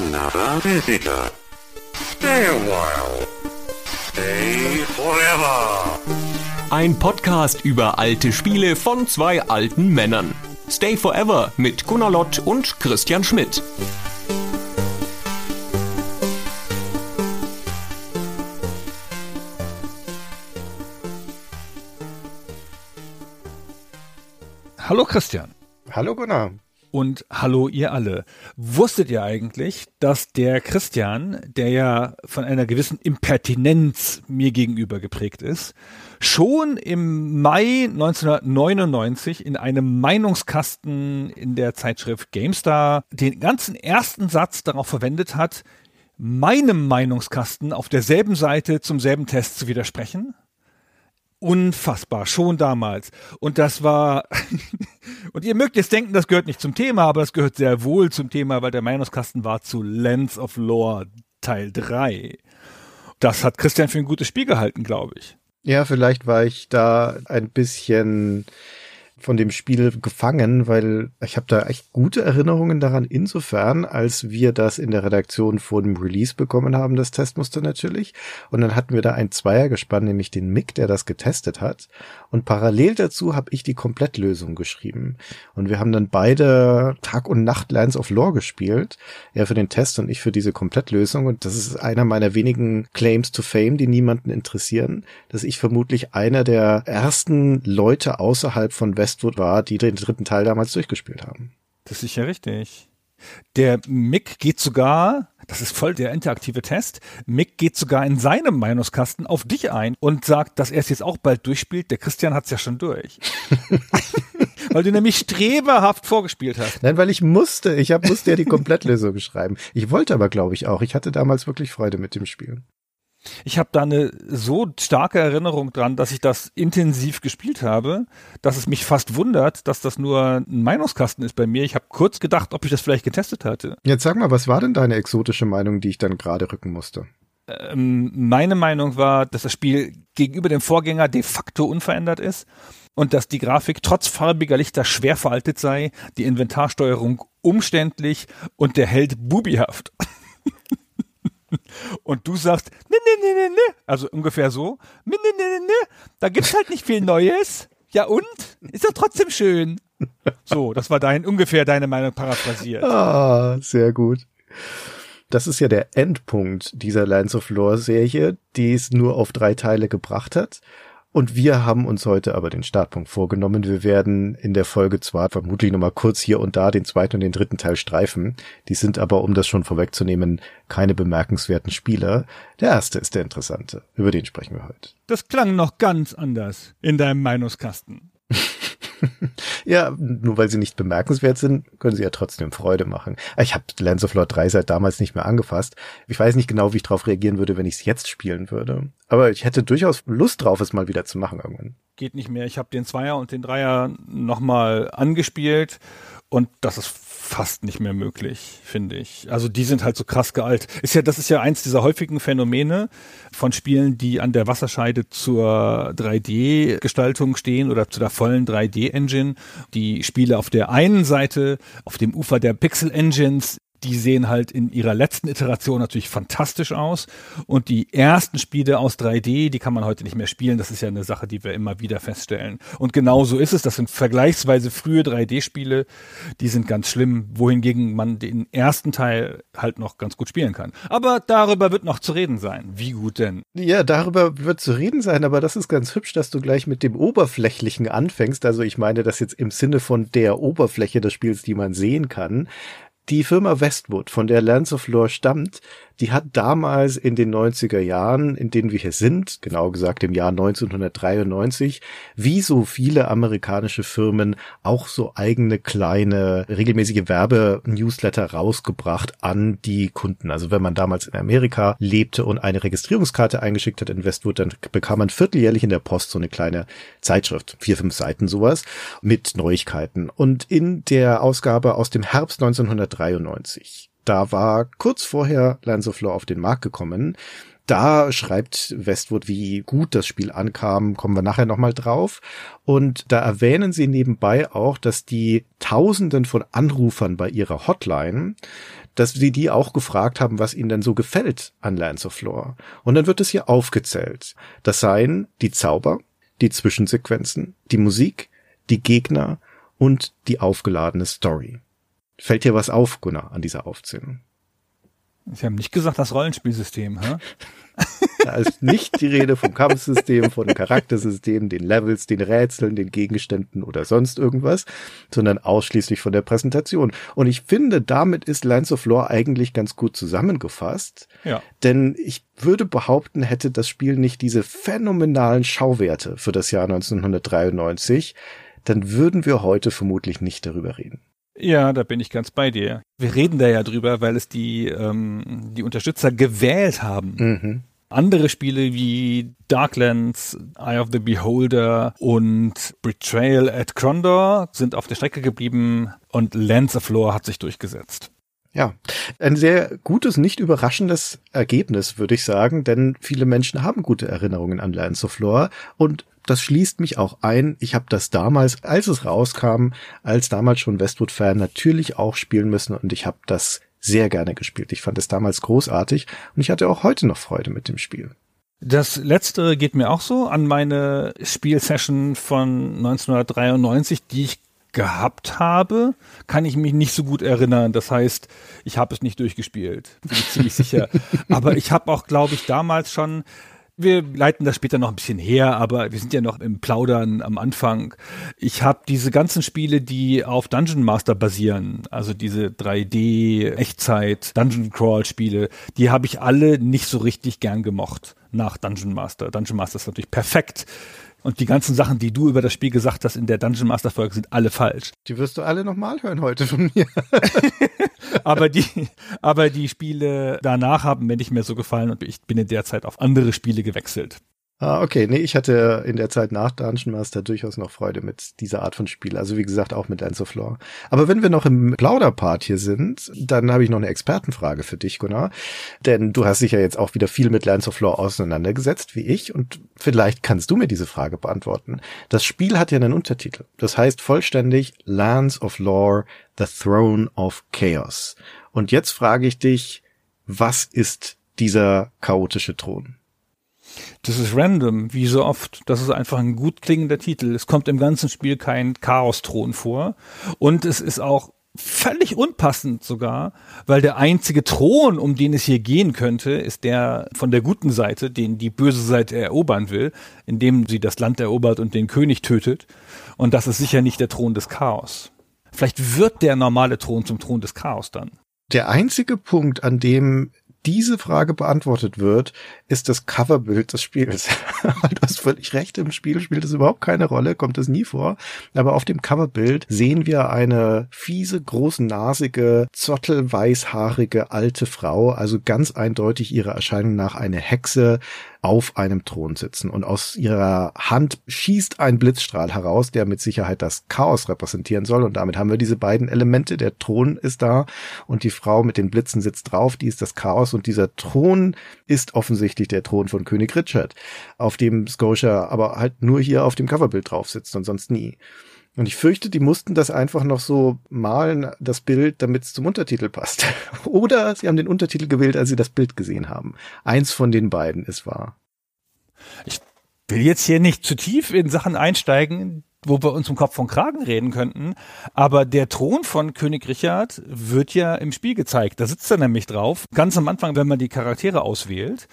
another visitor. Stay a while. Stay forever. Ein Podcast über alte Spiele von zwei alten Männern. Stay Forever mit Gunnar Lott und Christian Schmidt. Hallo Christian. Hallo Gunnar. Und hallo ihr alle. Wusstet ihr eigentlich, dass der Christian, der ja von einer gewissen Impertinenz mir gegenüber geprägt ist, schon im Mai 1999 in einem Meinungskasten in der Zeitschrift GameStar den ganzen ersten Satz darauf verwendet hat, meinem Meinungskasten auf derselben Seite zum selben Test zu widersprechen? Unfassbar, schon damals. Und das war, und ihr mögt jetzt denken, das gehört nicht zum Thema, aber es gehört sehr wohl zum Thema, weil der Meinungskasten war zu Lens of Lore Teil 3. Das hat Christian für ein gutes Spiel gehalten, glaube ich. Ja, vielleicht war ich da ein bisschen von dem Spiel gefangen, weil ich habe da echt gute Erinnerungen daran, insofern, als wir das in der Redaktion vor dem Release bekommen haben, das Testmuster natürlich. Und dann hatten wir da ein Zweiergespann, nämlich den Mick, der das getestet hat. Und parallel dazu habe ich die Komplettlösung geschrieben. Und wir haben dann beide Tag und Nacht Lines of Lore gespielt. Er für den Test und ich für diese Komplettlösung. Und das ist einer meiner wenigen Claims to Fame, die niemanden interessieren, dass ich vermutlich einer der ersten Leute außerhalb von West Westwood war, die den dritten Teil damals durchgespielt haben. Das ist sicher richtig. Der Mick geht sogar, das ist voll der interaktive Test, Mick geht sogar in seinem Meinungskasten auf dich ein und sagt, dass er es jetzt auch bald durchspielt. Der Christian hat es ja schon durch. weil du nämlich streberhaft vorgespielt hast. Nein, weil ich musste. Ich hab, musste ja die Komplettlösung schreiben. Ich wollte aber, glaube ich, auch. Ich hatte damals wirklich Freude mit dem Spiel. Ich habe da eine so starke Erinnerung dran, dass ich das intensiv gespielt habe, dass es mich fast wundert, dass das nur ein Meinungskasten ist bei mir. Ich habe kurz gedacht, ob ich das vielleicht getestet hatte. Jetzt sag mal, was war denn deine exotische Meinung, die ich dann gerade rücken musste? Ähm, meine Meinung war, dass das Spiel gegenüber dem Vorgänger de facto unverändert ist und dass die Grafik trotz farbiger Lichter schwer veraltet sei, die Inventarsteuerung umständlich und der Held bubihaft. Und du sagst, ne, ne, ne, ne, ne, also ungefähr so, ne, ne, ne, ne, da gibt's halt nicht viel Neues. Ja und? Ist doch trotzdem schön. So, das war dein, ungefähr deine Meinung paraphrasiert. Ah, sehr gut. Das ist ja der Endpunkt dieser Lines of Lore Serie, die es nur auf drei Teile gebracht hat. Und wir haben uns heute aber den Startpunkt vorgenommen. Wir werden in der Folge zwar vermutlich nochmal kurz hier und da den zweiten und den dritten Teil streifen. Die sind aber, um das schon vorwegzunehmen, keine bemerkenswerten Spieler. Der erste ist der interessante. Über den sprechen wir heute. Das klang noch ganz anders in deinem Meinungskasten. ja, nur weil sie nicht bemerkenswert sind, können sie ja trotzdem Freude machen. Ich habe Lands of Lord 3 seit damals nicht mehr angefasst. Ich weiß nicht genau, wie ich darauf reagieren würde, wenn ich es jetzt spielen würde. Aber ich hätte durchaus Lust drauf, es mal wieder zu machen irgendwann. Geht nicht mehr. Ich habe den Zweier und den Dreier nochmal angespielt und das ist fast nicht mehr möglich, finde ich. Also die sind halt so krass gealt. Ist ja, das ist ja eins dieser häufigen Phänomene von Spielen, die an der Wasserscheide zur 3D-Gestaltung stehen oder zu der vollen 3D-Engine. Die Spiele auf der einen Seite, auf dem Ufer der Pixel-Engines, die sehen halt in ihrer letzten Iteration natürlich fantastisch aus. Und die ersten Spiele aus 3D, die kann man heute nicht mehr spielen. Das ist ja eine Sache, die wir immer wieder feststellen. Und genau so ist es. Das sind vergleichsweise frühe 3D-Spiele, die sind ganz schlimm, wohingegen man den ersten Teil halt noch ganz gut spielen kann. Aber darüber wird noch zu reden sein. Wie gut denn? Ja, darüber wird zu reden sein, aber das ist ganz hübsch, dass du gleich mit dem Oberflächlichen anfängst. Also ich meine das jetzt im Sinne von der Oberfläche des Spiels, die man sehen kann. Die Firma Westwood, von der Lance of Lore stammt, die hat damals in den 90er Jahren, in denen wir hier sind, genau gesagt im Jahr 1993, wie so viele amerikanische Firmen auch so eigene kleine regelmäßige Werbe-Newsletter rausgebracht an die Kunden. Also wenn man damals in Amerika lebte und eine Registrierungskarte eingeschickt hat in Westwood, dann bekam man vierteljährlich in der Post so eine kleine Zeitschrift, vier, fünf Seiten sowas, mit Neuigkeiten. Und in der Ausgabe aus dem Herbst 1993 da war kurz vorher Lines of Law auf den Markt gekommen. da schreibt Westwood, wie gut das Spiel ankam, kommen wir nachher nochmal drauf. Und da erwähnen sie nebenbei auch, dass die Tausenden von Anrufern bei ihrer Hotline, dass sie die auch gefragt haben, was ihnen denn so gefällt an Lands of Lore. Und dann wird es hier aufgezählt. Das seien die Zauber, die Zwischensequenzen, die Musik, die Gegner und die aufgeladene Story. Fällt dir was auf, Gunnar, an dieser Aufzählung? Sie haben nicht gesagt das Rollenspielsystem, hä? Da ist nicht die Rede vom Kampfsystem, von dem Charaktersystem, den Levels, den Rätseln, den Gegenständen oder sonst irgendwas, sondern ausschließlich von der Präsentation. Und ich finde, damit ist Lands of Lore eigentlich ganz gut zusammengefasst. Ja. Denn ich würde behaupten, hätte das Spiel nicht diese phänomenalen Schauwerte für das Jahr 1993, dann würden wir heute vermutlich nicht darüber reden. Ja, da bin ich ganz bei dir. Wir reden da ja drüber, weil es die, ähm, die Unterstützer gewählt haben. Mhm. Andere Spiele wie Darklands, Eye of the Beholder und Betrayal at Crondor sind auf der Strecke geblieben und Lands of Lore hat sich durchgesetzt. Ja, ein sehr gutes, nicht überraschendes Ergebnis, würde ich sagen, denn viele Menschen haben gute Erinnerungen an Lands of Lore und das schließt mich auch ein. Ich habe das damals, als es rauskam, als damals schon Westwood-Fan natürlich auch spielen müssen und ich habe das sehr gerne gespielt. Ich fand es damals großartig und ich hatte auch heute noch Freude mit dem Spiel. Das letztere geht mir auch so an meine Spielsession von 1993, die ich gehabt habe, kann ich mich nicht so gut erinnern. Das heißt, ich habe es nicht durchgespielt, bin ich ziemlich sicher. Aber ich habe auch, glaube ich, damals schon wir leiten das später noch ein bisschen her, aber wir sind ja noch im Plaudern am Anfang. Ich habe diese ganzen Spiele, die auf Dungeon Master basieren, also diese 3D Echtzeit Dungeon Crawl Spiele, die habe ich alle nicht so richtig gern gemocht nach Dungeon Master. Dungeon Master ist natürlich perfekt. Und die ganzen Sachen, die du über das Spiel gesagt hast in der Dungeon Master Folge, sind alle falsch. Die wirst du alle nochmal hören heute von mir. aber die, aber die Spiele danach haben mir nicht mehr so gefallen und ich bin in der Zeit auf andere Spiele gewechselt. Ah, okay. Nee, ich hatte in der Zeit nach Dungeon Master durchaus noch Freude mit dieser Art von Spiel. Also wie gesagt, auch mit Lands of Lore. Aber wenn wir noch im Plauderpart hier sind, dann habe ich noch eine Expertenfrage für dich, Gunnar. Denn du hast dich ja jetzt auch wieder viel mit Lands of Lore auseinandergesetzt, wie ich. Und vielleicht kannst du mir diese Frage beantworten. Das Spiel hat ja einen Untertitel. Das heißt vollständig Lands of Lore, The Throne of Chaos. Und jetzt frage ich dich, was ist dieser chaotische Thron? Das ist random, wie so oft. Das ist einfach ein gut klingender Titel. Es kommt im ganzen Spiel kein Chaos-Thron vor. Und es ist auch völlig unpassend sogar, weil der einzige Thron, um den es hier gehen könnte, ist der von der guten Seite, den die böse Seite erobern will, indem sie das Land erobert und den König tötet. Und das ist sicher nicht der Thron des Chaos. Vielleicht wird der normale Thron zum Thron des Chaos dann. Der einzige Punkt, an dem diese Frage beantwortet wird, ist das Coverbild des Spiels. du hast völlig recht, im Spiel spielt es überhaupt keine Rolle, kommt es nie vor. Aber auf dem Coverbild sehen wir eine fiese, großnasige, zottelweißhaarige alte Frau, also ganz eindeutig ihrer Erscheinung nach eine Hexe, auf einem Thron sitzen und aus ihrer Hand schießt ein Blitzstrahl heraus, der mit Sicherheit das Chaos repräsentieren soll und damit haben wir diese beiden Elemente. Der Thron ist da und die Frau mit den Blitzen sitzt drauf, die ist das Chaos und dieser Thron ist offensichtlich der Thron von König Richard, auf dem Scotia aber halt nur hier auf dem Coverbild drauf sitzt und sonst nie. Und ich fürchte, die mussten das einfach noch so malen, das Bild, damit es zum Untertitel passt. Oder sie haben den Untertitel gewählt, als sie das Bild gesehen haben. Eins von den beiden ist wahr. Ich will jetzt hier nicht zu tief in Sachen einsteigen, wo wir uns im Kopf von Kragen reden könnten, aber der Thron von König Richard wird ja im Spiel gezeigt. Da sitzt er nämlich drauf, ganz am Anfang, wenn man die Charaktere auswählt.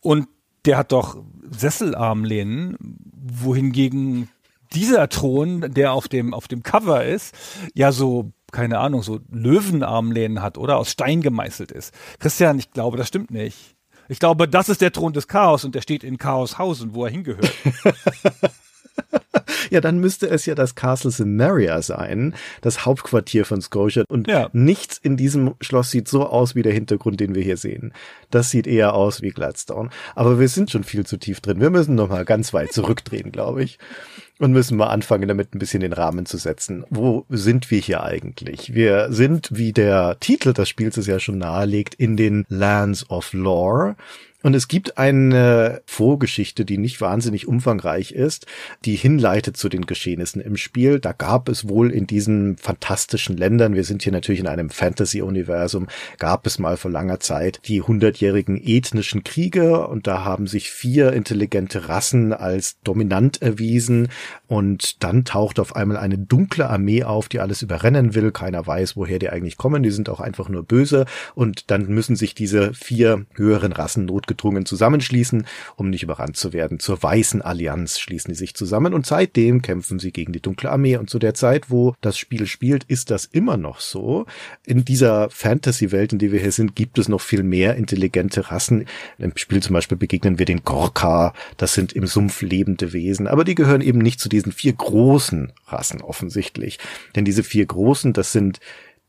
Und der hat doch Sesselarmlehnen, wohingegen dieser Thron, der auf dem, auf dem Cover ist, ja so, keine Ahnung, so Löwenarmlehnen hat oder aus Stein gemeißelt ist. Christian, ich glaube, das stimmt nicht. Ich glaube, das ist der Thron des Chaos und der steht in Chaoshausen, wo er hingehört. ja, dann müsste es ja das Castle Samaria sein, das Hauptquartier von Scotia. Und ja. nichts in diesem Schloss sieht so aus wie der Hintergrund, den wir hier sehen. Das sieht eher aus wie Gladstone. Aber wir sind schon viel zu tief drin. Wir müssen noch mal ganz weit zurückdrehen, glaube ich. Und müssen mal anfangen, damit ein bisschen den Rahmen zu setzen. Wo sind wir hier eigentlich? Wir sind, wie der Titel des Spiels es ja schon nahelegt, in den Lands of Lore. Und es gibt eine Vorgeschichte, die nicht wahnsinnig umfangreich ist, die hinleitet zu den Geschehnissen im Spiel. Da gab es wohl in diesen fantastischen Ländern, wir sind hier natürlich in einem Fantasy-Universum, gab es mal vor langer Zeit die hundertjährigen ethnischen Kriege und da haben sich vier intelligente Rassen als dominant erwiesen und dann taucht auf einmal eine dunkle Armee auf, die alles überrennen will. Keiner weiß, woher die eigentlich kommen. Die sind auch einfach nur böse und dann müssen sich diese vier höheren Rassen not notgedrungen zusammenschließen, um nicht überrannt zu werden. Zur Weißen Allianz schließen die sich zusammen und seitdem kämpfen sie gegen die Dunkle Armee. Und zu der Zeit, wo das Spiel spielt, ist das immer noch so. In dieser Fantasy-Welt, in der wir hier sind, gibt es noch viel mehr intelligente Rassen. Im Spiel zum Beispiel begegnen wir den Gorka. Das sind im Sumpf lebende Wesen. Aber die gehören eben nicht zu diesen vier großen Rassen offensichtlich. Denn diese vier großen, das sind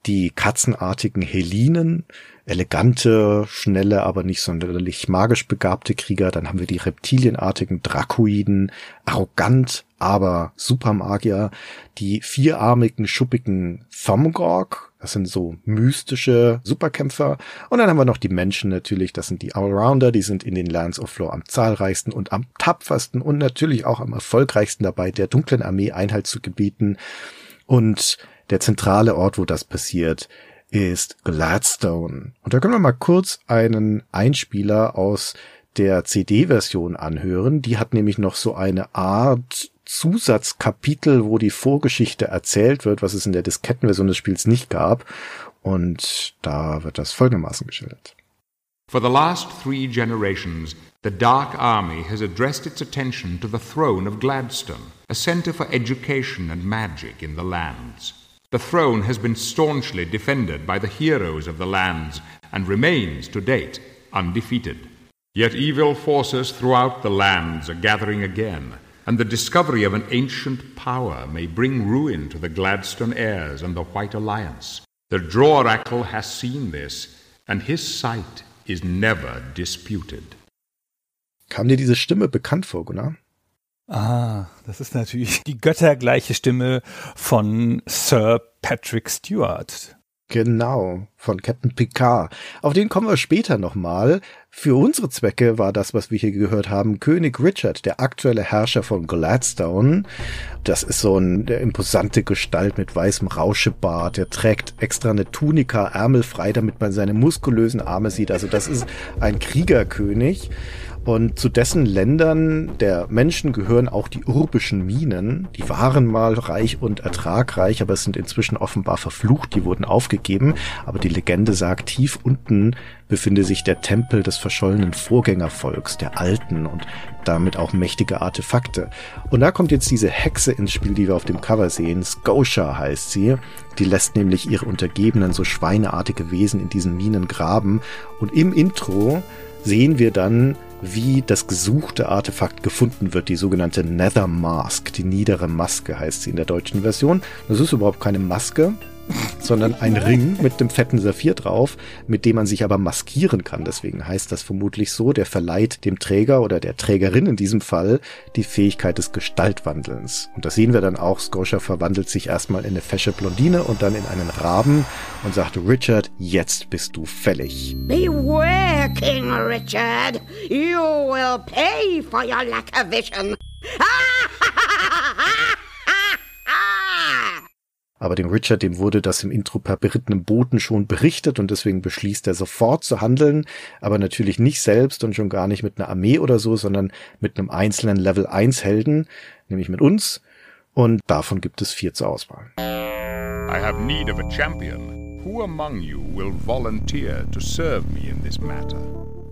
die katzenartigen Helinen, elegante, schnelle, aber nicht sonderlich magisch begabte Krieger. Dann haben wir die reptilienartigen Drakoiden, arrogant, aber Supermagier, die vierarmigen, schuppigen Thumgorg, das sind so mystische Superkämpfer. Und dann haben wir noch die Menschen natürlich, das sind die Allrounder, die sind in den Lands of Floor am zahlreichsten und am tapfersten und natürlich auch am erfolgreichsten dabei, der dunklen Armee Einhalt zu gebieten. Und der zentrale Ort, wo das passiert, ist Gladstone. Und da können wir mal kurz einen Einspieler aus der CD-Version anhören. Die hat nämlich noch so eine Art Zusatzkapitel, wo die Vorgeschichte erzählt wird, was es in der Diskettenversion des Spiels nicht gab. Und da wird das folgendermaßen geschildert. For the last three generations, the Dark Army has addressed its attention to the throne of Gladstone, a center for education and magic in the lands. The throne has been staunchly defended by the heroes of the lands and remains, to date, undefeated. Yet evil forces throughout the lands are gathering again, and the discovery of an ancient power may bring ruin to the Gladstone heirs and the White Alliance. The Droracle has seen this, and his sight is never disputed. Kam dir diese Stimme bekannt vor, Gunnar? Ah, das ist natürlich die göttergleiche Stimme von Sir Patrick Stewart. Genau, von Captain Picard. Auf den kommen wir später nochmal. Für unsere Zwecke war das, was wir hier gehört haben, König Richard, der aktuelle Herrscher von Gladstone. Das ist so eine imposante Gestalt mit weißem Rauschebart. Er trägt extra eine Tunika, ärmelfrei, damit man seine muskulösen Arme sieht. Also das ist ein Kriegerkönig. Und zu dessen Ländern der Menschen gehören auch die urbischen Minen. Die waren mal reich und ertragreich, aber sind inzwischen offenbar verflucht. Die wurden aufgegeben. Aber die Legende sagt, tief unten befinde sich der Tempel des verschollenen Vorgängervolks, der Alten und damit auch mächtige Artefakte. Und da kommt jetzt diese Hexe ins Spiel, die wir auf dem Cover sehen. Scotia heißt sie. Die lässt nämlich ihre Untergebenen, so schweineartige Wesen in diesen Minen graben. Und im Intro sehen wir dann wie das gesuchte Artefakt gefunden wird, die sogenannte Nether Mask, die niedere Maske heißt sie in der deutschen Version. Das ist überhaupt keine Maske, sondern ein Ring mit dem fetten Saphir drauf, mit dem man sich aber maskieren kann. Deswegen heißt das vermutlich so, der verleiht dem Träger oder der Trägerin in diesem Fall die Fähigkeit des Gestaltwandelns. Und das sehen wir dann auch. Scotia verwandelt sich erstmal in eine fesche Blondine und dann in einen Raben und sagt, Richard, jetzt bist du fällig. Beware, King Richard. You will pay for your lack of vision. Aber dem Richard, dem wurde das im Intro per berittenem Boten schon berichtet und deswegen beschließt er sofort zu handeln, aber natürlich nicht selbst und schon gar nicht mit einer Armee oder so, sondern mit einem einzelnen Level 1 Helden, nämlich mit uns. Und davon gibt es vier zur Auswahl. I have need of a champion. Who among you will volunteer to serve me in this matter?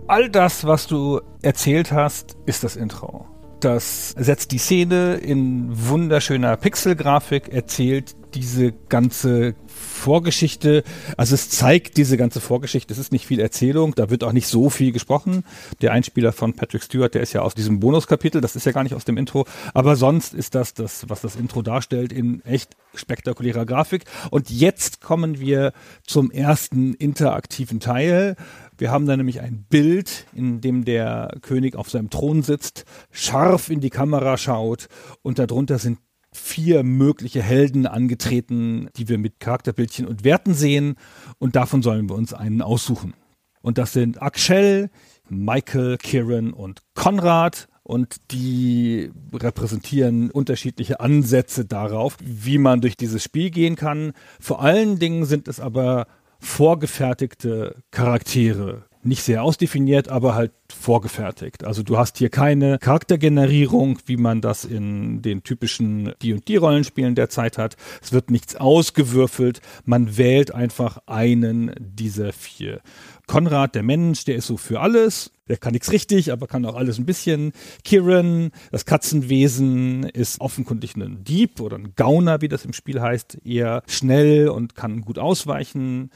All das, was du erzählt hast, ist das Intro. Das setzt die Szene in wunderschöner Pixelgrafik, erzählt diese ganze Vorgeschichte, also es zeigt diese ganze Vorgeschichte, es ist nicht viel Erzählung, da wird auch nicht so viel gesprochen. Der Einspieler von Patrick Stewart, der ist ja aus diesem Bonuskapitel, das ist ja gar nicht aus dem Intro, aber sonst ist das das, was das Intro darstellt, in echt spektakulärer Grafik. Und jetzt kommen wir zum ersten interaktiven Teil. Wir haben da nämlich ein Bild, in dem der König auf seinem Thron sitzt, scharf in die Kamera schaut und darunter sind vier mögliche Helden angetreten, die wir mit Charakterbildchen und Werten sehen und davon sollen wir uns einen aussuchen. Und das sind Akshel, Michael, Kieran und Konrad und die repräsentieren unterschiedliche Ansätze darauf, wie man durch dieses Spiel gehen kann. Vor allen Dingen sind es aber vorgefertigte Charaktere. Nicht sehr ausdefiniert, aber halt vorgefertigt. Also du hast hier keine Charaktergenerierung, wie man das in den typischen D&D-Rollenspielen der Zeit hat. Es wird nichts ausgewürfelt. Man wählt einfach einen dieser vier. Konrad, der Mensch, der ist so für alles. Der kann nichts richtig, aber kann auch alles ein bisschen. Kieran, das Katzenwesen, ist offenkundig ein Dieb oder ein Gauner, wie das im Spiel heißt, eher schnell und kann gut ausweichen.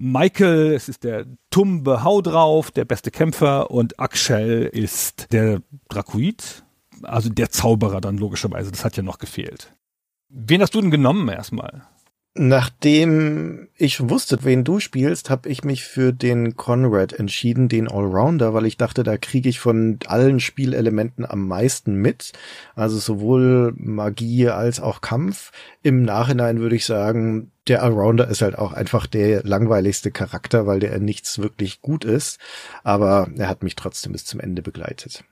Michael, es ist der Tumbe Hau drauf, der beste Kämpfer und Akshel ist der Drakuid, also der Zauberer dann logischerweise, das hat ja noch gefehlt. Wen hast du denn genommen erstmal? Nachdem ich wusste, wen du spielst, habe ich mich für den Conrad entschieden, den Allrounder, weil ich dachte, da kriege ich von allen Spielelementen am meisten mit. Also sowohl Magie als auch Kampf. Im Nachhinein würde ich sagen, der Allrounder ist halt auch einfach der langweiligste Charakter, weil der nichts wirklich gut ist. Aber er hat mich trotzdem bis zum Ende begleitet.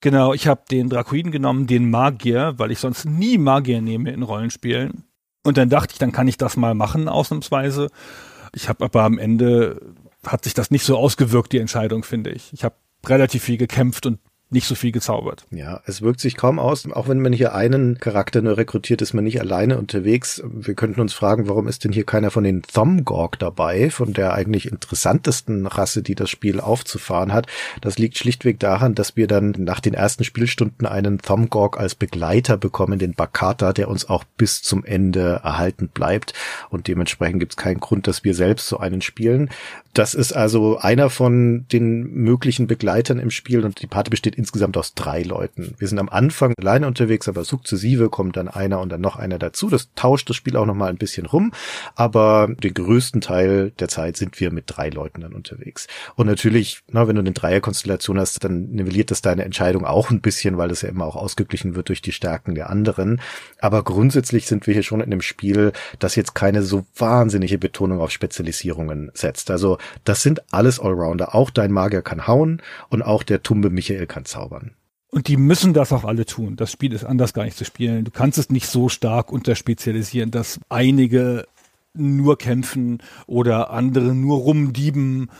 Genau, ich habe den Drakuiden genommen, den Magier, weil ich sonst nie Magier nehme in Rollenspielen. Und dann dachte ich, dann kann ich das mal machen, ausnahmsweise. Ich habe aber am Ende, hat sich das nicht so ausgewirkt, die Entscheidung, finde ich. Ich habe relativ viel gekämpft und nicht so viel gezaubert. Ja, es wirkt sich kaum aus. Auch wenn man hier einen Charakter nur rekrutiert, ist man nicht alleine unterwegs. Wir könnten uns fragen, warum ist denn hier keiner von den Thumgorg dabei, von der eigentlich interessantesten Rasse, die das Spiel aufzufahren hat. Das liegt schlichtweg daran, dass wir dann nach den ersten Spielstunden einen Thumgorg als Begleiter bekommen, den Bakata, der uns auch bis zum Ende erhalten bleibt. Und dementsprechend gibt es keinen Grund, dass wir selbst so einen spielen. Das ist also einer von den möglichen Begleitern im Spiel und die Party besteht insgesamt aus drei Leuten. Wir sind am Anfang alleine unterwegs, aber sukzessive kommt dann einer und dann noch einer dazu. Das tauscht das Spiel auch nochmal ein bisschen rum, aber den größten Teil der Zeit sind wir mit drei Leuten dann unterwegs. Und natürlich, na, wenn du eine Dreierkonstellation hast, dann nivelliert das deine Entscheidung auch ein bisschen, weil das ja immer auch ausgeglichen wird durch die Stärken der anderen. Aber grundsätzlich sind wir hier schon in einem Spiel, das jetzt keine so wahnsinnige Betonung auf Spezialisierungen setzt. Also das sind alles Allrounder. Auch dein Magier kann hauen und auch der Tumbe Michael kann zaubern. Und die müssen das auch alle tun. Das Spiel ist anders gar nicht zu spielen. Du kannst es nicht so stark unterspezialisieren, dass einige nur kämpfen oder andere nur rumdieben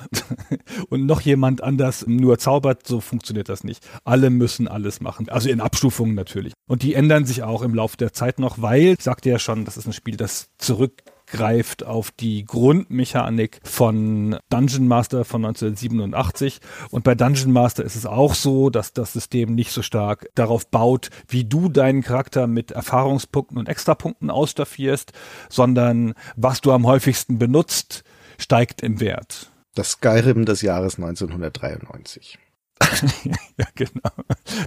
und noch jemand anders nur zaubert, so funktioniert das nicht. Alle müssen alles machen, also in Abstufungen natürlich. Und die ändern sich auch im Laufe der Zeit noch, weil, ich sagte ja schon, das ist ein Spiel, das zurück greift auf die Grundmechanik von Dungeon Master von 1987. Und bei Dungeon Master ist es auch so, dass das System nicht so stark darauf baut, wie du deinen Charakter mit Erfahrungspunkten und Extrapunkten ausstaffierst, sondern was du am häufigsten benutzt, steigt im Wert. Das Skyrim des Jahres 1993. ja, genau.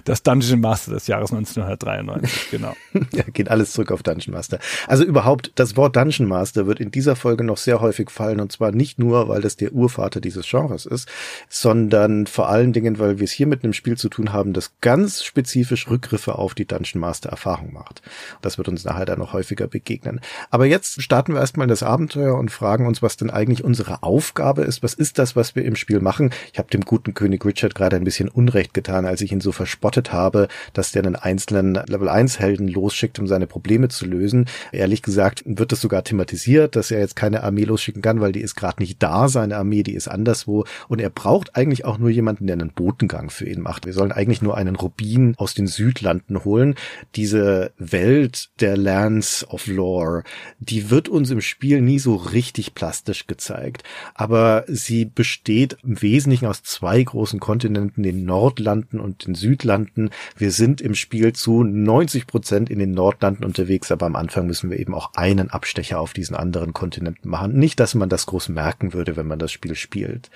Das Dungeon Master des Jahres 1993, genau. ja, geht alles zurück auf Dungeon Master. Also überhaupt, das Wort Dungeon Master wird in dieser Folge noch sehr häufig fallen und zwar nicht nur, weil das der Urvater dieses Genres ist, sondern vor allen Dingen, weil wir es hier mit einem Spiel zu tun haben, das ganz spezifisch Rückgriffe auf die Dungeon Master Erfahrung macht. Das wird uns nachher dann noch häufiger begegnen. Aber jetzt starten wir erstmal das Abenteuer und fragen uns, was denn eigentlich unsere Aufgabe ist. Was ist das, was wir im Spiel machen? Ich habe dem guten König Richard gerade ein bisschen Unrecht getan, als ich ihn so verspottet habe, dass der einen einzelnen Level 1 Helden losschickt, um seine Probleme zu lösen. Ehrlich gesagt wird das sogar thematisiert, dass er jetzt keine Armee losschicken kann, weil die ist gerade nicht da, seine Armee, die ist anderswo und er braucht eigentlich auch nur jemanden, der einen Botengang für ihn macht. Wir sollen eigentlich nur einen Rubin aus den Südlanden holen. Diese Welt der Lands of Lore, die wird uns im Spiel nie so richtig plastisch gezeigt, aber sie besteht im Wesentlichen aus zwei großen Kontinenten in den Nordlanden und den Südlanden. Wir sind im Spiel zu 90 Prozent in den Nordlanden unterwegs, aber am Anfang müssen wir eben auch einen Abstecher auf diesen anderen Kontinenten machen. Nicht, dass man das groß merken würde, wenn man das Spiel spielt.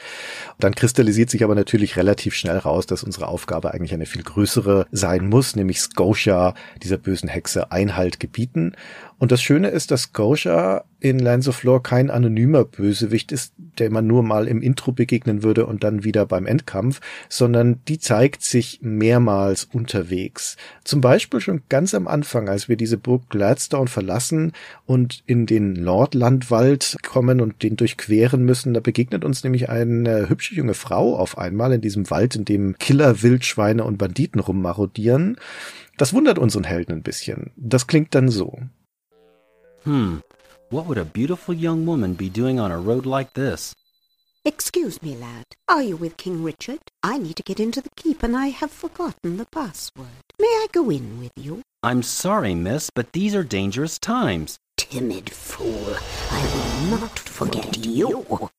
Dann kristallisiert sich aber natürlich relativ schnell raus, dass unsere Aufgabe eigentlich eine viel größere sein muss, nämlich Scotia, dieser bösen Hexe, Einhalt gebieten. Und das Schöne ist, dass Scotia in Lands of Lore kein anonymer Bösewicht ist, der man nur mal im Intro begegnen würde und dann wieder beim Endkampf, sondern die zeigt sich mehrmals unterwegs. Zum Beispiel schon ganz am Anfang, als wir diese Burg Gladstone verlassen und in den Lordlandwald kommen und den durchqueren müssen, da begegnet uns nämlich eine hübsche junge Frau auf einmal in diesem Wald, in dem Killer, Wildschweine und Banditen rummarodieren. Das wundert unseren Helden ein bisschen. Das klingt dann so. Hmm, what would a beautiful young woman be doing on a road like this? Excuse me, lad. Are you with King Richard? I need to get into the keep and I have forgotten the password. May I go in with you? I'm sorry, miss, but these are dangerous times. Timid fool. I will not forget you.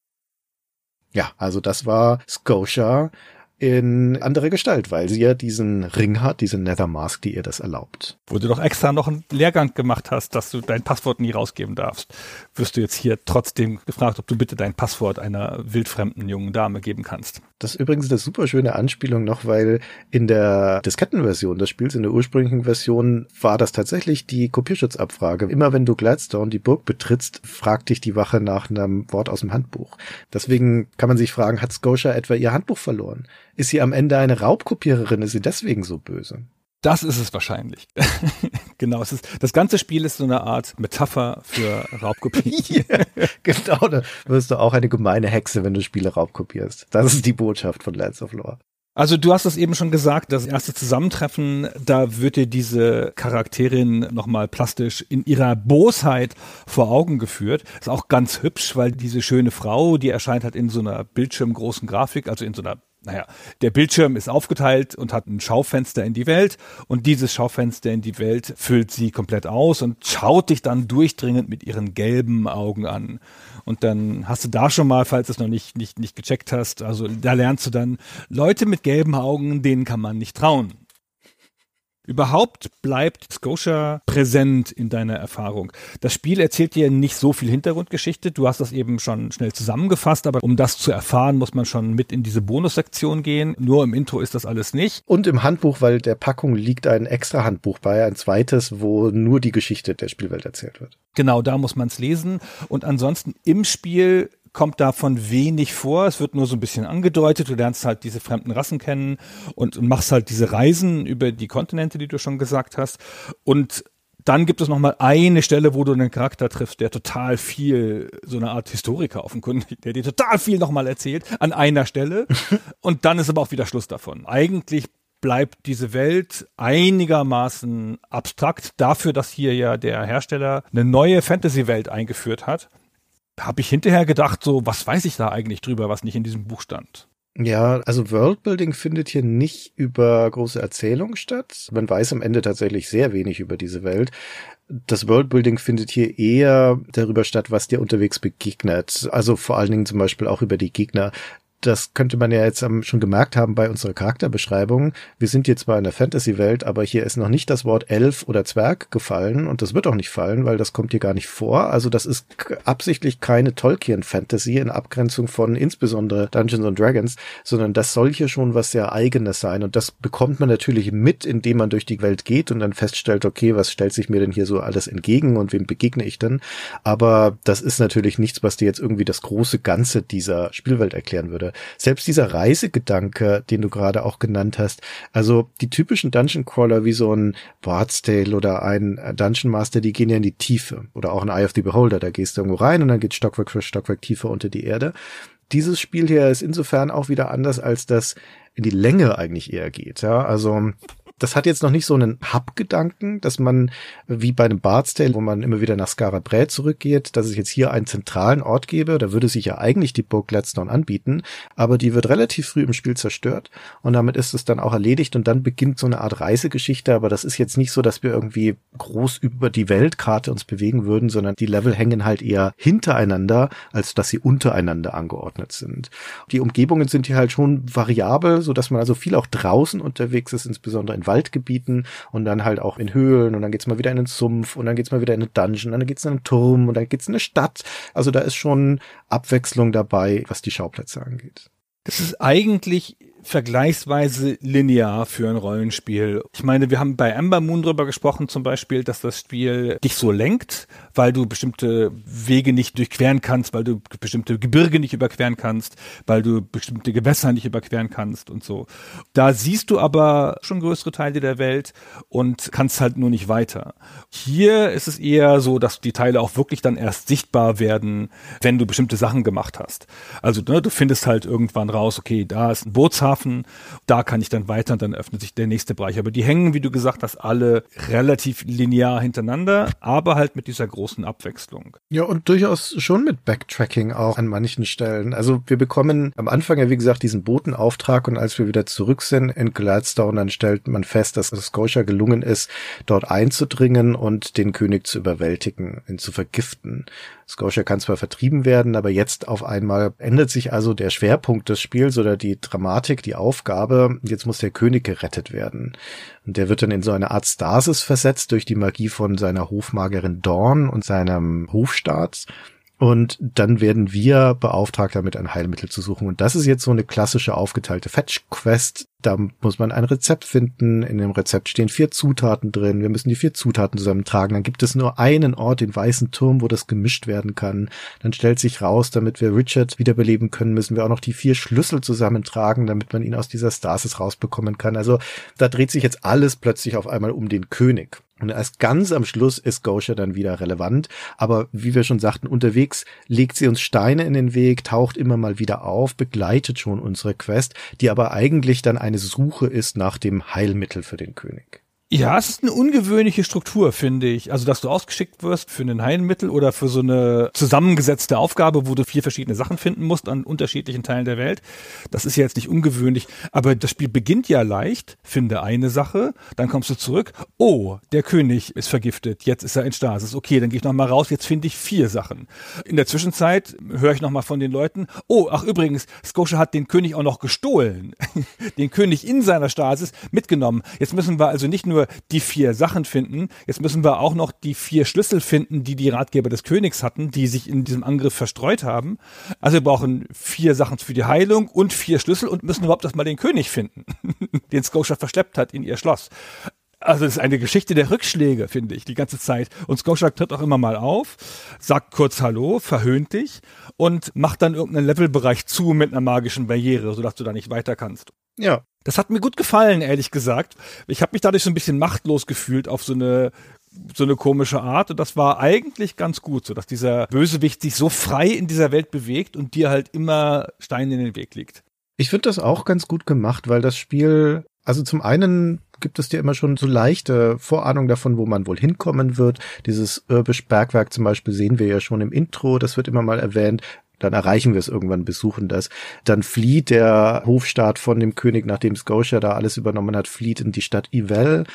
Ja, also das war Scotia in anderer Gestalt, weil sie ja diesen Ring hat, diese Nether Mask, die ihr das erlaubt. Wo du doch extra noch einen Lehrgang gemacht hast, dass du dein Passwort nie rausgeben darfst, wirst du jetzt hier trotzdem gefragt, ob du bitte dein Passwort einer wildfremden jungen Dame geben kannst. Das ist übrigens eine super schöne Anspielung noch, weil in der Diskettenversion des Spiels, in der ursprünglichen Version, war das tatsächlich die Kopierschutzabfrage. Immer wenn du Gladstone die Burg betrittst, fragt dich die Wache nach einem Wort aus dem Handbuch. Deswegen kann man sich fragen, hat Scotia etwa ihr Handbuch verloren? Ist sie am Ende eine Raubkopiererin? Ist sie deswegen so böse? Das ist es wahrscheinlich. genau, es ist, das ganze Spiel ist so eine Art Metapher für Raubkopie. ja, genau, da wirst du auch eine gemeine Hexe, wenn du Spiele raubkopierst. Das ist die Botschaft von Lands of Lore. Also du hast es eben schon gesagt, das erste Zusammentreffen, da wird dir diese Charakterin nochmal plastisch in ihrer Bosheit vor Augen geführt. Ist auch ganz hübsch, weil diese schöne Frau, die erscheint hat in so einer bildschirmgroßen Grafik, also in so einer naja, der Bildschirm ist aufgeteilt und hat ein Schaufenster in die Welt und dieses Schaufenster in die Welt füllt sie komplett aus und schaut dich dann durchdringend mit ihren gelben Augen an. Und dann hast du da schon mal, falls du es noch nicht, nicht, nicht gecheckt hast, also da lernst du dann, Leute mit gelben Augen, denen kann man nicht trauen. Überhaupt bleibt Scotia präsent in deiner Erfahrung. Das Spiel erzählt dir nicht so viel Hintergrundgeschichte. Du hast das eben schon schnell zusammengefasst, aber um das zu erfahren, muss man schon mit in diese Bonussektion gehen. Nur im Intro ist das alles nicht. Und im Handbuch, weil der Packung liegt ein extra Handbuch bei, ein zweites, wo nur die Geschichte der Spielwelt erzählt wird. Genau, da muss man es lesen. Und ansonsten im Spiel kommt davon wenig vor. Es wird nur so ein bisschen angedeutet. Du lernst halt diese fremden Rassen kennen und, und machst halt diese Reisen über die Kontinente, die du schon gesagt hast. Und dann gibt es noch mal eine Stelle, wo du einen Charakter triffst, der total viel, so eine Art Historiker offenkundig, der dir total viel noch mal erzählt, an einer Stelle. Und dann ist aber auch wieder Schluss davon. Eigentlich bleibt diese Welt einigermaßen abstrakt dafür, dass hier ja der Hersteller eine neue Fantasy-Welt eingeführt hat habe ich hinterher gedacht, so, was weiß ich da eigentlich drüber, was nicht in diesem Buch stand? Ja, also Worldbuilding findet hier nicht über große Erzählung statt. Man weiß am Ende tatsächlich sehr wenig über diese Welt. Das Worldbuilding findet hier eher darüber statt, was dir unterwegs begegnet. Also vor allen Dingen zum Beispiel auch über die Gegner das könnte man ja jetzt schon gemerkt haben bei unserer Charakterbeschreibung. Wir sind jetzt zwar in der Fantasy-Welt, aber hier ist noch nicht das Wort Elf oder Zwerg gefallen und das wird auch nicht fallen, weil das kommt hier gar nicht vor. Also das ist absichtlich keine Tolkien-Fantasy in Abgrenzung von insbesondere Dungeons and Dragons, sondern das soll hier schon was sehr eigenes sein und das bekommt man natürlich mit, indem man durch die Welt geht und dann feststellt, okay, was stellt sich mir denn hier so alles entgegen und wem begegne ich denn? Aber das ist natürlich nichts, was dir jetzt irgendwie das große Ganze dieser Spielwelt erklären würde selbst dieser Reisegedanke, den du gerade auch genannt hast, also die typischen Dungeon Crawler wie so ein Bard's Tale oder ein Dungeon Master, die gehen ja in die Tiefe oder auch ein Eye of the Beholder, da gehst du irgendwo rein und dann geht Stockwerk für Stockwerk tiefer unter die Erde. Dieses Spiel hier ist insofern auch wieder anders, als das in die Länge eigentlich eher geht. Ja, also das hat jetzt noch nicht so einen Hub-Gedanken, dass man wie bei einem Bard's wo man immer wieder nach Skarabrae zurückgeht, dass es jetzt hier einen zentralen Ort gebe. Da würde sich ja eigentlich die Burg Gladstone anbieten, aber die wird relativ früh im Spiel zerstört und damit ist es dann auch erledigt und dann beginnt so eine Art Reisegeschichte. Aber das ist jetzt nicht so, dass wir irgendwie groß über die Weltkarte uns bewegen würden, sondern die Level hängen halt eher hintereinander, als dass sie untereinander angeordnet sind. Die Umgebungen sind hier halt schon variabel, so dass man also viel auch draußen unterwegs ist, insbesondere in Waldgebieten und dann halt auch in Höhlen und dann geht's mal wieder in den Sumpf und dann geht's mal wieder in eine Dungeon, dann geht's in einen Turm und dann geht's in eine Stadt. Also da ist schon Abwechslung dabei, was die Schauplätze angeht. Das ist eigentlich vergleichsweise linear für ein Rollenspiel. Ich meine, wir haben bei Amber Moon drüber gesprochen zum Beispiel, dass das Spiel dich so lenkt, weil du bestimmte Wege nicht durchqueren kannst, weil du bestimmte Gebirge nicht überqueren kannst, weil du bestimmte Gewässer nicht überqueren kannst und so. Da siehst du aber schon größere Teile der Welt und kannst halt nur nicht weiter. Hier ist es eher so, dass die Teile auch wirklich dann erst sichtbar werden, wenn du bestimmte Sachen gemacht hast. Also ne, du findest halt irgendwann raus, okay, da ist ein Bootshafen, da kann ich dann weiter und dann öffnet sich der nächste Bereich. Aber die hängen, wie du gesagt hast, alle relativ linear hintereinander, aber halt mit dieser großen Abwechslung. Ja, und durchaus schon mit Backtracking auch an manchen Stellen. Also wir bekommen am Anfang ja, wie gesagt, diesen Botenauftrag und als wir wieder zurück sind in Gladstone, dann stellt man fest, dass es Scotia gelungen ist, dort einzudringen und den König zu überwältigen, ihn zu vergiften. Scotia kann zwar vertrieben werden, aber jetzt auf einmal ändert sich also der Schwerpunkt des Spiels oder die Dramatik, die Aufgabe. Jetzt muss der König gerettet werden. Und der wird dann in so eine Art Stasis versetzt durch die Magie von seiner Hofmagerin Dawn und seinem Hofstaat. Und dann werden wir beauftragt, damit ein Heilmittel zu suchen. Und das ist jetzt so eine klassische aufgeteilte Fetch-Quest. Da muss man ein Rezept finden. In dem Rezept stehen vier Zutaten drin. Wir müssen die vier Zutaten zusammentragen. Dann gibt es nur einen Ort, den weißen Turm, wo das gemischt werden kann. Dann stellt sich raus, damit wir Richard wiederbeleben können, müssen wir auch noch die vier Schlüssel zusammentragen, damit man ihn aus dieser Stasis rausbekommen kann. Also da dreht sich jetzt alles plötzlich auf einmal um den König. Und erst ganz am Schluss ist Gosha dann wieder relevant. Aber wie wir schon sagten, unterwegs legt sie uns Steine in den Weg, taucht immer mal wieder auf, begleitet schon unsere Quest, die aber eigentlich dann eine Suche ist nach dem Heilmittel für den König. Ja, es ist eine ungewöhnliche Struktur, finde ich. Also, dass du ausgeschickt wirst für ein Heilmittel oder für so eine zusammengesetzte Aufgabe, wo du vier verschiedene Sachen finden musst an unterschiedlichen Teilen der Welt. Das ist ja jetzt nicht ungewöhnlich. Aber das Spiel beginnt ja leicht. Finde eine Sache, dann kommst du zurück. Oh, der König ist vergiftet. Jetzt ist er in Stasis. Okay, dann gehe ich nochmal raus. Jetzt finde ich vier Sachen. In der Zwischenzeit höre ich nochmal von den Leuten. Oh, ach übrigens, Scotia hat den König auch noch gestohlen. den König in seiner Stasis mitgenommen. Jetzt müssen wir also nicht nur die vier Sachen finden. Jetzt müssen wir auch noch die vier Schlüssel finden, die die Ratgeber des Königs hatten, die sich in diesem Angriff verstreut haben. Also wir brauchen vier Sachen für die Heilung und vier Schlüssel und müssen überhaupt erstmal den König finden, den Scotia verschleppt hat in ihr Schloss. Also es ist eine Geschichte der Rückschläge, finde ich, die ganze Zeit. Und Scotia tritt auch immer mal auf, sagt kurz Hallo, verhöhnt dich und macht dann irgendeinen Levelbereich zu mit einer magischen Barriere, sodass du da nicht weiter kannst. Ja. Das hat mir gut gefallen, ehrlich gesagt. Ich habe mich dadurch so ein bisschen machtlos gefühlt auf so eine so eine komische Art und das war eigentlich ganz gut, so dass dieser Bösewicht sich so frei in dieser Welt bewegt und dir halt immer Steine in den Weg legt. Ich finde das auch ganz gut gemacht, weil das Spiel, also zum einen gibt es dir immer schon so leichte Vorahnung davon, wo man wohl hinkommen wird. Dieses Irbisch Bergwerk zum Beispiel sehen wir ja schon im Intro, das wird immer mal erwähnt dann erreichen wir es irgendwann, besuchen das. Dann flieht der Hofstaat von dem König, nachdem Scotia da alles übernommen hat, flieht in die Stadt Ivell.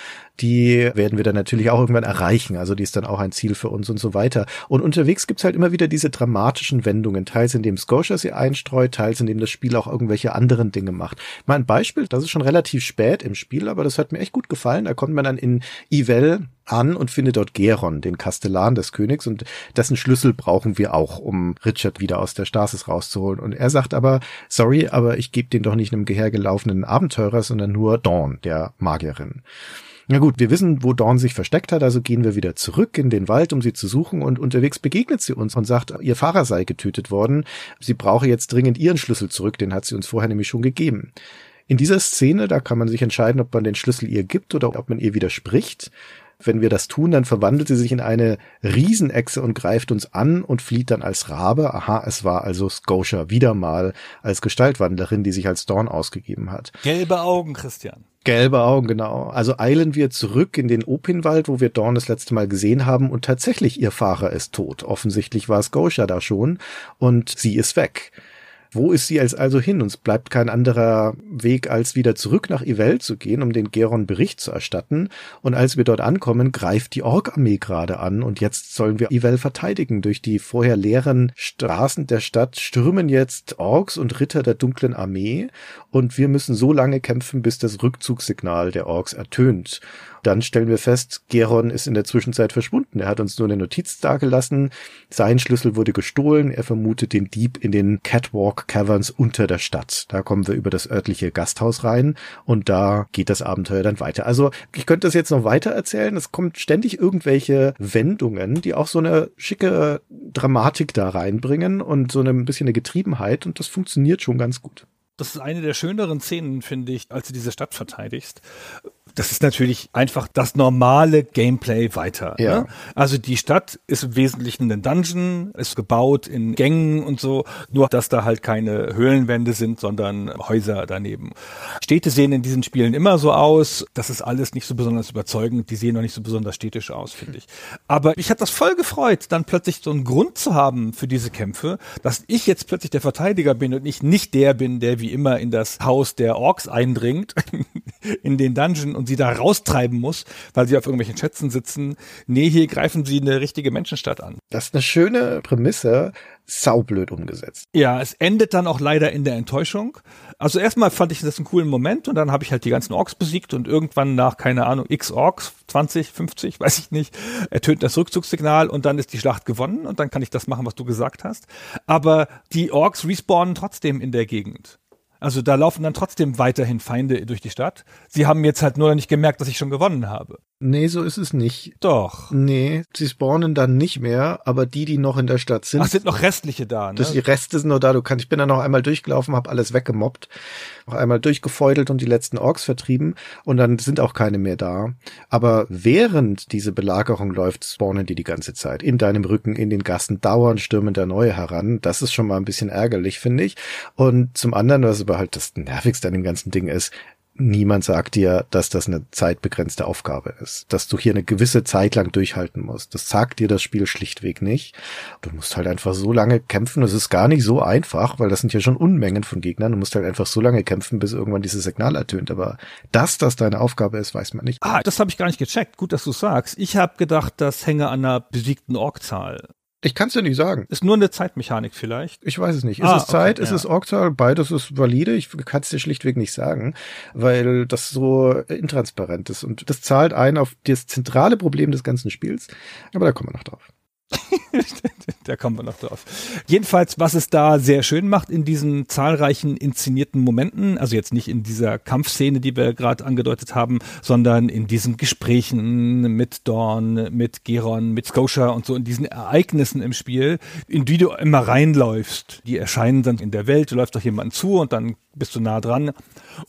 Die werden wir dann natürlich auch irgendwann erreichen. Also die ist dann auch ein Ziel für uns und so weiter. Und unterwegs gibt's halt immer wieder diese dramatischen Wendungen, teils in dem Scotia sie einstreut, teils in dem das Spiel auch irgendwelche anderen Dinge macht. Mal ein Beispiel, das ist schon relativ spät im Spiel, aber das hat mir echt gut gefallen. Da kommt man dann in Ivell an und findet dort Geron, den Kastellan des Königs, und dessen Schlüssel brauchen wir auch, um Richard wieder aus der Stasis rauszuholen. Und er sagt aber, sorry, aber ich gebe den doch nicht einem gehergelaufenen Abenteurer, sondern nur Dawn, der Magierin. Na gut, wir wissen, wo Dawn sich versteckt hat, also gehen wir wieder zurück in den Wald, um sie zu suchen und unterwegs begegnet sie uns und sagt, ihr Fahrer sei getötet worden. Sie brauche jetzt dringend ihren Schlüssel zurück, den hat sie uns vorher nämlich schon gegeben. In dieser Szene, da kann man sich entscheiden, ob man den Schlüssel ihr gibt oder ob man ihr widerspricht. Wenn wir das tun, dann verwandelt sie sich in eine Riesenechse und greift uns an und flieht dann als Rabe. Aha, es war also Scotia wieder mal als Gestaltwandlerin, die sich als Dawn ausgegeben hat. Gelbe Augen, Christian. Gelbe Augen, genau. Also eilen wir zurück in den Opinwald, wo wir Dawn das letzte Mal gesehen haben und tatsächlich ihr Fahrer ist tot. Offensichtlich war Scotia da schon und sie ist weg. Wo ist sie jetzt also hin? Uns bleibt kein anderer Weg, als wieder zurück nach Ivel zu gehen, um den Geron Bericht zu erstatten. Und als wir dort ankommen, greift die Ork-Armee gerade an und jetzt sollen wir Ivel verteidigen. Durch die vorher leeren Straßen der Stadt stürmen jetzt Orks und Ritter der dunklen Armee und wir müssen so lange kämpfen, bis das Rückzugssignal der Orks ertönt. Dann stellen wir fest, Geron ist in der Zwischenzeit verschwunden. Er hat uns nur eine Notiz dagelassen. Sein Schlüssel wurde gestohlen. Er vermutet den Dieb in den Catwalk Caverns unter der Stadt. Da kommen wir über das örtliche Gasthaus rein und da geht das Abenteuer dann weiter. Also ich könnte das jetzt noch weiter erzählen. Es kommt ständig irgendwelche Wendungen, die auch so eine schicke Dramatik da reinbringen und so ein bisschen eine Getriebenheit und das funktioniert schon ganz gut. Das ist eine der schöneren Szenen, finde ich, als du diese Stadt verteidigst das ist natürlich einfach das normale Gameplay weiter. Ja. Ne? Also die Stadt ist im Wesentlichen ein Dungeon, ist gebaut in Gängen und so, nur dass da halt keine Höhlenwände sind, sondern Häuser daneben. Städte sehen in diesen Spielen immer so aus, das ist alles nicht so besonders überzeugend, die sehen noch nicht so besonders städtisch aus, finde ich. Aber ich habe das voll gefreut, dann plötzlich so einen Grund zu haben für diese Kämpfe, dass ich jetzt plötzlich der Verteidiger bin und ich nicht der bin, der wie immer in das Haus der Orks eindringt, in den Dungeon und sie da raustreiben muss, weil sie auf irgendwelchen Schätzen sitzen. Nee, hier greifen sie eine richtige Menschenstadt an. Das ist eine schöne Prämisse, saublöd umgesetzt. Ja, es endet dann auch leider in der Enttäuschung. Also erstmal fand ich das einen coolen Moment und dann habe ich halt die ganzen Orks besiegt und irgendwann nach, keine Ahnung, x Orks, 20, 50, weiß ich nicht, ertönt das Rückzugssignal und dann ist die Schlacht gewonnen und dann kann ich das machen, was du gesagt hast. Aber die Orks respawnen trotzdem in der Gegend. Also da laufen dann trotzdem weiterhin Feinde durch die Stadt. Sie haben jetzt halt nur nicht gemerkt, dass ich schon gewonnen habe. Nee, so ist es nicht. Doch. Nee, sie spawnen dann nicht mehr, aber die, die noch in der Stadt sind. Ach, sind noch restliche da, ne? Das, die Reste sind noch da. Du kannst, ich bin da noch einmal durchgelaufen, habe alles weggemobbt, noch einmal durchgefeudelt und die letzten Orks vertrieben und dann sind auch keine mehr da. Aber während diese Belagerung läuft, spawnen die die ganze Zeit. In deinem Rücken, in den Gassen, dauernd stürmen da neue heran. Das ist schon mal ein bisschen ärgerlich, finde ich. Und zum anderen, was aber halt das Nervigste an dem ganzen Ding ist, niemand sagt dir, dass das eine zeitbegrenzte Aufgabe ist, dass du hier eine gewisse Zeit lang durchhalten musst. Das sagt dir das Spiel schlichtweg nicht. Du musst halt einfach so lange kämpfen. Es ist gar nicht so einfach, weil das sind ja schon Unmengen von Gegnern. Du musst halt einfach so lange kämpfen, bis irgendwann dieses Signal ertönt. Aber dass das deine Aufgabe ist, weiß man nicht. Ah, das habe ich gar nicht gecheckt. Gut, dass du sagst. Ich habe gedacht, das hänge an einer besiegten Orkzahl. Ich kann es dir nicht sagen. Ist nur eine Zeitmechanik vielleicht. Ich weiß es nicht. Ist Ah, es Zeit? okay, ist ja. es Orkzahl? Beides ist valide. Ich kann es dir schlichtweg nicht sagen, weil das so intransparent ist. Und das zahlt ein auf das zentrale Problem des ganzen Spiels. Aber da kommen wir noch drauf. da kommen wir noch drauf. Jedenfalls, was es da sehr schön macht in diesen zahlreichen inszenierten Momenten, also jetzt nicht in dieser Kampfszene, die wir gerade angedeutet haben, sondern in diesen Gesprächen mit Dawn, mit Geron, mit Scotia und so in diesen Ereignissen im Spiel, in die du immer reinläufst. Die erscheinen dann in der Welt, du läufst doch jemanden zu und dann bist du nah dran.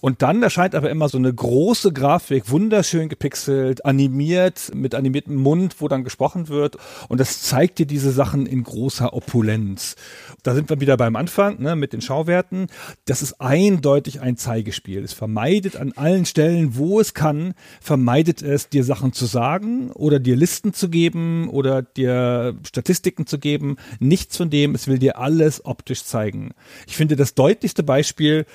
Und dann erscheint aber immer so eine große Grafik, wunderschön gepixelt, animiert, mit animiertem Mund, wo dann gesprochen wird. Und das zeigt dir diese Sachen in großer Opulenz. Da sind wir wieder beim Anfang, ne, mit den Schauwerten. Das ist eindeutig ein Zeigespiel. Es vermeidet an allen Stellen, wo es kann, vermeidet es, dir Sachen zu sagen oder dir Listen zu geben oder dir Statistiken zu geben. Nichts von dem. Es will dir alles optisch zeigen. Ich finde, das deutlichste Beispiel,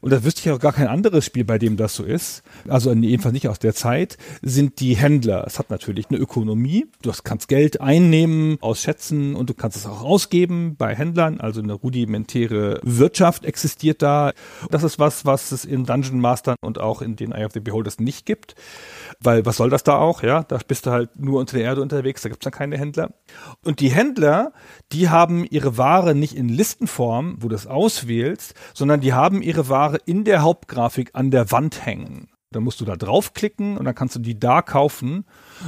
und da wüsste ich auch gar kein anderes Spiel, bei dem das so ist, also jedenfalls nicht aus der Zeit, sind die Händler. Es hat natürlich eine Ökonomie. Du kannst Geld einnehmen aus Schätzen und du kannst es auch ausgeben bei Händlern. Also eine rudimentäre Wirtschaft existiert da. Das ist was, was es in Dungeon Mastern und auch in den Eye of the Beholders nicht gibt. Weil was soll das da auch? Ja, da bist du halt nur unter der Erde unterwegs, da gibt's dann keine Händler. Und die Händler, die haben ihre Ware nicht in Listenform, wo du es auswählst, sondern die haben ihre Ware in der Hauptgrafik an der Wand hängen. Da musst du da draufklicken und dann kannst du die da kaufen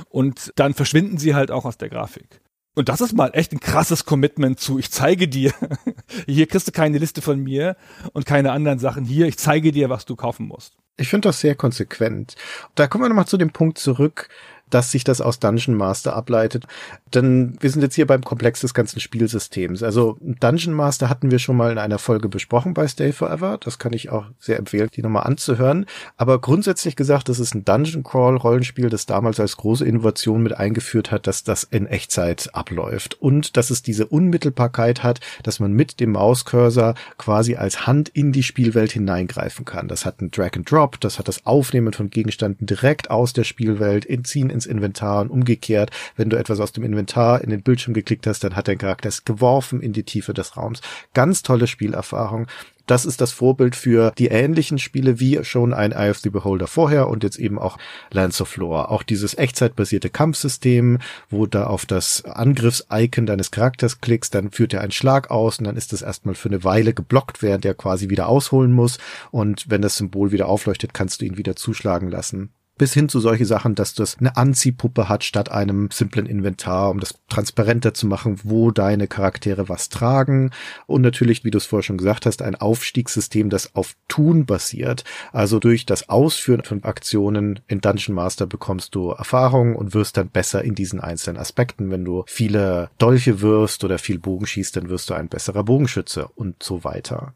und dann verschwinden sie halt auch aus der Grafik. Und das ist mal echt ein krasses Commitment zu, ich zeige dir, hier kriegst du keine Liste von mir und keine anderen Sachen, hier, ich zeige dir, was du kaufen musst. Ich finde das sehr konsequent. Da kommen wir nochmal zu dem Punkt zurück, dass sich das aus Dungeon Master ableitet. Denn wir sind jetzt hier beim Komplex des ganzen Spielsystems. Also Dungeon Master hatten wir schon mal in einer Folge besprochen bei Stay Forever. Das kann ich auch sehr empfehlen, die nochmal anzuhören. Aber grundsätzlich gesagt, das ist ein Dungeon Crawl Rollenspiel, das damals als große Innovation mit eingeführt hat, dass das in Echtzeit abläuft und dass es diese Unmittelbarkeit hat, dass man mit dem Mauscursor quasi als Hand in die Spielwelt hineingreifen kann. Das hat ein Drag and Drop, das hat das Aufnehmen von Gegenständen direkt aus der Spielwelt, in Ziehen ins Inventar und umgekehrt. Wenn du etwas aus dem Inventar in den Bildschirm geklickt hast, dann hat dein Charakter es geworfen in die Tiefe des Raums. Ganz tolle Spielerfahrung. Das ist das Vorbild für die ähnlichen Spiele wie schon ein Eye of the Beholder vorher und jetzt eben auch Lands of Lore. Auch dieses echtzeitbasierte Kampfsystem, wo da auf das Angriffs-Icon deines Charakters klickst, dann führt er einen Schlag aus und dann ist das erstmal für eine Weile geblockt, während er quasi wieder ausholen muss. Und wenn das Symbol wieder aufleuchtet, kannst du ihn wieder zuschlagen lassen bis hin zu solche Sachen, dass das eine Anziehpuppe hat statt einem simplen Inventar, um das transparenter zu machen, wo deine Charaktere was tragen. Und natürlich, wie du es vorher schon gesagt hast, ein Aufstiegssystem, das auf Tun basiert. Also durch das Ausführen von Aktionen in Dungeon Master bekommst du Erfahrung und wirst dann besser in diesen einzelnen Aspekten. Wenn du viele Dolche wirst oder viel Bogen schießt, dann wirst du ein besserer Bogenschütze und so weiter.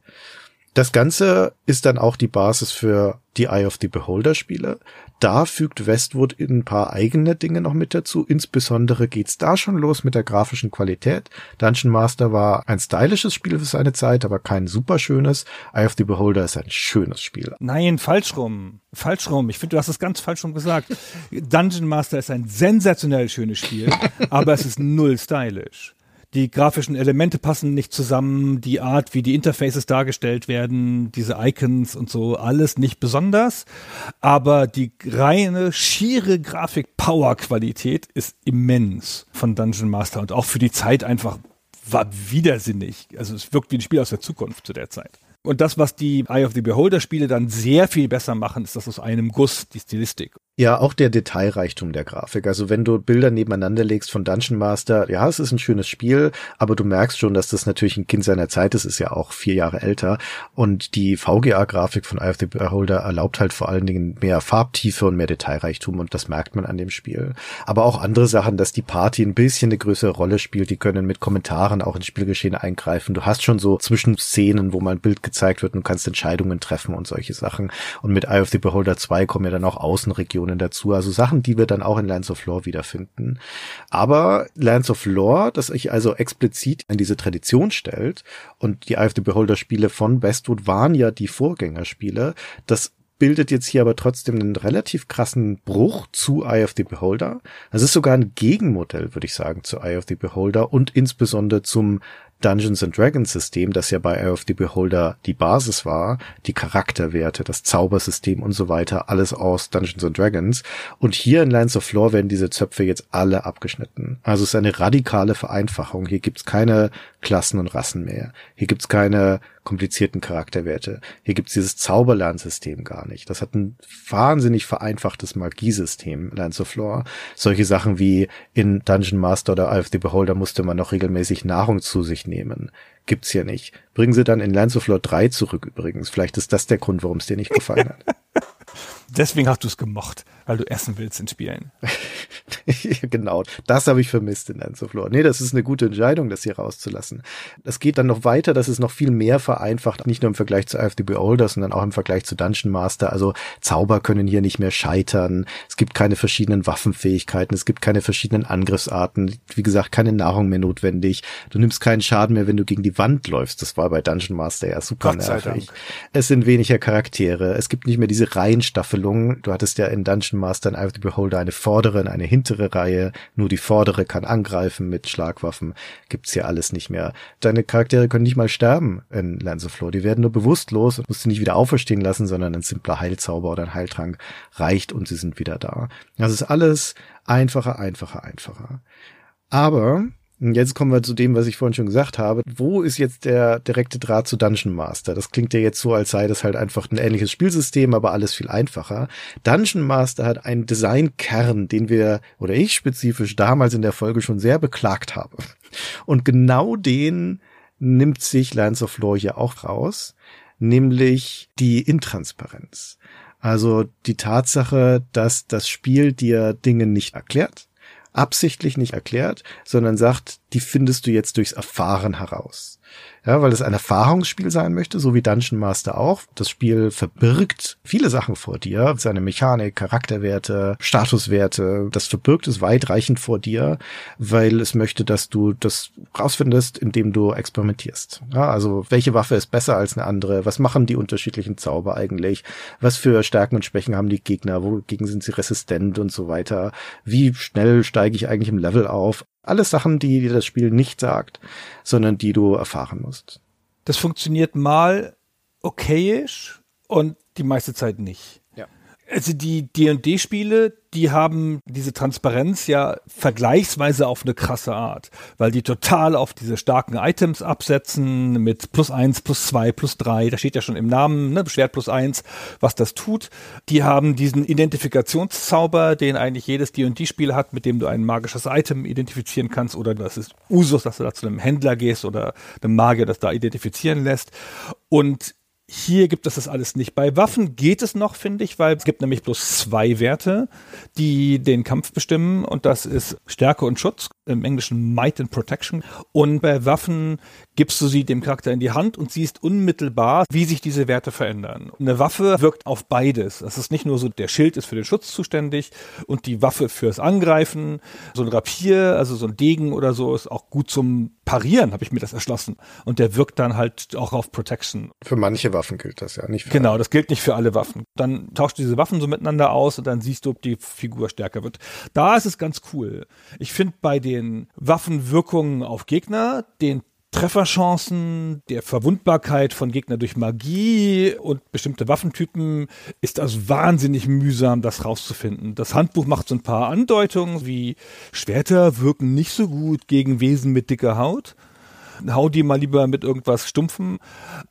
Das Ganze ist dann auch die Basis für die Eye of the Beholder Spiele. Da fügt Westwood ein paar eigene Dinge noch mit dazu. Insbesondere geht's da schon los mit der grafischen Qualität. Dungeon Master war ein stylisches Spiel für seine Zeit, aber kein super schönes. Eye of the Beholder ist ein schönes Spiel. Nein, falsch rum. Falsch rum. Ich finde, du hast es ganz falsch rum gesagt. Dungeon Master ist ein sensationell schönes Spiel, aber es ist null stylisch die grafischen Elemente passen nicht zusammen, die Art, wie die Interfaces dargestellt werden, diese Icons und so, alles nicht besonders. Aber die reine, schiere Grafik-Power-Qualität ist immens von Dungeon Master und auch für die Zeit einfach war widersinnig. Also es wirkt wie ein Spiel aus der Zukunft zu der Zeit. Und das, was die Eye of the Beholder Spiele dann sehr viel besser machen, ist das aus einem Guss, die Stilistik. Ja, auch der Detailreichtum der Grafik. Also wenn du Bilder nebeneinander legst von Dungeon Master, ja, es ist ein schönes Spiel, aber du merkst schon, dass das natürlich ein Kind seiner Zeit ist, ist ja auch vier Jahre älter. Und die VGA-Grafik von Eye of the Beholder erlaubt halt vor allen Dingen mehr Farbtiefe und mehr Detailreichtum und das merkt man an dem Spiel. Aber auch andere Sachen, dass die Party ein bisschen eine größere Rolle spielt, die können mit Kommentaren auch ins Spielgeschehen eingreifen. Du hast schon so Zwischenszenen, wo mal ein Bild gezeigt wird und du kannst Entscheidungen treffen und solche Sachen. Und mit Eye of the Beholder 2 kommen ja dann auch Außenregionen Missionen dazu, also Sachen, die wir dann auch in Lands of Lore wiederfinden. Aber Lands of Lore, das sich also explizit in diese Tradition stellt und die Eye of the Beholder Spiele von Westwood waren ja die Vorgängerspiele, das bildet jetzt hier aber trotzdem einen relativ krassen Bruch zu Eye of the Beholder. Das ist sogar ein Gegenmodell, würde ich sagen, zu Eye of the Beholder und insbesondere zum Dungeons and Dragons System, das ja bei Eye of the Beholder die Basis war, die Charakterwerte, das Zaubersystem und so weiter, alles aus Dungeons and Dragons. Und hier in Lands of Lore werden diese Zöpfe jetzt alle abgeschnitten. Also es ist eine radikale Vereinfachung. Hier gibt's keine Klassen und Rassen mehr. Hier gibt's keine komplizierten Charakterwerte. Hier gibt's dieses Zauberlernsystem gar nicht. Das hat ein wahnsinnig vereinfachtes Magiesystem, Lands of Lore. Solche Sachen wie in Dungeon Master oder Eye of the Beholder musste man noch regelmäßig Nahrung zu sich nehmen. Gibt's hier nicht. Bringen sie dann in Lands of Lore 3 zurück übrigens. Vielleicht ist das der Grund, warum es dir nicht gefallen hat. Deswegen hast du es gemocht, weil du essen willst in Spielen. genau, das habe ich vermisst in Lands of Lore. Nee, das ist eine gute Entscheidung, das hier rauszulassen. Das geht dann noch weiter, dass es noch viel mehr vereinfacht, nicht nur im Vergleich zu IFDB Older, sondern auch im Vergleich zu Dungeon Master. Also Zauber können hier nicht mehr scheitern. Es gibt keine verschiedenen Waffenfähigkeiten, es gibt keine verschiedenen Angriffsarten. Wie gesagt, keine Nahrung mehr notwendig. Du nimmst keinen Schaden mehr, wenn du gegen die Wand läufst. Das war bei Dungeon Master ja super nervig. Es sind weniger Charaktere. Es gibt nicht mehr diese Reihenstaffelung. Du hattest ja in Dungeon Master in IFDB Beholder eine vordere und eine hintere Reihe. Nur die vordere kann angreifen mit Schlagwaffen. Gibt's hier alles nicht mehr. Deine Charaktere können nicht mal sterben in Lands of Lore. Die werden nur bewusstlos und musst du nicht wieder auferstehen lassen, sondern ein simpler Heilzauber oder ein Heiltrank reicht und sie sind wieder da. Das ist alles einfacher, einfacher, einfacher. Aber Jetzt kommen wir zu dem, was ich vorhin schon gesagt habe. Wo ist jetzt der direkte Draht zu Dungeon Master? Das klingt ja jetzt so, als sei das halt einfach ein ähnliches Spielsystem, aber alles viel einfacher. Dungeon Master hat einen Designkern, den wir, oder ich spezifisch damals in der Folge schon sehr beklagt habe. Und genau den nimmt sich Lands of Lore hier auch raus, nämlich die Intransparenz. Also die Tatsache, dass das Spiel dir Dinge nicht erklärt, absichtlich nicht erklärt, sondern sagt, die findest du jetzt durchs Erfahren heraus. Ja, weil es ein Erfahrungsspiel sein möchte, so wie Dungeon Master auch. Das Spiel verbirgt viele Sachen vor dir. Seine Mechanik, Charakterwerte, Statuswerte. Das verbirgt es weitreichend vor dir, weil es möchte, dass du das rausfindest, indem du experimentierst. Ja, also welche Waffe ist besser als eine andere? Was machen die unterschiedlichen Zauber eigentlich? Was für Stärken und Schwächen haben die Gegner? Wogegen sind sie resistent und so weiter? Wie schnell steige ich eigentlich im Level auf? Alles Sachen, die dir das Spiel nicht sagt, sondern die du erfahren musst. Das funktioniert mal okayisch und die meiste Zeit nicht. Also die D&D-Spiele, die haben diese Transparenz ja vergleichsweise auf eine krasse Art, weil die total auf diese starken Items absetzen mit plus eins, plus zwei, plus drei. Da steht ja schon im Namen, ne, Schwert plus eins, was das tut. Die haben diesen Identifikationszauber, den eigentlich jedes D&D-Spiel hat, mit dem du ein magisches Item identifizieren kannst oder das ist Usus, dass du da zu einem Händler gehst oder einem Magier das da identifizieren lässt. Und hier gibt es das alles nicht. Bei Waffen geht es noch, finde ich, weil es gibt nämlich bloß zwei Werte, die den Kampf bestimmen und das ist Stärke und Schutz, im Englischen Might and Protection. Und bei Waffen gibst du sie dem Charakter in die Hand und siehst unmittelbar, wie sich diese Werte verändern. Eine Waffe wirkt auf beides. Das ist nicht nur so, der Schild ist für den Schutz zuständig und die Waffe fürs Angreifen. So ein Rapier, also so ein Degen oder so, ist auch gut zum Parieren, habe ich mir das erschlossen. Und der wirkt dann halt auch auf Protection. Für manche Waffen gilt das ja, nicht für Genau, das gilt nicht für alle Waffen. Dann tauschst du diese Waffen so miteinander aus und dann siehst du, ob die Figur stärker wird. Da ist es ganz cool. Ich finde bei den Waffenwirkungen auf Gegner, den Trefferchancen, der Verwundbarkeit von Gegner durch Magie und bestimmte Waffentypen ist das wahnsinnig mühsam, das rauszufinden. Das Handbuch macht so ein paar Andeutungen, wie Schwerter wirken nicht so gut gegen Wesen mit dicker Haut. Hau die mal lieber mit irgendwas Stumpfem.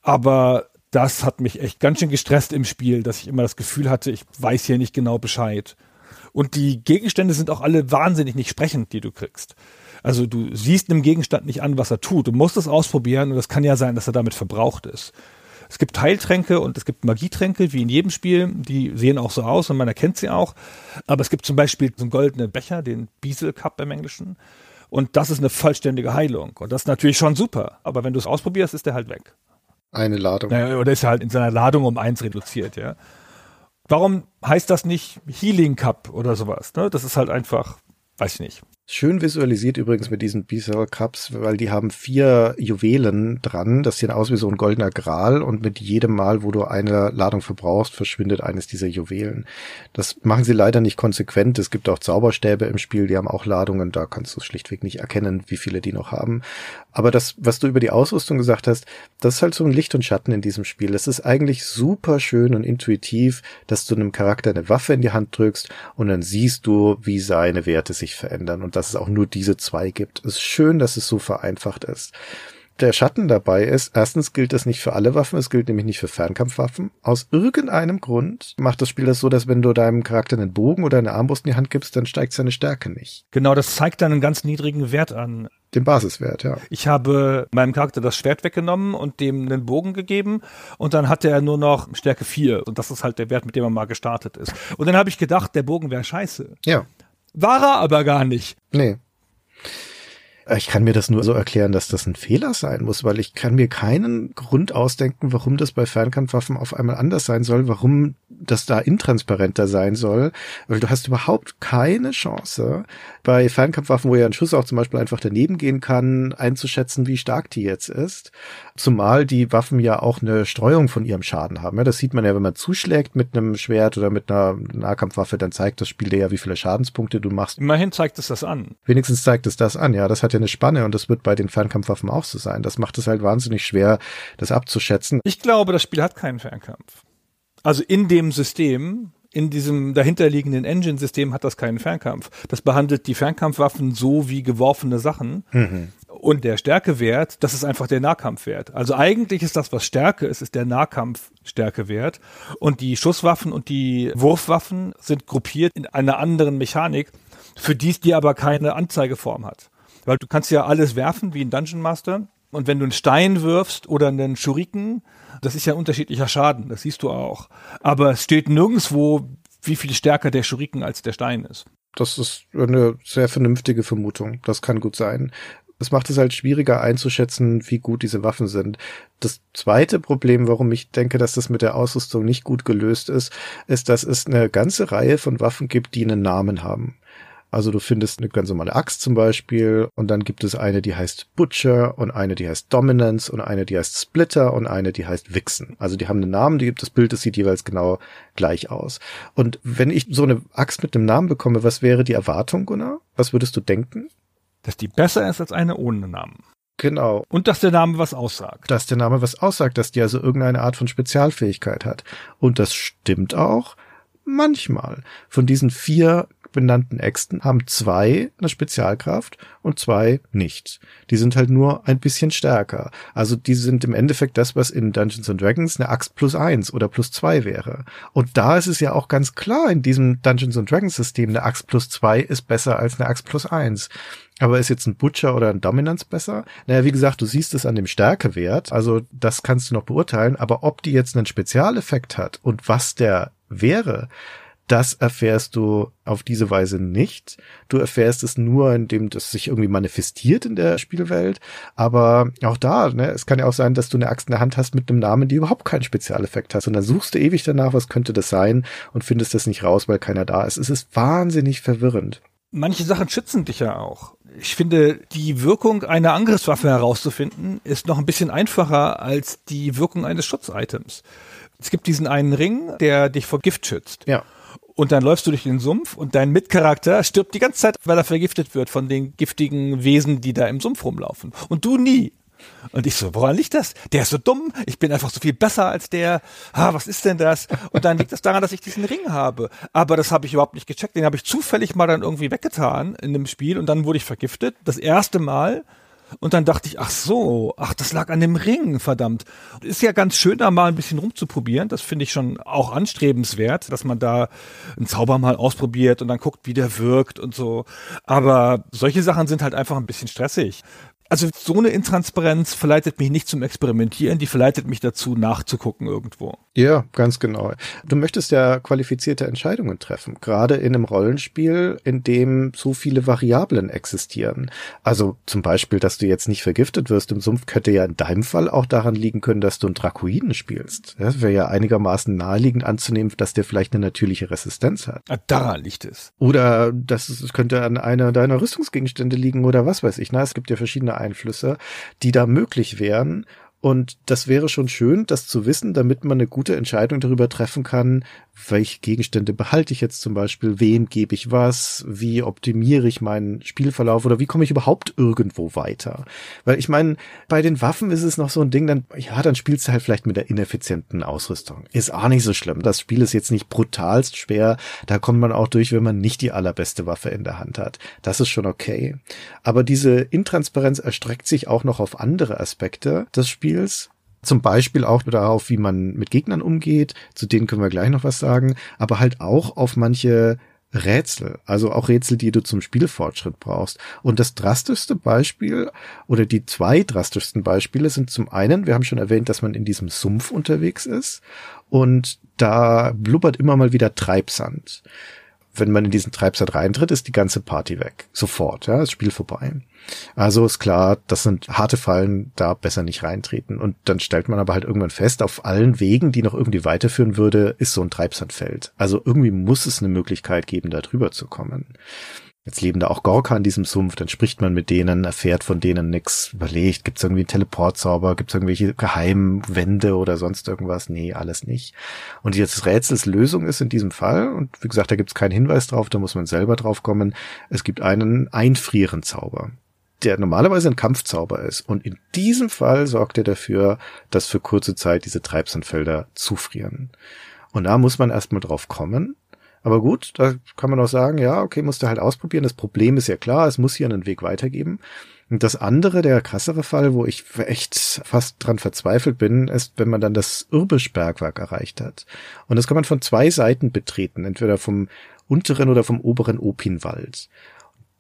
Aber das hat mich echt ganz schön gestresst im Spiel, dass ich immer das Gefühl hatte, ich weiß hier nicht genau Bescheid. Und die Gegenstände sind auch alle wahnsinnig nicht sprechend, die du kriegst. Also du siehst einem Gegenstand nicht an, was er tut. Du musst es ausprobieren und es kann ja sein, dass er damit verbraucht ist. Es gibt Heiltränke und es gibt Magietränke, wie in jedem Spiel. Die sehen auch so aus und man erkennt sie auch. Aber es gibt zum Beispiel so einen goldenen Becher, den Biesel Cup im Englischen. Und das ist eine vollständige Heilung. Und das ist natürlich schon super. Aber wenn du es ausprobierst, ist der halt weg. eine Ladung. Naja, oder ist er halt in seiner Ladung um eins reduziert, ja. Warum heißt das nicht Healing Cup oder sowas? Ne? Das ist halt einfach, weiß ich nicht. Schön visualisiert übrigens mit diesen B-Cell Cups, weil die haben vier Juwelen dran. Das sieht aus wie so ein goldener Gral und mit jedem Mal, wo du eine Ladung verbrauchst, verschwindet eines dieser Juwelen. Das machen sie leider nicht konsequent. Es gibt auch Zauberstäbe im Spiel, die haben auch Ladungen. Da kannst du schlichtweg nicht erkennen, wie viele die noch haben. Aber das, was du über die Ausrüstung gesagt hast, das ist halt so ein Licht und Schatten in diesem Spiel. Es ist eigentlich super schön und intuitiv, dass du einem Charakter eine Waffe in die Hand drückst und dann siehst du, wie seine Werte sich verändern und dass es auch nur diese zwei gibt. Es ist schön, dass es so vereinfacht ist. Der Schatten dabei ist, erstens gilt das nicht für alle Waffen, es gilt nämlich nicht für Fernkampfwaffen. Aus irgendeinem Grund macht das Spiel das so, dass wenn du deinem Charakter einen Bogen oder eine Armbrust in die Hand gibst, dann steigt seine Stärke nicht. Genau, das zeigt dann einen ganz niedrigen Wert an. Den Basiswert, ja. Ich habe meinem Charakter das Schwert weggenommen und dem einen Bogen gegeben und dann hatte er nur noch Stärke 4 und das ist halt der Wert, mit dem er mal gestartet ist. Und dann habe ich gedacht, der Bogen wäre scheiße. Ja. War er aber gar nicht. Nee. Ich kann mir das nur so erklären, dass das ein Fehler sein muss, weil ich kann mir keinen Grund ausdenken, warum das bei Fernkampfwaffen auf einmal anders sein soll, warum das da intransparenter sein soll, weil du hast überhaupt keine Chance, bei Fernkampfwaffen, wo ja ein Schuss auch zum Beispiel einfach daneben gehen kann, einzuschätzen, wie stark die jetzt ist. Zumal die Waffen ja auch eine Streuung von ihrem Schaden haben. Ja, das sieht man ja, wenn man zuschlägt mit einem Schwert oder mit einer Nahkampfwaffe, dann zeigt das Spiel dir ja, wie viele Schadenspunkte du machst. Immerhin zeigt es das an. Wenigstens zeigt es das an, ja. Das hat ja eine Spanne und das wird bei den Fernkampfwaffen auch so sein. Das macht es halt wahnsinnig schwer, das abzuschätzen. Ich glaube, das Spiel hat keinen Fernkampf. Also in dem System, in diesem dahinterliegenden Engine-System hat das keinen Fernkampf. Das behandelt die Fernkampfwaffen so wie geworfene Sachen. Mhm. Und der Stärkewert, das ist einfach der Nahkampfwert. Also eigentlich ist das, was Stärke ist, ist der Nahkampfstärkewert. Und die Schusswaffen und die Wurfwaffen sind gruppiert in einer anderen Mechanik, für die es die aber keine Anzeigeform hat. Weil du kannst ja alles werfen, wie ein Dungeon Master. Und wenn du einen Stein wirfst oder einen Schuriken, das ist ja unterschiedlicher Schaden, das siehst du auch. Aber es steht nirgendwo, wie viel stärker der Schuriken als der Stein ist. Das ist eine sehr vernünftige Vermutung. Das kann gut sein. Es macht es halt schwieriger einzuschätzen, wie gut diese Waffen sind. Das zweite Problem, warum ich denke, dass das mit der Ausrüstung nicht gut gelöst ist, ist, dass es eine ganze Reihe von Waffen gibt, die einen Namen haben. Also du findest eine ganz normale Axt zum Beispiel und dann gibt es eine, die heißt Butcher und eine, die heißt Dominance und eine, die heißt Splitter und eine, die heißt Vixen. Also die haben einen Namen, die, das Bild, das sieht jeweils genau gleich aus. Und wenn ich so eine Axt mit einem Namen bekomme, was wäre die Erwartung, Gunnar? Was würdest du denken? Dass die besser ist als eine ohne Namen. Genau. Und dass der Name was aussagt. Dass der Name was aussagt, dass die also irgendeine Art von Spezialfähigkeit hat. Und das stimmt auch manchmal. Von diesen vier benannten Äxten haben zwei eine Spezialkraft und zwei nicht. Die sind halt nur ein bisschen stärker. Also die sind im Endeffekt das, was in Dungeons and Dragons eine Axt plus eins oder plus zwei wäre. Und da ist es ja auch ganz klar in diesem Dungeons and Dragons System, eine Axt plus zwei ist besser als eine Axt plus eins. Aber ist jetzt ein Butcher oder ein Dominance besser? Naja, wie gesagt, du siehst es an dem Stärkewert, also das kannst du noch beurteilen, aber ob die jetzt einen Spezialeffekt hat und was der wäre, das erfährst du auf diese Weise nicht. Du erfährst es nur, indem das sich irgendwie manifestiert in der Spielwelt. Aber auch da, ne, es kann ja auch sein, dass du eine Axt in der Hand hast mit einem Namen, die überhaupt keinen Spezialeffekt hat. Und dann suchst du ewig danach, was könnte das sein und findest das nicht raus, weil keiner da ist. Es ist wahnsinnig verwirrend. Manche Sachen schützen dich ja auch. Ich finde, die Wirkung einer Angriffswaffe herauszufinden, ist noch ein bisschen einfacher als die Wirkung eines Schutzitems. Es gibt diesen einen Ring, der dich vor Gift schützt. Ja und dann läufst du durch den Sumpf und dein Mitcharakter stirbt die ganze Zeit, weil er vergiftet wird von den giftigen Wesen, die da im Sumpf rumlaufen. Und du nie. Und ich so, woran liegt das? Der ist so dumm, ich bin einfach so viel besser als der. Ah, was ist denn das? Und dann liegt das daran, dass ich diesen Ring habe. Aber das habe ich überhaupt nicht gecheckt. Den habe ich zufällig mal dann irgendwie weggetan in dem Spiel und dann wurde ich vergiftet. Das erste Mal. Und dann dachte ich, ach so, ach, das lag an dem Ring, verdammt. Ist ja ganz schön, da mal ein bisschen rumzuprobieren. Das finde ich schon auch anstrebenswert, dass man da einen Zauber mal ausprobiert und dann guckt, wie der wirkt und so. Aber solche Sachen sind halt einfach ein bisschen stressig. Also so eine Intransparenz verleitet mich nicht zum Experimentieren, die verleitet mich dazu, nachzugucken irgendwo. Ja, ganz genau. Du möchtest ja qualifizierte Entscheidungen treffen, gerade in einem Rollenspiel, in dem so viele Variablen existieren. Also zum Beispiel, dass du jetzt nicht vergiftet wirst im Sumpf, könnte ja in deinem Fall auch daran liegen können, dass du einen Drakoiden spielst. Das wäre ja einigermaßen naheliegend anzunehmen, dass der vielleicht eine natürliche Resistenz hat. Ah, daran liegt es. Oder das könnte an einer deiner Rüstungsgegenstände liegen oder was weiß ich. Na, es gibt ja verschiedene Einflüsse, die da möglich wären. Und das wäre schon schön, das zu wissen, damit man eine gute Entscheidung darüber treffen kann, welche Gegenstände behalte ich jetzt zum Beispiel, wem gebe ich was, wie optimiere ich meinen Spielverlauf oder wie komme ich überhaupt irgendwo weiter. Weil ich meine, bei den Waffen ist es noch so ein Ding, dann, ja, dann spielst du halt vielleicht mit der ineffizienten Ausrüstung. Ist auch nicht so schlimm. Das Spiel ist jetzt nicht brutalst schwer. Da kommt man auch durch, wenn man nicht die allerbeste Waffe in der Hand hat. Das ist schon okay. Aber diese Intransparenz erstreckt sich auch noch auf andere Aspekte des Spiels zum Beispiel auch darauf, wie man mit Gegnern umgeht, zu denen können wir gleich noch was sagen, aber halt auch auf manche Rätsel, also auch Rätsel, die du zum Spielfortschritt brauchst. Und das drastischste Beispiel oder die zwei drastischsten Beispiele sind zum einen, wir haben schon erwähnt, dass man in diesem Sumpf unterwegs ist und da blubbert immer mal wieder Treibsand. Wenn man in diesen Treibsand reintritt, ist die ganze Party weg. Sofort, ja, das Spiel vorbei. Also ist klar, das sind harte Fallen, da besser nicht reintreten. Und dann stellt man aber halt irgendwann fest, auf allen Wegen, die noch irgendwie weiterführen würde, ist so ein Treibsandfeld. Also irgendwie muss es eine Möglichkeit geben, da drüber zu kommen. Jetzt leben da auch Gorka in diesem Sumpf, dann spricht man mit denen, erfährt von denen nix, überlegt, gibt's irgendwie einen Teleportzauber, gibt's irgendwelche geheimen Wände oder sonst irgendwas? Nee, alles nicht. Und jetzt Rätsels Lösung ist in diesem Fall, und wie gesagt, da gibt's keinen Hinweis drauf, da muss man selber drauf kommen, es gibt einen Einfrierenzauber der normalerweise ein Kampfzauber ist. Und in diesem Fall sorgt er dafür, dass für kurze Zeit diese Treibsandfelder zufrieren. Und da muss man erstmal drauf kommen. Aber gut, da kann man auch sagen, ja, okay, musst du halt ausprobieren. Das Problem ist ja klar, es muss hier einen Weg weitergeben. Und das andere, der krassere Fall, wo ich echt fast dran verzweifelt bin, ist, wenn man dann das Irbisch-Bergwerk erreicht hat. Und das kann man von zwei Seiten betreten, entweder vom unteren oder vom oberen Opinwald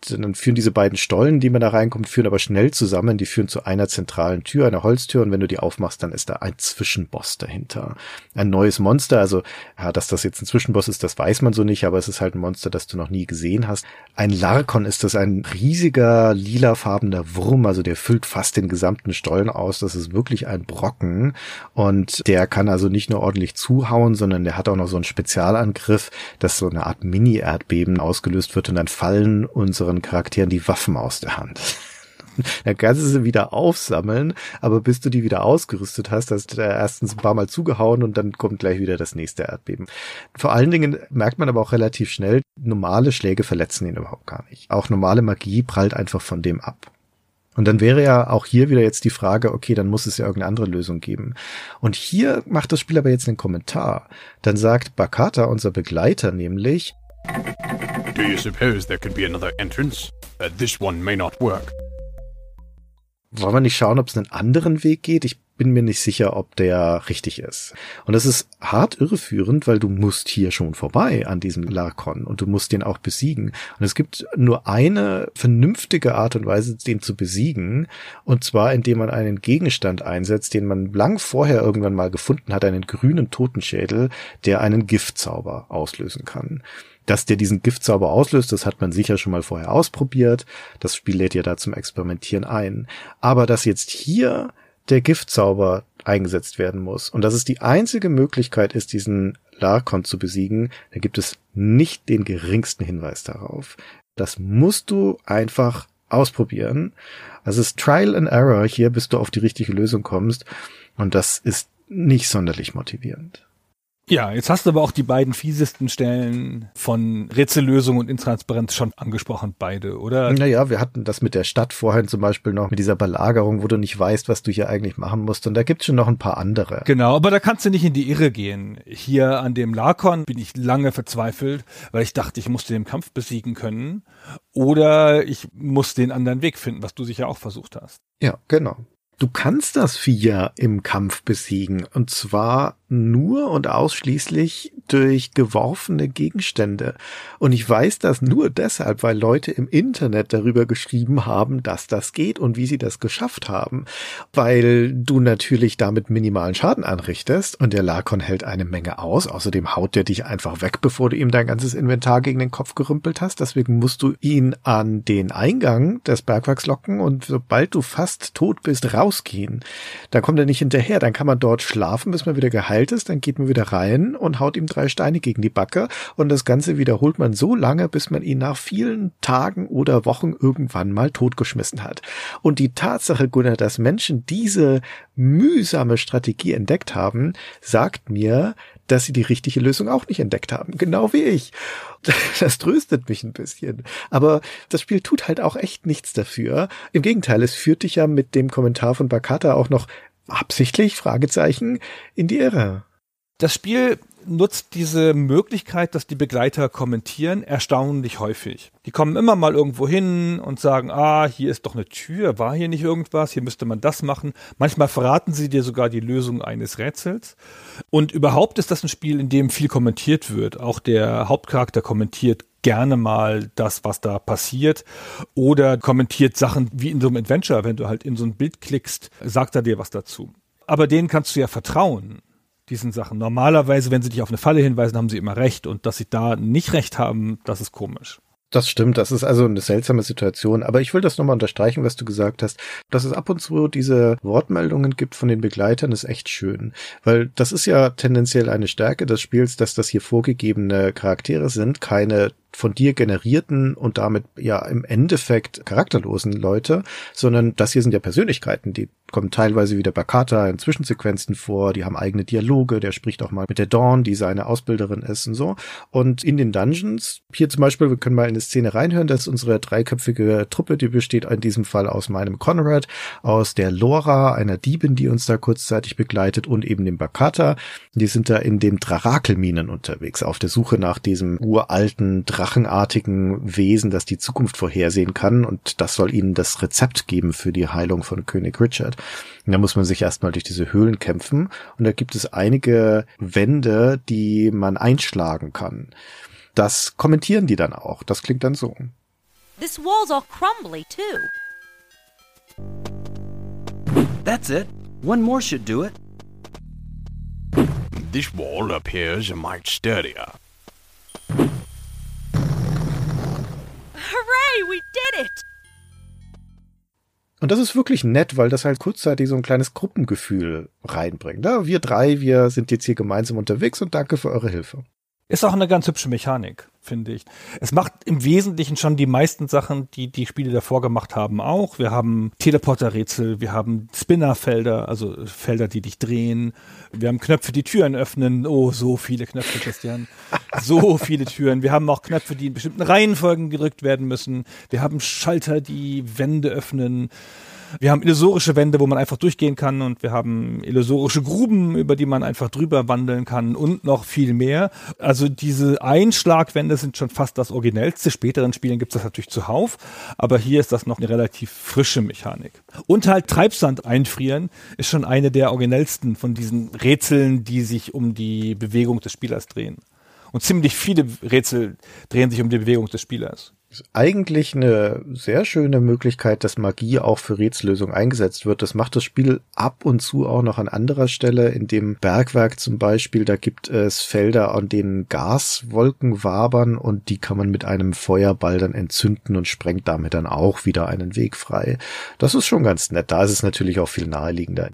dann führen diese beiden Stollen, die man da reinkommt, führen aber schnell zusammen. Die führen zu einer zentralen Tür, einer Holztür. Und wenn du die aufmachst, dann ist da ein Zwischenboss dahinter. Ein neues Monster. Also, ja, dass das jetzt ein Zwischenboss ist, das weiß man so nicht, aber es ist halt ein Monster, das du noch nie gesehen hast. Ein Larkon ist das ein riesiger, lilafarbener Wurm. Also der füllt fast den gesamten Stollen aus. Das ist wirklich ein Brocken. Und der kann also nicht nur ordentlich zuhauen, sondern der hat auch noch so einen Spezialangriff, dass so eine Art Mini-Erdbeben ausgelöst wird und dann fallen unseren Charakteren die Waffen aus der Hand. Dann kannst du sie wieder aufsammeln, aber bis du die wieder ausgerüstet hast, hast du erstens ein paar Mal zugehauen und dann kommt gleich wieder das nächste Erdbeben. Vor allen Dingen merkt man aber auch relativ schnell, normale Schläge verletzen ihn überhaupt gar nicht. Auch normale Magie prallt einfach von dem ab. Und dann wäre ja auch hier wieder jetzt die Frage, okay, dann muss es ja irgendeine andere Lösung geben. Und hier macht das Spiel aber jetzt einen Kommentar. Dann sagt Bakata, unser Begleiter, nämlich, Do you suppose there could be another entrance? Uh, this one may not work. wollen wir nicht schauen, ob es einen anderen Weg geht? Ich bin mir nicht sicher, ob der richtig ist. Und das ist hart irreführend, weil du musst hier schon vorbei an diesem Larkon und du musst den auch besiegen. Und es gibt nur eine vernünftige Art und Weise, den zu besiegen. Und zwar, indem man einen Gegenstand einsetzt, den man lang vorher irgendwann mal gefunden hat, einen grünen Totenschädel, der einen Giftzauber auslösen kann. Dass der diesen Giftzauber auslöst, das hat man sicher schon mal vorher ausprobiert. Das Spiel lädt ja da zum Experimentieren ein. Aber dass jetzt hier der Giftzauber eingesetzt werden muss und dass es die einzige Möglichkeit ist, diesen Larkon zu besiegen, da gibt es nicht den geringsten Hinweis darauf. Das musst du einfach ausprobieren. Also es ist Trial and Error hier, bis du auf die richtige Lösung kommst. Und das ist nicht sonderlich motivierend. Ja, jetzt hast du aber auch die beiden fiesesten Stellen von Rätsellösung und Intransparenz schon angesprochen, beide, oder? Naja, wir hatten das mit der Stadt vorhin zum Beispiel noch, mit dieser Belagerung, wo du nicht weißt, was du hier eigentlich machen musst. Und da gibt's schon noch ein paar andere. Genau, aber da kannst du nicht in die Irre gehen. Hier an dem Lakon bin ich lange verzweifelt, weil ich dachte, ich musste den Kampf besiegen können. Oder ich muss den anderen Weg finden, was du sicher auch versucht hast. Ja, genau. Du kannst das Vier im Kampf besiegen. Und zwar nur und ausschließlich durch geworfene Gegenstände. Und ich weiß das nur deshalb, weil Leute im Internet darüber geschrieben haben, dass das geht und wie sie das geschafft haben. Weil du natürlich damit minimalen Schaden anrichtest und der Lakon hält eine Menge aus. Außerdem haut der dich einfach weg, bevor du ihm dein ganzes Inventar gegen den Kopf gerümpelt hast. Deswegen musst du ihn an den Eingang des Bergwerks locken und sobald du fast tot bist, rausgehen. Da kommt er nicht hinterher. Dann kann man dort schlafen, bis man wieder geheilt ist. Dann geht man wieder rein und haut ihm drei Steine gegen die Backe. Und das Ganze wiederholt man so lange, bis man ihn nach vielen Tagen oder Wochen irgendwann mal totgeschmissen hat. Und die Tatsache, Gunnar, dass Menschen diese mühsame Strategie entdeckt haben, sagt mir, dass sie die richtige Lösung auch nicht entdeckt haben. Genau wie ich. Das tröstet mich ein bisschen. Aber das Spiel tut halt auch echt nichts dafür. Im Gegenteil, es führt dich ja mit dem Kommentar von Bakata auch noch absichtlich, Fragezeichen, in die Irre. Das Spiel nutzt diese Möglichkeit, dass die Begleiter kommentieren, erstaunlich häufig. Die kommen immer mal irgendwo hin und sagen, ah, hier ist doch eine Tür, war hier nicht irgendwas, hier müsste man das machen. Manchmal verraten sie dir sogar die Lösung eines Rätsels. Und überhaupt ist das ein Spiel, in dem viel kommentiert wird. Auch der Hauptcharakter kommentiert gerne mal das, was da passiert oder kommentiert Sachen wie in so einem Adventure, wenn du halt in so ein Bild klickst, sagt er dir was dazu. Aber denen kannst du ja vertrauen diesen Sachen. Normalerweise, wenn sie dich auf eine Falle hinweisen, haben sie immer recht. Und dass sie da nicht recht haben, das ist komisch. Das stimmt, das ist also eine seltsame Situation. Aber ich will das nochmal unterstreichen, was du gesagt hast. Dass es ab und zu diese Wortmeldungen gibt von den Begleitern, ist echt schön. Weil das ist ja tendenziell eine Stärke des Spiels, dass das hier vorgegebene Charaktere sind, keine von dir generierten und damit ja im Endeffekt charakterlosen Leute, sondern das hier sind ja Persönlichkeiten, die kommen teilweise wieder Bakata in Zwischensequenzen vor, die haben eigene Dialoge, der spricht auch mal mit der Dawn, die seine Ausbilderin ist und so. Und in den Dungeons, hier zum Beispiel, wir können mal in eine Szene reinhören, das ist unsere dreiköpfige Truppe, die besteht in diesem Fall aus meinem Conrad, aus der Lora, einer Diebin, die uns da kurzzeitig begleitet und eben dem Bakata. Die sind da in den Drarakelminen unterwegs, auf der Suche nach diesem uralten Dra drachenartigen Wesen, das die Zukunft vorhersehen kann und das soll ihnen das Rezept geben für die Heilung von König Richard. Und da muss man sich erstmal durch diese Höhlen kämpfen und da gibt es einige Wände, die man einschlagen kann. Das kommentieren die dann auch. Das klingt dann so. This wall's all crumbly, too. That's it. One more should do it. This wall appears a mite sturdier. Hooray, we did it! Und das ist wirklich nett, weil das halt kurzzeitig so ein kleines Gruppengefühl reinbringt. Ja, wir drei, wir sind jetzt hier gemeinsam unterwegs und danke für eure Hilfe. Ist auch eine ganz hübsche Mechanik, finde ich. Es macht im Wesentlichen schon die meisten Sachen, die die Spiele davor gemacht haben, auch. Wir haben Teleporterrätsel, wir haben Spinnerfelder, also Felder, die dich drehen. Wir haben Knöpfe, die Türen öffnen. Oh, so viele Knöpfe, Christian. So viele Türen. Wir haben auch Knöpfe, die in bestimmten Reihenfolgen gedrückt werden müssen. Wir haben Schalter, die Wände öffnen. Wir haben illusorische Wände, wo man einfach durchgehen kann und wir haben illusorische Gruben, über die man einfach drüber wandeln kann und noch viel mehr. Also diese Einschlagwände sind schon fast das Originellste. Späteren Spielen gibt es das natürlich zuhauf, aber hier ist das noch eine relativ frische Mechanik. Und halt Treibsand einfrieren ist schon eine der originellsten von diesen Rätseln, die sich um die Bewegung des Spielers drehen. Und ziemlich viele Rätsel drehen sich um die Bewegung des Spielers eigentlich eine sehr schöne Möglichkeit, dass Magie auch für Rätsellösungen eingesetzt wird. Das macht das Spiel ab und zu auch noch an anderer Stelle. In dem Bergwerk zum Beispiel, da gibt es Felder, an denen Gaswolken wabern und die kann man mit einem Feuerball dann entzünden und sprengt damit dann auch wieder einen Weg frei. Das ist schon ganz nett. Da ist es natürlich auch viel naheliegender.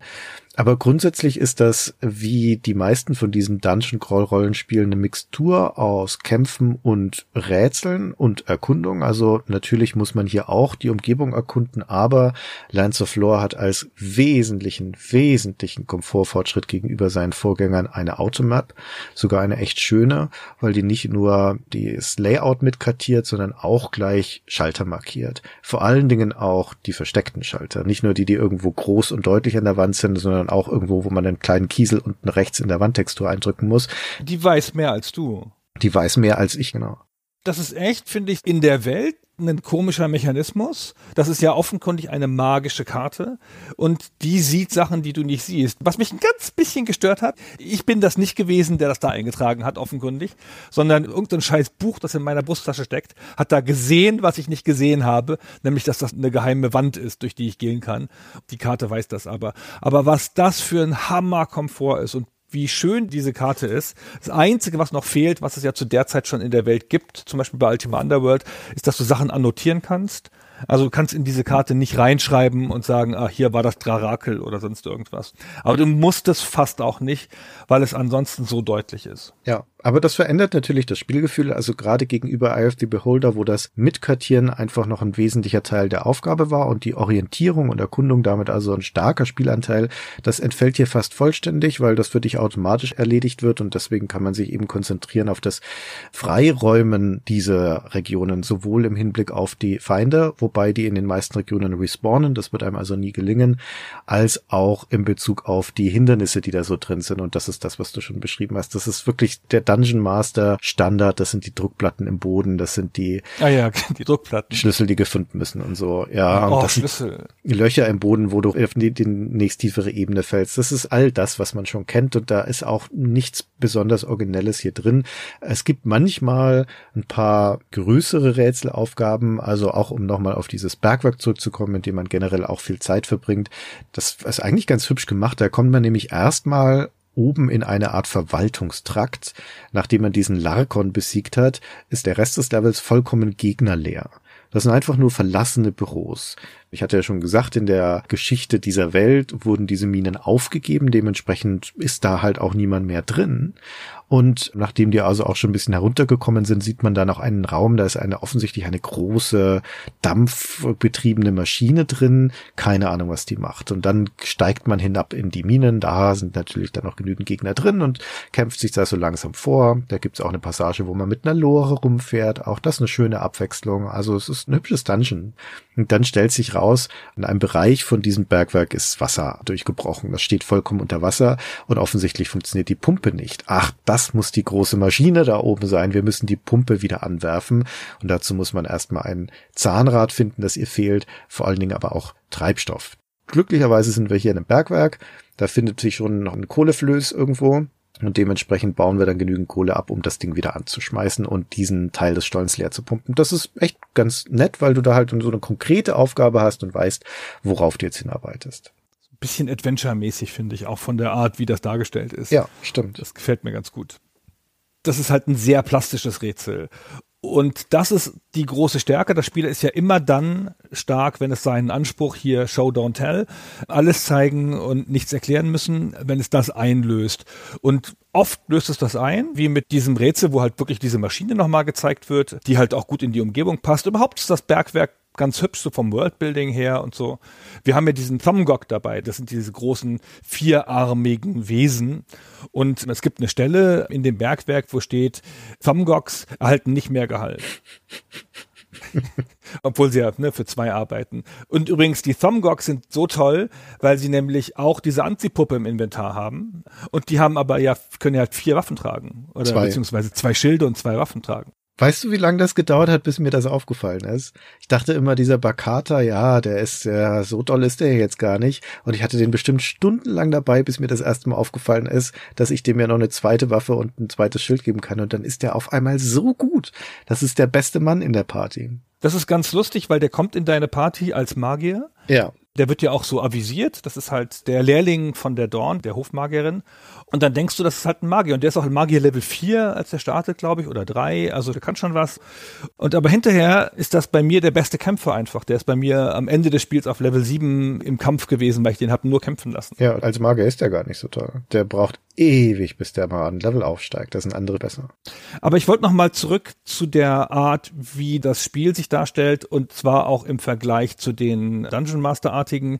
Aber grundsätzlich ist das, wie die meisten von diesen Dungeon Crawl Rollenspielen, eine Mixtur aus Kämpfen und Rätseln und Erkundung. Also natürlich muss man hier auch die Umgebung erkunden, aber Lands of Lore hat als wesentlichen, wesentlichen Komfortfortschritt gegenüber seinen Vorgängern eine Automap, sogar eine echt schöne, weil die nicht nur das Layout mitkartiert, sondern auch gleich Schalter markiert. Vor allen Dingen auch die versteckten Schalter. Nicht nur die, die irgendwo groß und deutlich an der Wand sind, sondern sondern auch irgendwo, wo man einen kleinen Kiesel unten rechts in der Wandtextur eindrücken muss. Die weiß mehr als du. Die weiß mehr als ich, genau. Das ist echt, finde ich, in der Welt ein komischer Mechanismus. Das ist ja offenkundig eine magische Karte und die sieht Sachen, die du nicht siehst. Was mich ein ganz bisschen gestört hat, ich bin das nicht gewesen, der das da eingetragen hat, offenkundig, sondern irgendein scheiß Buch, das in meiner Brusttasche steckt, hat da gesehen, was ich nicht gesehen habe, nämlich, dass das eine geheime Wand ist, durch die ich gehen kann. Die Karte weiß das aber. Aber was das für ein Hammerkomfort ist und wie schön diese Karte ist. Das Einzige, was noch fehlt, was es ja zu der Zeit schon in der Welt gibt, zum Beispiel bei Ultima Underworld, ist, dass du Sachen annotieren kannst. Also du kannst in diese Karte nicht reinschreiben und sagen, ah, hier war das Drarakel oder sonst irgendwas. Aber du musst es fast auch nicht, weil es ansonsten so deutlich ist. Ja, aber das verändert natürlich das Spielgefühl, also gerade gegenüber Eye of the Beholder, wo das Mitkartieren einfach noch ein wesentlicher Teil der Aufgabe war und die Orientierung und Erkundung damit also ein starker Spielanteil, das entfällt hier fast vollständig, weil das für dich automatisch erledigt wird und deswegen kann man sich eben konzentrieren auf das Freiräumen dieser Regionen, sowohl im Hinblick auf die Feinde, wobei die in den meisten Regionen respawnen, das wird einem also nie gelingen, als auch in Bezug auf die Hindernisse, die da so drin sind und das ist das, was du schon beschrieben hast. Das ist wirklich der Dungeon Master Standard, das sind die Druckplatten im Boden, das sind die, ah ja, die Druckplatten. Schlüssel, die gefunden müssen und so. Ja, oh, das Schlüssel. Löcher im Boden, wo du auf die, die nächst tiefere Ebene fällst. Das ist all das, was man schon kennt und da ist auch nichts besonders Originelles hier drin. Es gibt manchmal ein paar größere Rätselaufgaben, also auch um nochmal auf dieses Bergwerk zurückzukommen, in dem man generell auch viel Zeit verbringt. Das ist eigentlich ganz hübsch gemacht. Da kommt man nämlich erstmal oben in eine Art Verwaltungstrakt. Nachdem man diesen Larkon besiegt hat, ist der Rest des Levels vollkommen gegnerleer. Das sind einfach nur verlassene Büros. Ich hatte ja schon gesagt, in der Geschichte dieser Welt wurden diese Minen aufgegeben, dementsprechend ist da halt auch niemand mehr drin. Und nachdem die also auch schon ein bisschen heruntergekommen sind, sieht man da noch einen Raum, da ist eine offensichtlich eine große dampfbetriebene Maschine drin. Keine Ahnung, was die macht. Und dann steigt man hinab in die Minen. Da sind natürlich dann noch genügend Gegner drin und kämpft sich da so langsam vor. Da gibt's auch eine Passage, wo man mit einer Lore rumfährt. Auch das eine schöne Abwechslung. Also es ist ein hübsches Dungeon. Und dann stellt sich raus, in einem Bereich von diesem Bergwerk ist Wasser durchgebrochen. Das steht vollkommen unter Wasser und offensichtlich funktioniert die Pumpe nicht. Ach, das muss die große Maschine da oben sein. Wir müssen die Pumpe wieder anwerfen. Und dazu muss man erstmal ein Zahnrad finden, das ihr fehlt. Vor allen Dingen aber auch Treibstoff. Glücklicherweise sind wir hier in einem Bergwerk. Da findet sich schon noch ein Kohleflöß irgendwo. Und dementsprechend bauen wir dann genügend Kohle ab, um das Ding wieder anzuschmeißen und diesen Teil des Stollens leer zu pumpen. Das ist echt ganz nett, weil du da halt so eine konkrete Aufgabe hast und weißt, worauf du jetzt hinarbeitest. Bisschen Adventure-mäßig, finde ich, auch von der Art, wie das dargestellt ist. Ja, stimmt. Das gefällt mir ganz gut. Das ist halt ein sehr plastisches Rätsel. Und das ist die große Stärke. Das Spiel ist ja immer dann stark, wenn es seinen Anspruch hier Show, Don't Tell, alles zeigen und nichts erklären müssen, wenn es das einlöst. Und oft löst es das ein, wie mit diesem Rätsel, wo halt wirklich diese Maschine nochmal gezeigt wird, die halt auch gut in die Umgebung passt. Überhaupt ist das Bergwerk ganz hübsch, so vom Worldbuilding her und so. Wir haben ja diesen Thumbgok dabei, das sind diese großen vierarmigen Wesen. Und es gibt eine Stelle in dem Bergwerk, wo steht, Thumbgoks erhalten nicht mehr Gehalt. Obwohl sie ja ne, für zwei arbeiten. Und übrigens, die Thumbgoks sind so toll, weil sie nämlich auch diese Anziehpuppe im Inventar haben. Und die haben aber ja, können ja halt vier Waffen tragen. Oder Zwei. beziehungsweise zwei Schilde und zwei Waffen tragen. Weißt du, wie lange das gedauert hat, bis mir das aufgefallen ist? Ich dachte immer, dieser Bakata, ja, der ist ja, so doll ist der jetzt gar nicht. Und ich hatte den bestimmt stundenlang dabei, bis mir das erste Mal aufgefallen ist, dass ich dem ja noch eine zweite Waffe und ein zweites Schild geben kann. Und dann ist der auf einmal so gut. Das ist der beste Mann in der Party. Das ist ganz lustig, weil der kommt in deine Party als Magier. Ja. Der wird ja auch so avisiert. Das ist halt der Lehrling von der Dorn, der Hofmagierin. Und dann denkst du, das ist halt ein Magier. Und der ist auch ein Magier Level 4, als der startet, glaube ich, oder 3. Also der kann schon was. Und aber hinterher ist das bei mir der beste Kämpfer einfach. Der ist bei mir am Ende des Spiels auf Level 7 im Kampf gewesen, weil ich den habe nur kämpfen lassen. Ja, als Magier ist der gar nicht so toll. Der braucht ewig, bis der mal an Level aufsteigt. Das sind andere besser. Aber ich wollte noch mal zurück zu der Art, wie das Spiel sich darstellt und zwar auch im Vergleich zu den Dungeon Master artigen.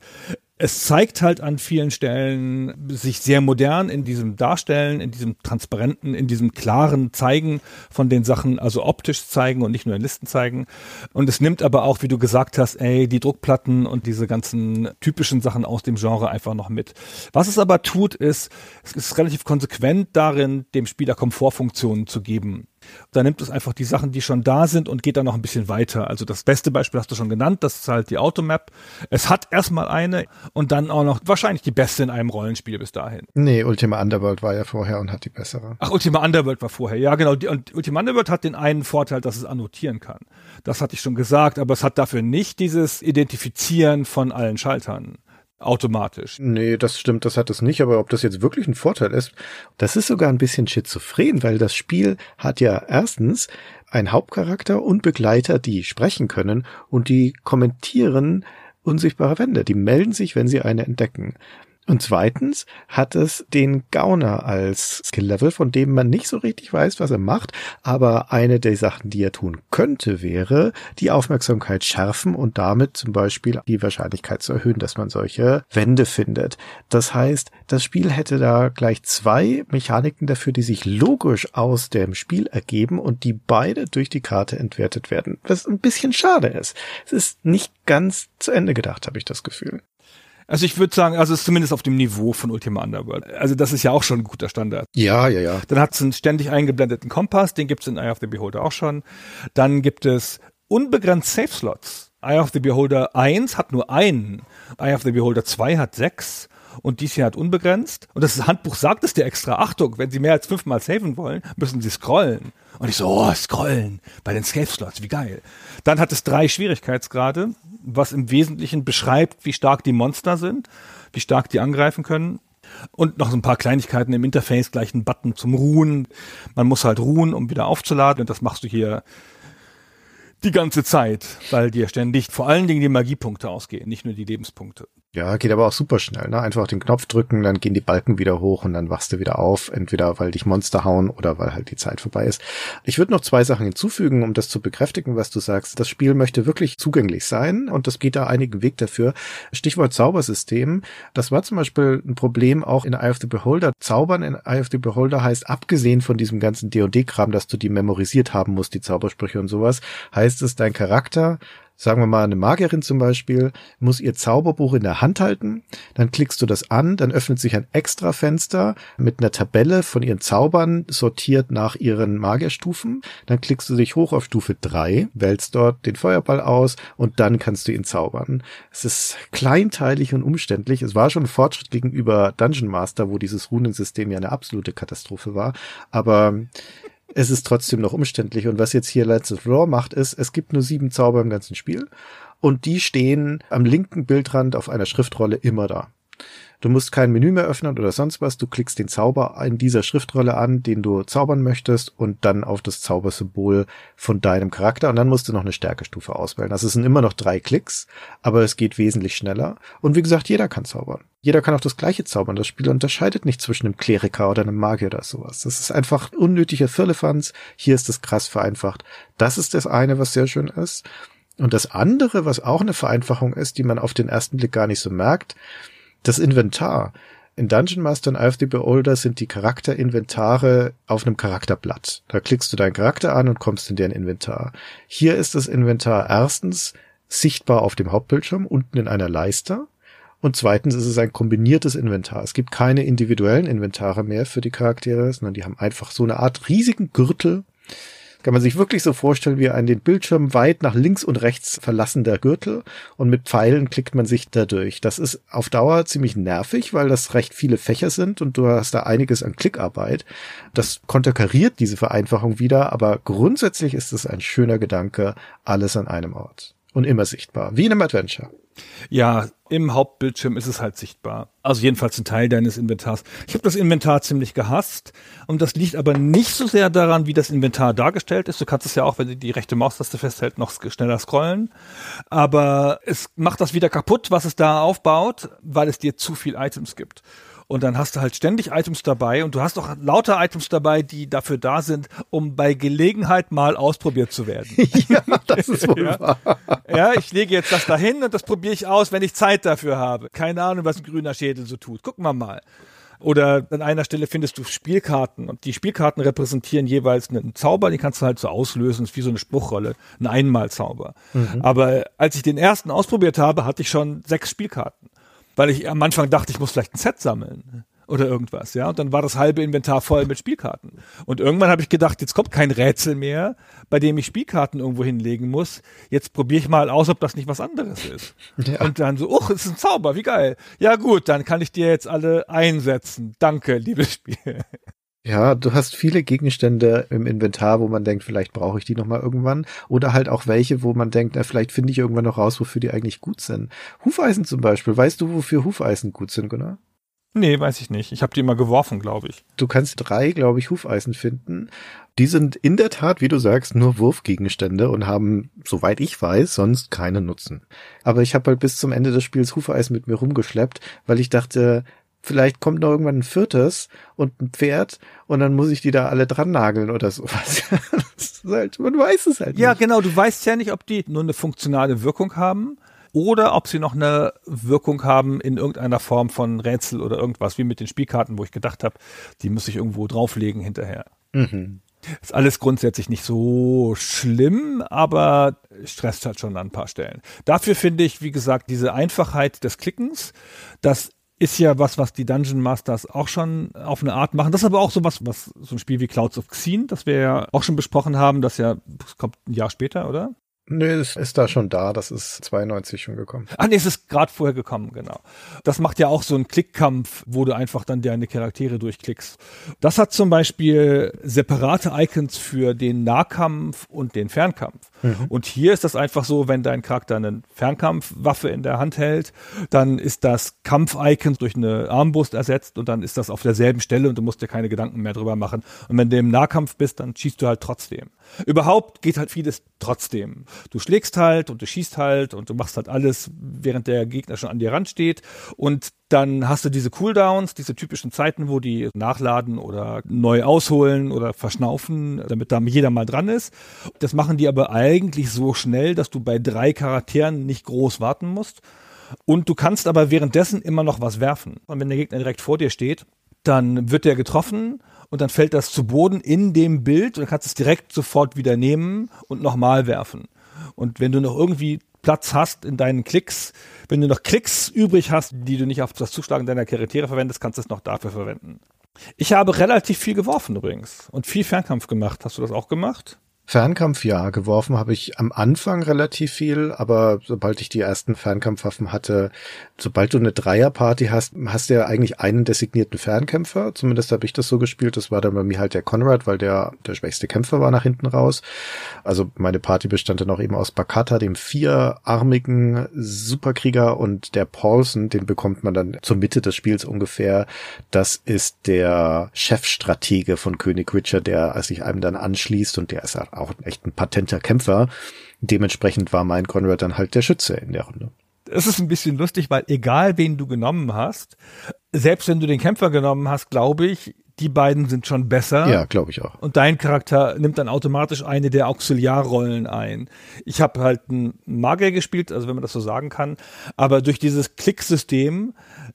Es zeigt halt an vielen Stellen sich sehr modern in diesem Darstellen, in diesem transparenten, in diesem klaren Zeigen von den Sachen, also optisch zeigen und nicht nur in Listen zeigen. Und es nimmt aber auch, wie du gesagt hast, ey, die Druckplatten und diese ganzen typischen Sachen aus dem Genre einfach noch mit. Was es aber tut, ist, es ist relativ konsequent darin, dem Spieler Komfortfunktionen zu geben. Da nimmt es einfach die Sachen, die schon da sind und geht dann noch ein bisschen weiter. Also das beste Beispiel hast du schon genannt, das ist halt die Automap. Es hat erstmal eine und dann auch noch wahrscheinlich die beste in einem Rollenspiel bis dahin. Nee, Ultima Underworld war ja vorher und hat die bessere. Ach, Ultima Underworld war vorher. Ja, genau. Und Ultima Underworld hat den einen Vorteil, dass es annotieren kann. Das hatte ich schon gesagt, aber es hat dafür nicht dieses Identifizieren von allen Schaltern automatisch. Nee, das stimmt, das hat es nicht, aber ob das jetzt wirklich ein Vorteil ist, das ist sogar ein bisschen schizophren, weil das Spiel hat ja erstens einen Hauptcharakter und Begleiter, die sprechen können und die kommentieren unsichtbare Wände, die melden sich, wenn sie eine entdecken. Und zweitens hat es den Gauner als Skill-Level, von dem man nicht so richtig weiß, was er macht, aber eine der Sachen, die er tun könnte, wäre, die Aufmerksamkeit schärfen und damit zum Beispiel die Wahrscheinlichkeit zu erhöhen, dass man solche Wände findet. Das heißt, das Spiel hätte da gleich zwei Mechaniken dafür, die sich logisch aus dem Spiel ergeben und die beide durch die Karte entwertet werden, was ein bisschen schade ist. Es ist nicht ganz zu Ende gedacht, habe ich das Gefühl. Also ich würde sagen, also es ist zumindest auf dem Niveau von Ultima Underworld. Also das ist ja auch schon ein guter Standard. Ja, ja, ja. Dann hat es einen ständig eingeblendeten Kompass, den gibt es in Eye of the Beholder auch schon. Dann gibt es unbegrenzt Safe Slots. Eye of the Beholder 1 hat nur einen. Eye of the Beholder 2 hat sechs. Und dies hier hat unbegrenzt. Und das Handbuch sagt es dir extra. Achtung, wenn Sie mehr als fünfmal saven wollen, müssen Sie scrollen. Und ich so, oh, scrollen bei den Safe Slots, wie geil. Dann hat es drei Schwierigkeitsgrade, was im Wesentlichen beschreibt, wie stark die Monster sind, wie stark die angreifen können. Und noch so ein paar Kleinigkeiten im Interface, gleich ein Button zum Ruhen. Man muss halt ruhen, um wieder aufzuladen. Und das machst du hier die ganze Zeit, weil dir ständig vor allen Dingen die Magiepunkte ausgehen, nicht nur die Lebenspunkte. Ja, geht aber auch super schnell, ne? Einfach den Knopf drücken, dann gehen die Balken wieder hoch und dann wachst du wieder auf, entweder weil dich Monster hauen oder weil halt die Zeit vorbei ist. Ich würde noch zwei Sachen hinzufügen, um das zu bekräftigen, was du sagst. Das Spiel möchte wirklich zugänglich sein und das geht da einigen Weg dafür. Stichwort Zaubersystem. Das war zum Beispiel ein Problem auch in Eye of the Beholder. Zaubern in Eye of the Beholder heißt, abgesehen von diesem ganzen D&D-Kram, dass du die memorisiert haben musst, die Zaubersprüche und sowas, heißt es, dein Charakter sagen wir mal, eine Magierin zum Beispiel, muss ihr Zauberbuch in der Hand halten, dann klickst du das an, dann öffnet sich ein extra Fenster mit einer Tabelle von ihren Zaubern, sortiert nach ihren Magierstufen, dann klickst du dich hoch auf Stufe 3, wählst dort den Feuerball aus und dann kannst du ihn zaubern. Es ist kleinteilig und umständlich. Es war schon ein Fortschritt gegenüber Dungeon Master, wo dieses Runensystem ja eine absolute Katastrophe war, aber es ist trotzdem noch umständlich. Und was jetzt hier Let's of Raw macht, ist, es gibt nur sieben Zauber im ganzen Spiel und die stehen am linken Bildrand auf einer Schriftrolle immer da. Du musst kein Menü mehr öffnen oder sonst was. Du klickst den Zauber in dieser Schriftrolle an, den du zaubern möchtest und dann auf das Zaubersymbol von deinem Charakter und dann musst du noch eine Stärkestufe auswählen. Das sind immer noch drei Klicks, aber es geht wesentlich schneller. Und wie gesagt, jeder kann zaubern. Jeder kann auch das gleiche zaubern. Das Spiel unterscheidet nicht zwischen einem Kleriker oder einem Magier oder sowas. Das ist einfach unnötiger Firlefanz. Hier ist es krass vereinfacht. Das ist das eine, was sehr schön ist. Und das andere, was auch eine Vereinfachung ist, die man auf den ersten Blick gar nicht so merkt, das Inventar. In Dungeon Master und Eye of the Beholder sind die Charakterinventare auf einem Charakterblatt. Da klickst du deinen Charakter an und kommst in deren Inventar. Hier ist das Inventar erstens sichtbar auf dem Hauptbildschirm unten in einer Leiste. Und zweitens ist es ein kombiniertes Inventar. Es gibt keine individuellen Inventare mehr für die Charaktere, sondern die haben einfach so eine Art riesigen Gürtel, kann man sich wirklich so vorstellen wie ein den Bildschirm weit nach links und rechts verlassender Gürtel und mit Pfeilen klickt man sich dadurch. Das ist auf Dauer ziemlich nervig, weil das recht viele Fächer sind und du hast da einiges an Klickarbeit. Das konterkariert diese Vereinfachung wieder, aber grundsätzlich ist es ein schöner Gedanke, alles an einem Ort und immer sichtbar, wie in einem Adventure. Ja, im Hauptbildschirm ist es halt sichtbar. Also jedenfalls ein Teil deines Inventars. Ich habe das Inventar ziemlich gehasst und das liegt aber nicht so sehr daran, wie das Inventar dargestellt ist. Du kannst es ja auch, wenn du die rechte Maustaste festhält, noch schneller scrollen. Aber es macht das wieder kaputt, was es da aufbaut, weil es dir zu viel Items gibt. Und dann hast du halt ständig Items dabei und du hast auch lauter Items dabei, die dafür da sind, um bei Gelegenheit mal ausprobiert zu werden. ja, das ist wohl ja. wahr. ja, ich lege jetzt das dahin und das probiere ich aus, wenn ich Zeit dafür habe. Keine Ahnung, was ein grüner Schädel so tut. Gucken wir mal. Oder an einer Stelle findest du Spielkarten und die Spielkarten repräsentieren jeweils einen Zauber, den kannst du halt so auslösen, ist wie so eine Spruchrolle, ein Einmalzauber. Mhm. Aber als ich den ersten ausprobiert habe, hatte ich schon sechs Spielkarten weil ich am Anfang dachte, ich muss vielleicht ein Set sammeln oder irgendwas, ja. Und dann war das halbe Inventar voll mit Spielkarten. Und irgendwann habe ich gedacht, jetzt kommt kein Rätsel mehr, bei dem ich Spielkarten irgendwo hinlegen muss. Jetzt probiere ich mal aus, ob das nicht was anderes ist. Ja. Und dann so, uch, es ist ein Zauber, wie geil. Ja gut, dann kann ich dir jetzt alle einsetzen. Danke, liebes Spiel. Ja, du hast viele Gegenstände im Inventar, wo man denkt, vielleicht brauche ich die noch mal irgendwann. Oder halt auch welche, wo man denkt, na, vielleicht finde ich irgendwann noch raus, wofür die eigentlich gut sind. Hufeisen zum Beispiel. Weißt du, wofür Hufeisen gut sind, Gunnar? Nee, weiß ich nicht. Ich habe die immer geworfen, glaube ich. Du kannst drei, glaube ich, Hufeisen finden. Die sind in der Tat, wie du sagst, nur Wurfgegenstände und haben, soweit ich weiß, sonst keinen Nutzen. Aber ich habe halt bis zum Ende des Spiels Hufeisen mit mir rumgeschleppt, weil ich dachte, vielleicht kommt noch irgendwann ein viertes und ein Pferd und dann muss ich die da alle dran nageln oder sowas. halt, man weiß es halt Ja, nicht. genau. Du weißt ja nicht, ob die nur eine funktionale Wirkung haben oder ob sie noch eine Wirkung haben in irgendeiner Form von Rätsel oder irgendwas, wie mit den Spielkarten, wo ich gedacht habe, die muss ich irgendwo drauflegen hinterher. Mhm. Ist alles grundsätzlich nicht so schlimm, aber stresst halt schon an ein paar Stellen. Dafür finde ich, wie gesagt, diese Einfachheit des Klickens, das ist ja was, was die Dungeon Masters auch schon auf eine Art machen. Das ist aber auch so was, was so ein Spiel wie Clouds of Xen, das wir ja auch schon besprochen haben, das ja, das kommt ein Jahr später, oder? Nö, es ist da schon da. Das ist 92 schon gekommen. Ah, nee, es ist gerade vorher gekommen, genau. Das macht ja auch so einen Klickkampf, wo du einfach dann deine Charaktere durchklickst. Das hat zum Beispiel separate Icons für den Nahkampf und den Fernkampf. Mhm. Und hier ist das einfach so, wenn dein Charakter eine Fernkampfwaffe in der Hand hält, dann ist das Kampf-Icon durch eine Armbrust ersetzt und dann ist das auf derselben Stelle und du musst dir keine Gedanken mehr drüber machen. Und wenn du im Nahkampf bist, dann schießt du halt trotzdem. Überhaupt geht halt vieles trotzdem. Du schlägst halt und du schießt halt und du machst halt alles, während der Gegner schon an dir ran steht. Und dann hast du diese Cooldowns, diese typischen Zeiten, wo die nachladen oder neu ausholen oder verschnaufen, damit da jeder mal dran ist. Das machen die aber eigentlich so schnell, dass du bei drei Charakteren nicht groß warten musst. Und du kannst aber währenddessen immer noch was werfen. Und wenn der Gegner direkt vor dir steht, dann wird der getroffen und dann fällt das zu Boden in dem Bild und dann kannst du es direkt sofort wieder nehmen und nochmal werfen. Und wenn du noch irgendwie Platz hast in deinen Klicks. Wenn du noch Klicks übrig hast, die du nicht auf das Zuschlagen deiner Charaktere verwendest, kannst du es noch dafür verwenden. Ich habe relativ viel geworfen übrigens und viel Fernkampf gemacht. Hast du das auch gemacht? Fernkampf ja, geworfen habe ich am Anfang relativ viel, aber sobald ich die ersten Fernkampfwaffen hatte, sobald du eine Dreierparty hast, hast du ja eigentlich einen designierten Fernkämpfer. Zumindest habe ich das so gespielt. Das war dann bei mir halt der Conrad, weil der der schwächste Kämpfer war nach hinten raus. Also meine Party bestand dann auch eben aus Bakata, dem vierarmigen Superkrieger und der Paulson, den bekommt man dann zur Mitte des Spiels ungefähr. Das ist der Chefstratege von König Richard, der sich einem dann anschließt und der ist auch echt ein patenter Kämpfer. Dementsprechend war mein Conrad dann halt der Schütze in der Runde. Es ist ein bisschen lustig, weil egal wen du genommen hast, selbst wenn du den Kämpfer genommen hast, glaube ich, die beiden sind schon besser. Ja, glaube ich auch. Und dein Charakter nimmt dann automatisch eine der Auxiliarrollen ein. Ich habe halt einen Magier gespielt, also wenn man das so sagen kann, aber durch dieses Klicksystem,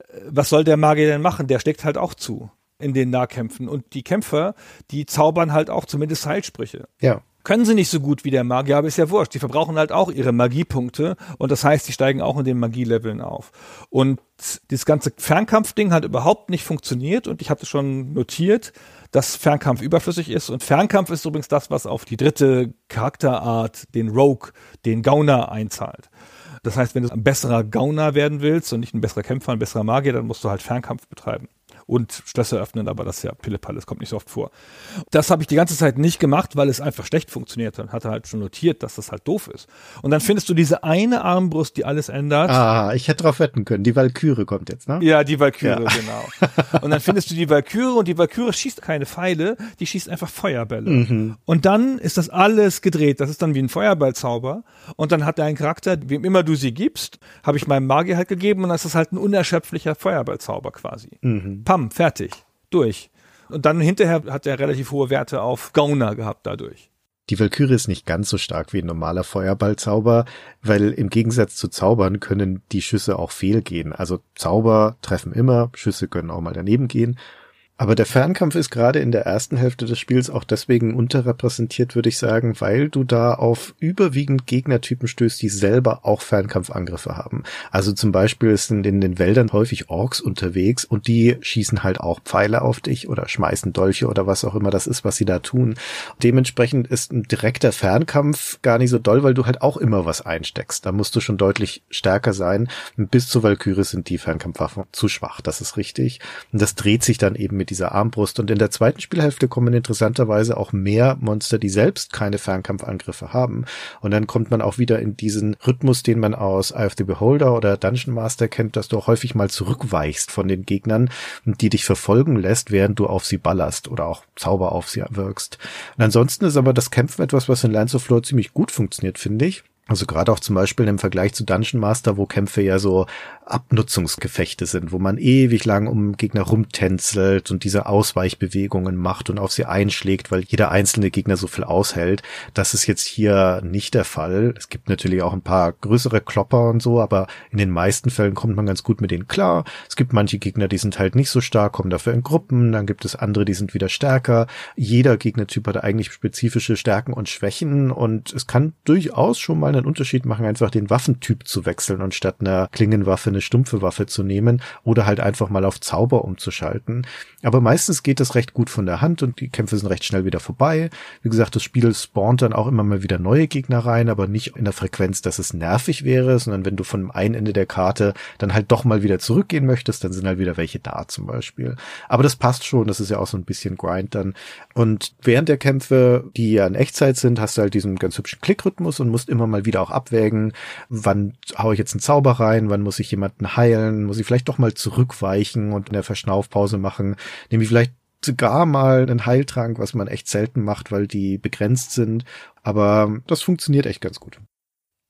äh, was soll der Magier denn machen? Der steckt halt auch zu in den Nahkämpfen. Und die Kämpfer, die zaubern halt auch zumindest Heilsprüche. Ja. Können sie nicht so gut wie der Magier, aber ist ja wurscht. Die verbrauchen halt auch ihre Magiepunkte und das heißt, die steigen auch in den Magieleveln auf. Und das ganze Fernkampfding hat überhaupt nicht funktioniert und ich hatte schon notiert, dass Fernkampf überflüssig ist. Und Fernkampf ist übrigens das, was auf die dritte Charakterart, den Rogue, den Gauner einzahlt. Das heißt, wenn du ein besserer Gauner werden willst und nicht ein besserer Kämpfer, ein besserer Magier, dann musst du halt Fernkampf betreiben und Schlösser öffnen, aber das ist ja Pillepalle, das kommt nicht so oft vor. Das habe ich die ganze Zeit nicht gemacht, weil es einfach schlecht funktioniert und hatte halt schon notiert, dass das halt doof ist. Und dann findest du diese eine Armbrust, die alles ändert. Ah, ich hätte drauf wetten können. Die Valkyrie kommt jetzt, ne? Ja, die Valkyrie, ja. genau. Und dann findest du die Valkyrie und die Valkyrie schießt keine Pfeile, die schießt einfach Feuerbälle. Mhm. Und dann ist das alles gedreht. Das ist dann wie ein Feuerballzauber. Und dann hat dein Charakter, wem immer du sie gibst, habe ich meinem Magier halt gegeben und das ist halt ein unerschöpflicher Feuerballzauber quasi. Mhm. Pam, fertig, durch. Und dann hinterher hat er relativ hohe Werte auf Gauner gehabt dadurch. Die Valkyrie ist nicht ganz so stark wie ein normaler Feuerballzauber, weil im Gegensatz zu Zaubern können die Schüsse auch fehlgehen. Also Zauber treffen immer, Schüsse können auch mal daneben gehen. Aber der Fernkampf ist gerade in der ersten Hälfte des Spiels auch deswegen unterrepräsentiert, würde ich sagen, weil du da auf überwiegend Gegnertypen stößt, die selber auch Fernkampfangriffe haben. Also zum Beispiel sind in den Wäldern häufig Orks unterwegs und die schießen halt auch Pfeile auf dich oder schmeißen Dolche oder was auch immer das ist, was sie da tun. Dementsprechend ist ein direkter Fernkampf gar nicht so doll, weil du halt auch immer was einsteckst. Da musst du schon deutlich stärker sein. Bis zu Valkyrie sind die Fernkampfwaffen zu schwach, das ist richtig. Und das dreht sich dann eben mit mit dieser Armbrust. Und in der zweiten Spielhälfte kommen interessanterweise auch mehr Monster, die selbst keine Fernkampfangriffe haben. Und dann kommt man auch wieder in diesen Rhythmus, den man aus Eye of the Beholder oder Dungeon Master kennt, dass du häufig mal zurückweichst von den Gegnern, die dich verfolgen lässt, während du auf sie ballerst oder auch Zauber auf sie wirkst. Und ansonsten ist aber das Kämpfen etwas, was in Lines of Lore ziemlich gut funktioniert, finde ich. Also gerade auch zum Beispiel im Vergleich zu Dungeon Master, wo Kämpfe ja so Abnutzungsgefechte sind, wo man ewig lang um Gegner rumtänzelt und diese Ausweichbewegungen macht und auf sie einschlägt, weil jeder einzelne Gegner so viel aushält. Das ist jetzt hier nicht der Fall. Es gibt natürlich auch ein paar größere Klopper und so, aber in den meisten Fällen kommt man ganz gut mit denen klar. Es gibt manche Gegner, die sind halt nicht so stark, kommen dafür in Gruppen. Dann gibt es andere, die sind wieder stärker. Jeder Gegnertyp hat eigentlich spezifische Stärken und Schwächen und es kann durchaus schon mal einen Unterschied machen, einfach den Waffentyp zu wechseln und statt einer Klingenwaffe eine stumpfe Waffe zu nehmen oder halt einfach mal auf Zauber umzuschalten. Aber meistens geht das recht gut von der Hand und die Kämpfe sind recht schnell wieder vorbei. Wie gesagt, das Spiel spawnt dann auch immer mal wieder neue Gegner rein, aber nicht in der Frequenz, dass es nervig wäre, sondern wenn du von einem Ende der Karte dann halt doch mal wieder zurückgehen möchtest, dann sind halt wieder welche da zum Beispiel. Aber das passt schon, das ist ja auch so ein bisschen Grind dann. Und während der Kämpfe, die ja in Echtzeit sind, hast du halt diesen ganz hübschen Klickrhythmus und musst immer mal wieder auch abwägen, wann hau ich jetzt einen Zauber rein, wann muss ich jemanden heilen, muss ich vielleicht doch mal zurückweichen und in der Verschnaufpause machen, nämlich vielleicht sogar mal einen Heiltrank, was man echt selten macht, weil die begrenzt sind. Aber das funktioniert echt ganz gut.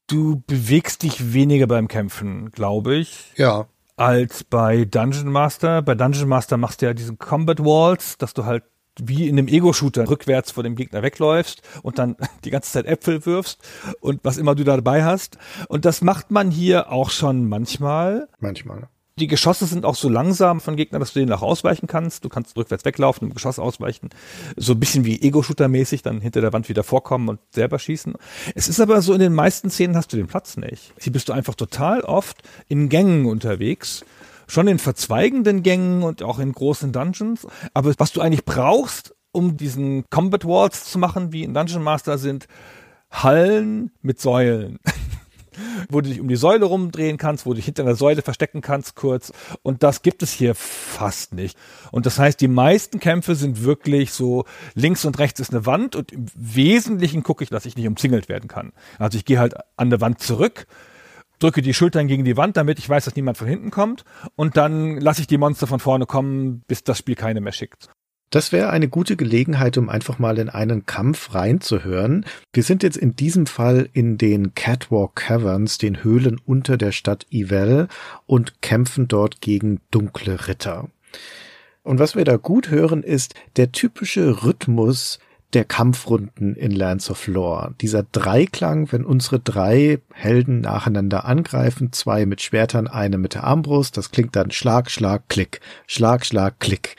Du bewegst dich weniger beim Kämpfen, glaube ich. Ja. Als bei Dungeon Master. Bei Dungeon Master machst du ja diesen Combat Walls, dass du halt wie in einem Ego-Shooter rückwärts vor dem Gegner wegläufst und dann die ganze Zeit Äpfel wirfst und was immer du da dabei hast. Und das macht man hier auch schon manchmal. Manchmal. Die Geschosse sind auch so langsam von Gegnern, dass du denen auch ausweichen kannst. Du kannst rückwärts weglaufen, im Geschoss ausweichen. So ein bisschen wie Ego-Shooter-mäßig, dann hinter der Wand wieder vorkommen und selber schießen. Es ist aber so, in den meisten Szenen hast du den Platz nicht. Hier bist du einfach total oft in Gängen unterwegs. Schon in verzweigenden Gängen und auch in großen Dungeons. Aber was du eigentlich brauchst, um diesen Combat Walls zu machen, wie in Dungeon Master, sind Hallen mit Säulen. wo du dich um die Säule rumdrehen kannst, wo du dich hinter einer Säule verstecken kannst kurz. Und das gibt es hier fast nicht. Und das heißt, die meisten Kämpfe sind wirklich so, links und rechts ist eine Wand und im Wesentlichen gucke ich, dass ich nicht umzingelt werden kann. Also ich gehe halt an der Wand zurück, drücke die Schultern gegen die Wand, damit ich weiß, dass niemand von hinten kommt. Und dann lasse ich die Monster von vorne kommen, bis das Spiel keine mehr schickt. Das wäre eine gute Gelegenheit, um einfach mal in einen Kampf reinzuhören. Wir sind jetzt in diesem Fall in den Catwalk Caverns, den Höhlen unter der Stadt Ivell und kämpfen dort gegen dunkle Ritter. Und was wir da gut hören, ist der typische Rhythmus der Kampfrunden in Lands of Lore. Dieser Dreiklang, wenn unsere drei Helden nacheinander angreifen, zwei mit Schwertern, eine mit der Armbrust, das klingt dann Schlag, Schlag, Klick, Schlag, Schlag, Klick.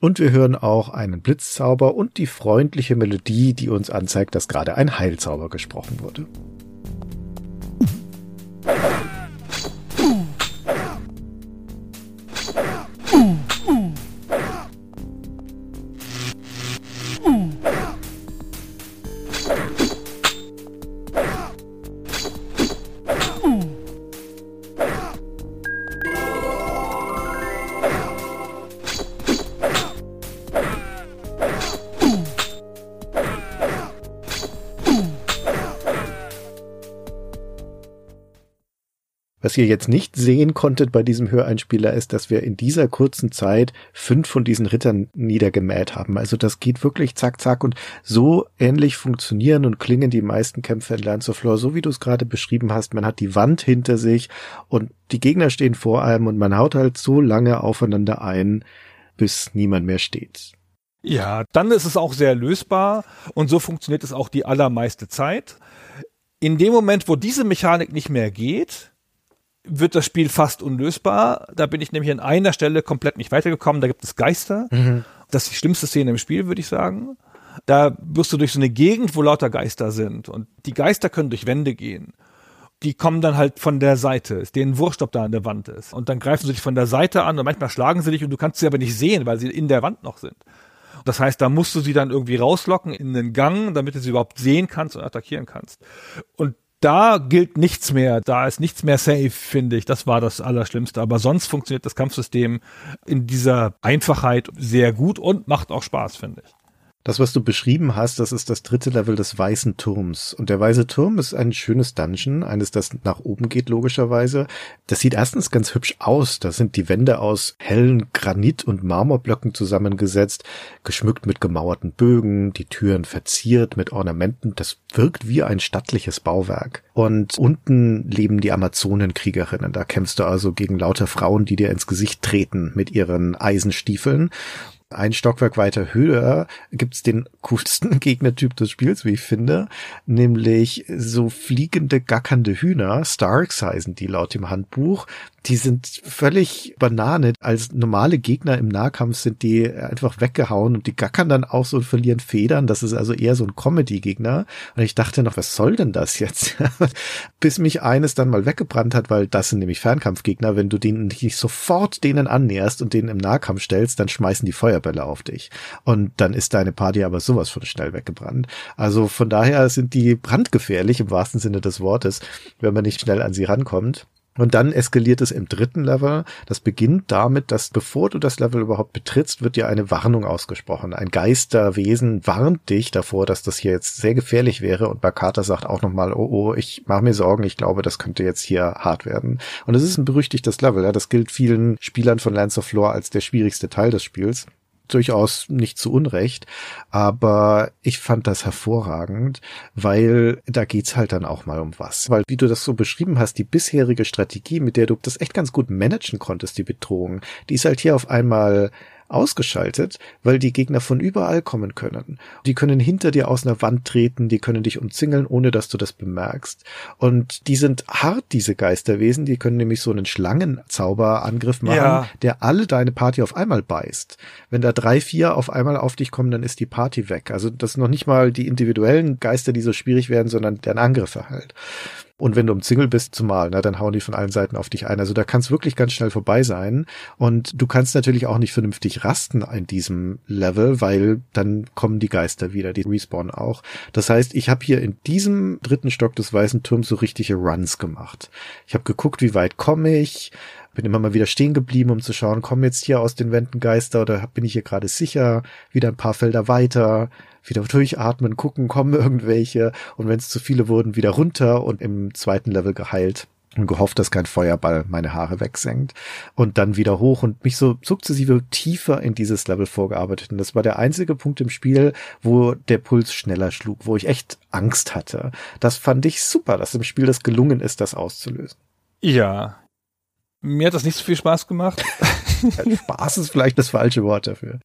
Und wir hören auch einen Blitzzauber und die freundliche Melodie, die uns anzeigt, dass gerade ein Heilzauber gesprochen wurde. Was ihr jetzt nicht sehen konntet bei diesem Höreinspieler ist, dass wir in dieser kurzen Zeit fünf von diesen Rittern niedergemäht haben. Also das geht wirklich zack, zack und so ähnlich funktionieren und klingen die meisten Kämpfe in Lands of Lore, so wie du es gerade beschrieben hast. Man hat die Wand hinter sich und die Gegner stehen vor einem und man haut halt so lange aufeinander ein, bis niemand mehr steht. Ja, dann ist es auch sehr lösbar und so funktioniert es auch die allermeiste Zeit. In dem Moment, wo diese Mechanik nicht mehr geht, wird das Spiel fast unlösbar. Da bin ich nämlich an einer Stelle komplett nicht weitergekommen. Da gibt es Geister. Mhm. Das ist die schlimmste Szene im Spiel, würde ich sagen. Da wirst du durch so eine Gegend, wo lauter Geister sind. Und die Geister können durch Wände gehen. Die kommen dann halt von der Seite. Ist denen wurscht, ob da an der Wand ist. Und dann greifen sie dich von der Seite an und manchmal schlagen sie dich und du kannst sie aber nicht sehen, weil sie in der Wand noch sind. Das heißt, da musst du sie dann irgendwie rauslocken in den Gang, damit du sie überhaupt sehen kannst und attackieren kannst. Und da gilt nichts mehr, da ist nichts mehr safe, finde ich. Das war das Allerschlimmste. Aber sonst funktioniert das Kampfsystem in dieser Einfachheit sehr gut und macht auch Spaß, finde ich. Das, was du beschrieben hast, das ist das dritte Level des Weißen Turms. Und der Weiße Turm ist ein schönes Dungeon, eines, das nach oben geht, logischerweise. Das sieht erstens ganz hübsch aus. Da sind die Wände aus hellen Granit- und Marmorblöcken zusammengesetzt, geschmückt mit gemauerten Bögen, die Türen verziert mit Ornamenten. Das wirkt wie ein stattliches Bauwerk. Und unten leben die Amazonenkriegerinnen. Da kämpfst du also gegen lauter Frauen, die dir ins Gesicht treten mit ihren Eisenstiefeln ein Stockwerk weiter höher gibt's den coolsten Gegnertyp des Spiels, wie ich finde, nämlich so fliegende, gackernde Hühner. Starks heißen die laut dem Handbuch die sind völlig Banane. Als normale Gegner im Nahkampf sind die einfach weggehauen und die gackern dann auch so und verlieren Federn. Das ist also eher so ein Comedy-Gegner. Und ich dachte noch, was soll denn das jetzt? Bis mich eines dann mal weggebrannt hat, weil das sind nämlich Fernkampfgegner. Wenn du denen nicht sofort denen annäherst und denen im Nahkampf stellst, dann schmeißen die Feuerbälle auf dich. Und dann ist deine Party aber sowas von schnell weggebrannt. Also von daher sind die brandgefährlich im wahrsten Sinne des Wortes, wenn man nicht schnell an sie rankommt. Und dann eskaliert es im dritten Level. Das beginnt damit, dass bevor du das Level überhaupt betrittst, wird dir eine Warnung ausgesprochen. Ein Geisterwesen warnt dich davor, dass das hier jetzt sehr gefährlich wäre. Und Bakata sagt auch nochmal, oh oh, ich mache mir Sorgen, ich glaube, das könnte jetzt hier hart werden. Und es ist ein berüchtigtes Level. Ja? Das gilt vielen Spielern von Lands of Lore als der schwierigste Teil des Spiels durchaus nicht zu Unrecht, aber ich fand das hervorragend, weil da geht's halt dann auch mal um was. Weil, wie du das so beschrieben hast, die bisherige Strategie, mit der du das echt ganz gut managen konntest, die Bedrohung, die ist halt hier auf einmal ausgeschaltet, weil die Gegner von überall kommen können. Die können hinter dir aus einer Wand treten, die können dich umzingeln, ohne dass du das bemerkst. Und die sind hart, diese Geisterwesen, die können nämlich so einen Schlangenzauberangriff machen, Ja. der alle deine Party auf einmal beißt. Wenn da drei, vier auf einmal auf dich kommen, dann ist die Party weg. Also das sind noch nicht mal die individuellen Geister, die so schwierig werden, sondern deren Angriffe halt. Und wenn du umzingelt bist, zumal, ne, dann hauen die von allen Seiten auf dich ein. Also da kann es wirklich ganz schnell vorbei sein. Und du kannst natürlich auch nicht vernünftig rasten in diesem Level, weil dann kommen die Geister wieder, die respawnen auch. Das heißt, ich habe hier in diesem dritten Stock des Weißen Turms so richtige Runs gemacht. Ich habe geguckt, wie weit komme ich, bin immer mal wieder stehen geblieben, um zu schauen, kommen jetzt hier aus den Wänden Geister oder bin ich hier gerade sicher, wieder ein paar Felder weiter, wieder durchatmen, gucken, kommen irgendwelche und wenn es zu viele wurden, wieder runter und im zweiten Level geheilt und gehofft, dass kein Feuerball meine Haare wegsenkt und dann wieder hoch und mich so sukzessive tiefer in dieses Level vorgearbeitet. Und das war der einzige Punkt im Spiel, wo der Puls schneller schlug, wo ich echt Angst hatte. Das fand ich super, dass im Spiel das gelungen ist, das auszulösen. Ja. Mir hat das nicht so viel Spaß gemacht. Spaß ist vielleicht das falsche Wort dafür.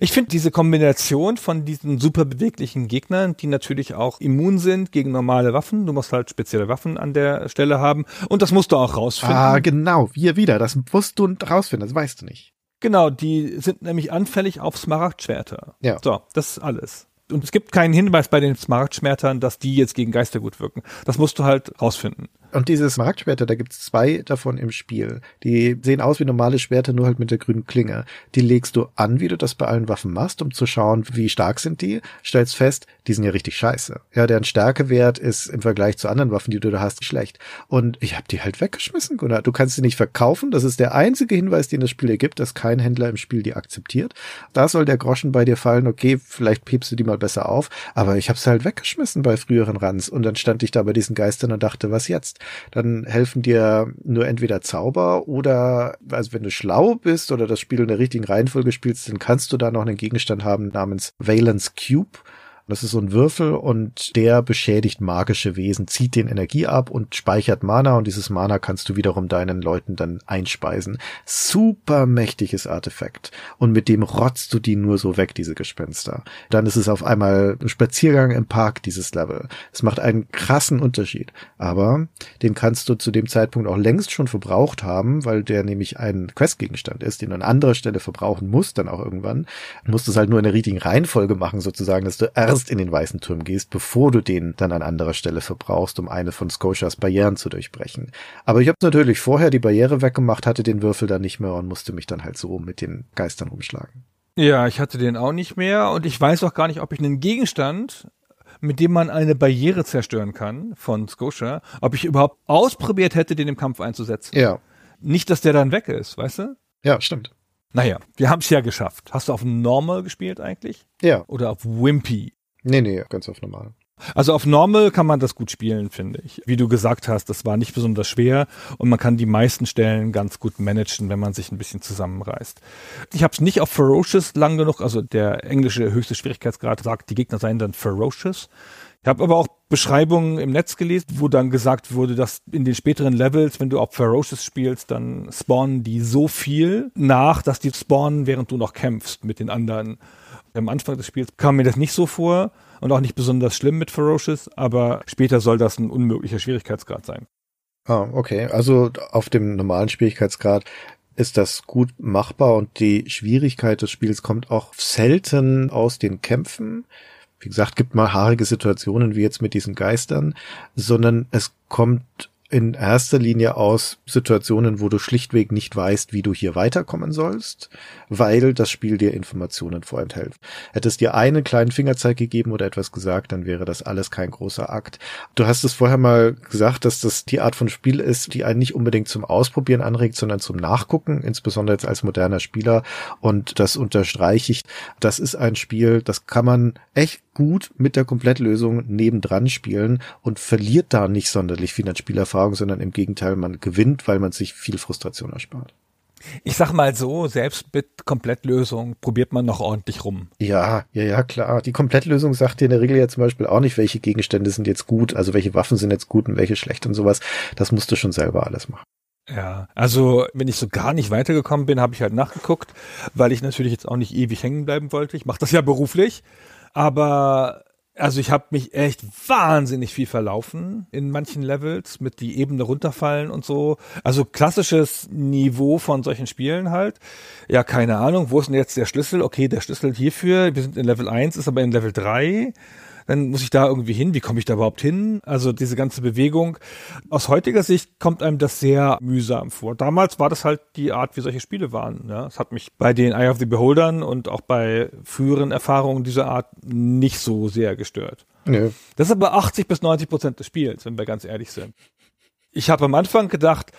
Ich finde diese Kombination von diesen super beweglichen Gegnern, die natürlich auch immun sind gegen normale Waffen. Du musst halt spezielle Waffen an der Stelle haben. Und das musst du auch rausfinden. Ah, genau, wir wieder. Das musst du rausfinden, das weißt du nicht. Genau, die sind nämlich anfällig auf Smaragdschwerter. Ja. So, das ist alles. Und es gibt keinen Hinweis bei den Smaragdschwertern, dass die jetzt gegen Geister gut wirken. Das musst du halt rausfinden. Und diese Smaragdschwerter, da gibt's zwei davon im Spiel. Die sehen aus wie normale Schwerter, nur halt mit der grünen Klinge. Die legst du an, wie du das bei allen Waffen machst, um zu schauen, wie stark sind die. Stellst fest, die sind ja richtig scheiße. Ja, deren Stärkewert ist im Vergleich zu anderen Waffen, die du da hast, schlecht. Und ich habe die halt weggeschmissen, Gunnar. Du kannst sie nicht verkaufen. Das ist der einzige Hinweis, den das Spiel dir gibt, dass kein Händler im Spiel die akzeptiert. Da soll der Groschen bei dir fallen. Okay, vielleicht piepst du die mal besser auf. Aber ich habe sie halt weggeschmissen bei früheren Runs. Und dann stand ich da bei diesen Geistern und dachte, was jetzt? Dann helfen dir nur entweder Zauber oder, also wenn du schlau bist oder das Spiel in der richtigen Reihenfolge spielst, dann kannst du da noch einen Gegenstand haben namens Valence Cube. Das ist so ein Würfel und der beschädigt magische Wesen, zieht den Energie ab und speichert Mana und dieses Mana kannst du wiederum deinen Leuten dann einspeisen. Super mächtiges Artefakt. Und mit dem rotzt du die nur so weg, diese Gespenster. Dann ist es auf einmal ein Spaziergang im Park, dieses Level. Es macht einen krassen Unterschied. Aber den kannst du zu dem Zeitpunkt auch längst schon verbraucht haben, weil der nämlich ein Questgegenstand ist, den du an anderer Stelle verbrauchen musst, dann auch irgendwann. Du musst es halt nur in der richtigen Reihenfolge machen, sozusagen, dass du in den weißen Turm gehst, bevor du den dann an anderer Stelle verbrauchst, um eine von Scotias Barrieren zu durchbrechen. Aber ich habe natürlich vorher die Barriere weggemacht, hatte den Würfel dann nicht mehr und musste mich dann halt so mit den Geistern umschlagen. Ja, ich hatte den auch nicht mehr und ich weiß auch gar nicht, ob ich einen Gegenstand, mit dem man eine Barriere zerstören kann von Scotia, ob ich überhaupt ausprobiert hätte, den im Kampf einzusetzen. Ja. Nicht, dass der dann weg ist, weißt du? Ja, stimmt. Naja, wir haben es ja geschafft. Hast du auf Normal gespielt eigentlich? Ja. Oder auf Wimpy? Nee, nee, ganz auf normal. Also auf Normal kann man das gut spielen, finde ich. Wie du gesagt hast, das war nicht besonders schwer und man kann die meisten Stellen ganz gut managen, wenn man sich ein bisschen zusammenreißt. Ich habe es nicht auf Ferocious lang genug, also der englische höchste Schwierigkeitsgrad sagt, die Gegner seien dann Ferocious. Ich habe aber auch Beschreibungen im Netz gelesen, wo dann gesagt wurde, dass in den späteren Levels, wenn du auf Ferocious spielst, dann spawnen die so viel nach, dass die spawnen, während du noch kämpfst mit den anderen. Am Anfang des Spiels kam mir das nicht so vor und auch nicht besonders schlimm mit Ferocious, aber später soll das ein unmöglicher Schwierigkeitsgrad sein. Ah, okay. Also auf dem normalen Schwierigkeitsgrad ist das gut machbar und die Schwierigkeit des Spiels kommt auch selten aus den Kämpfen. Wie gesagt, gibt mal haarige Situationen wie jetzt mit diesen Geistern, sondern es kommt in erster Linie aus Situationen, wo du schlichtweg nicht weißt, wie du hier weiterkommen sollst, weil das Spiel dir Informationen vorenthält. Hätte es dir einen kleinen Fingerzeig gegeben oder etwas gesagt, dann wäre das alles kein großer Akt. Du hast es vorher mal gesagt, dass das die Art von Spiel ist, die einen nicht unbedingt zum Ausprobieren anregt, sondern zum Nachgucken, insbesondere jetzt als moderner Spieler. Und das unterstreiche ich. Das ist ein Spiel, das kann man echt gut mit der Komplettlösung nebendran spielen und verliert da nicht sonderlich viel an Spielerfahrung, sondern im Gegenteil, man gewinnt, weil man sich viel Frustration erspart. Ich sag mal so, selbst mit Komplettlösung probiert man noch ordentlich rum. Ja, ja, ja, klar. Die Komplettlösung sagt dir in der Regel ja zum Beispiel auch nicht, welche Gegenstände sind jetzt gut, also welche Waffen sind jetzt gut und welche schlecht und sowas. Das musst du schon selber alles machen. Ja, also wenn ich so gar nicht weitergekommen bin, habe ich halt nachgeguckt, weil ich natürlich jetzt auch nicht ewig hängen bleiben wollte. Ich mache das ja beruflich, aber also ich habe mich echt wahnsinnig viel verlaufen in manchen Levels mit die Ebene runterfallen und so. Also klassisches Niveau von solchen Spielen halt. Ja, keine Ahnung, wo ist denn jetzt der Schlüssel? Okay, der Schlüssel hierfür, wir sind in Level 1, ist aber in Level 3 dann muss ich da irgendwie hin. Wie komme ich da überhaupt hin? Also diese ganze Bewegung. Aus heutiger Sicht kommt einem das sehr mühsam vor. Damals war das halt die Art, wie solche Spiele waren. Ja, es hat mich bei den Eye of the Beholdern und auch bei früheren Erfahrungen dieser Art nicht so sehr gestört. Nö. Das ist aber 80 bis 90 Prozent des Spiels, wenn wir ganz ehrlich sind. Ich habe am Anfang gedacht,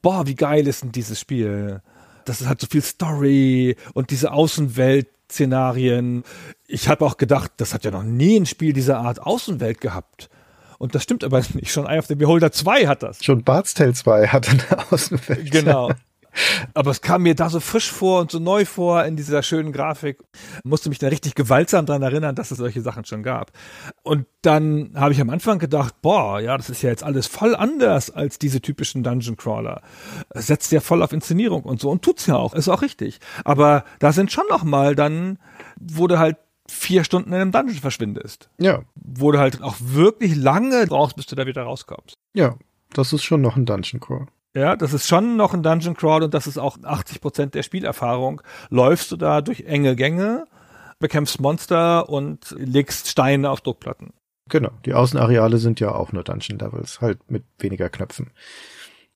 boah, wie geil ist denn dieses Spiel? Das ist halt so viel Story und diese Außenwelt, Szenarien. Ich habe auch gedacht, das hat ja noch nie ein Spiel dieser Art Außenwelt gehabt. Und das stimmt aber nicht. Schon Eye of the Beholder 2 hat das. Schon Bart's Tale 2 hat eine Außenwelt. Genau. Aber es kam mir da so frisch vor und so neu vor in dieser schönen Grafik. Musste mich da richtig gewaltsam dran erinnern, dass es solche Sachen schon gab. Und dann habe ich am Anfang gedacht, boah, ja, das ist ja jetzt alles voll anders als diese typischen Dungeon Crawler. Es setzt ja voll auf Inszenierung und so und tut's ja auch, ist auch richtig. Aber da sind schon noch mal dann, wurde halt vier Stunden in einem Dungeon verschwindest. Ja. Wo du halt auch wirklich lange brauchst, bis du da wieder rauskommst. Ja, das ist schon noch ein Dungeon Crawl. Ja, das ist schon noch ein Dungeon Crawl und das ist auch 80 Prozent der Spielerfahrung. Läufst du da durch enge Gänge, bekämpfst Monster und legst Steine auf Druckplatten. Genau. Die Außenareale sind ja auch nur Dungeon Levels, halt mit weniger Knöpfen.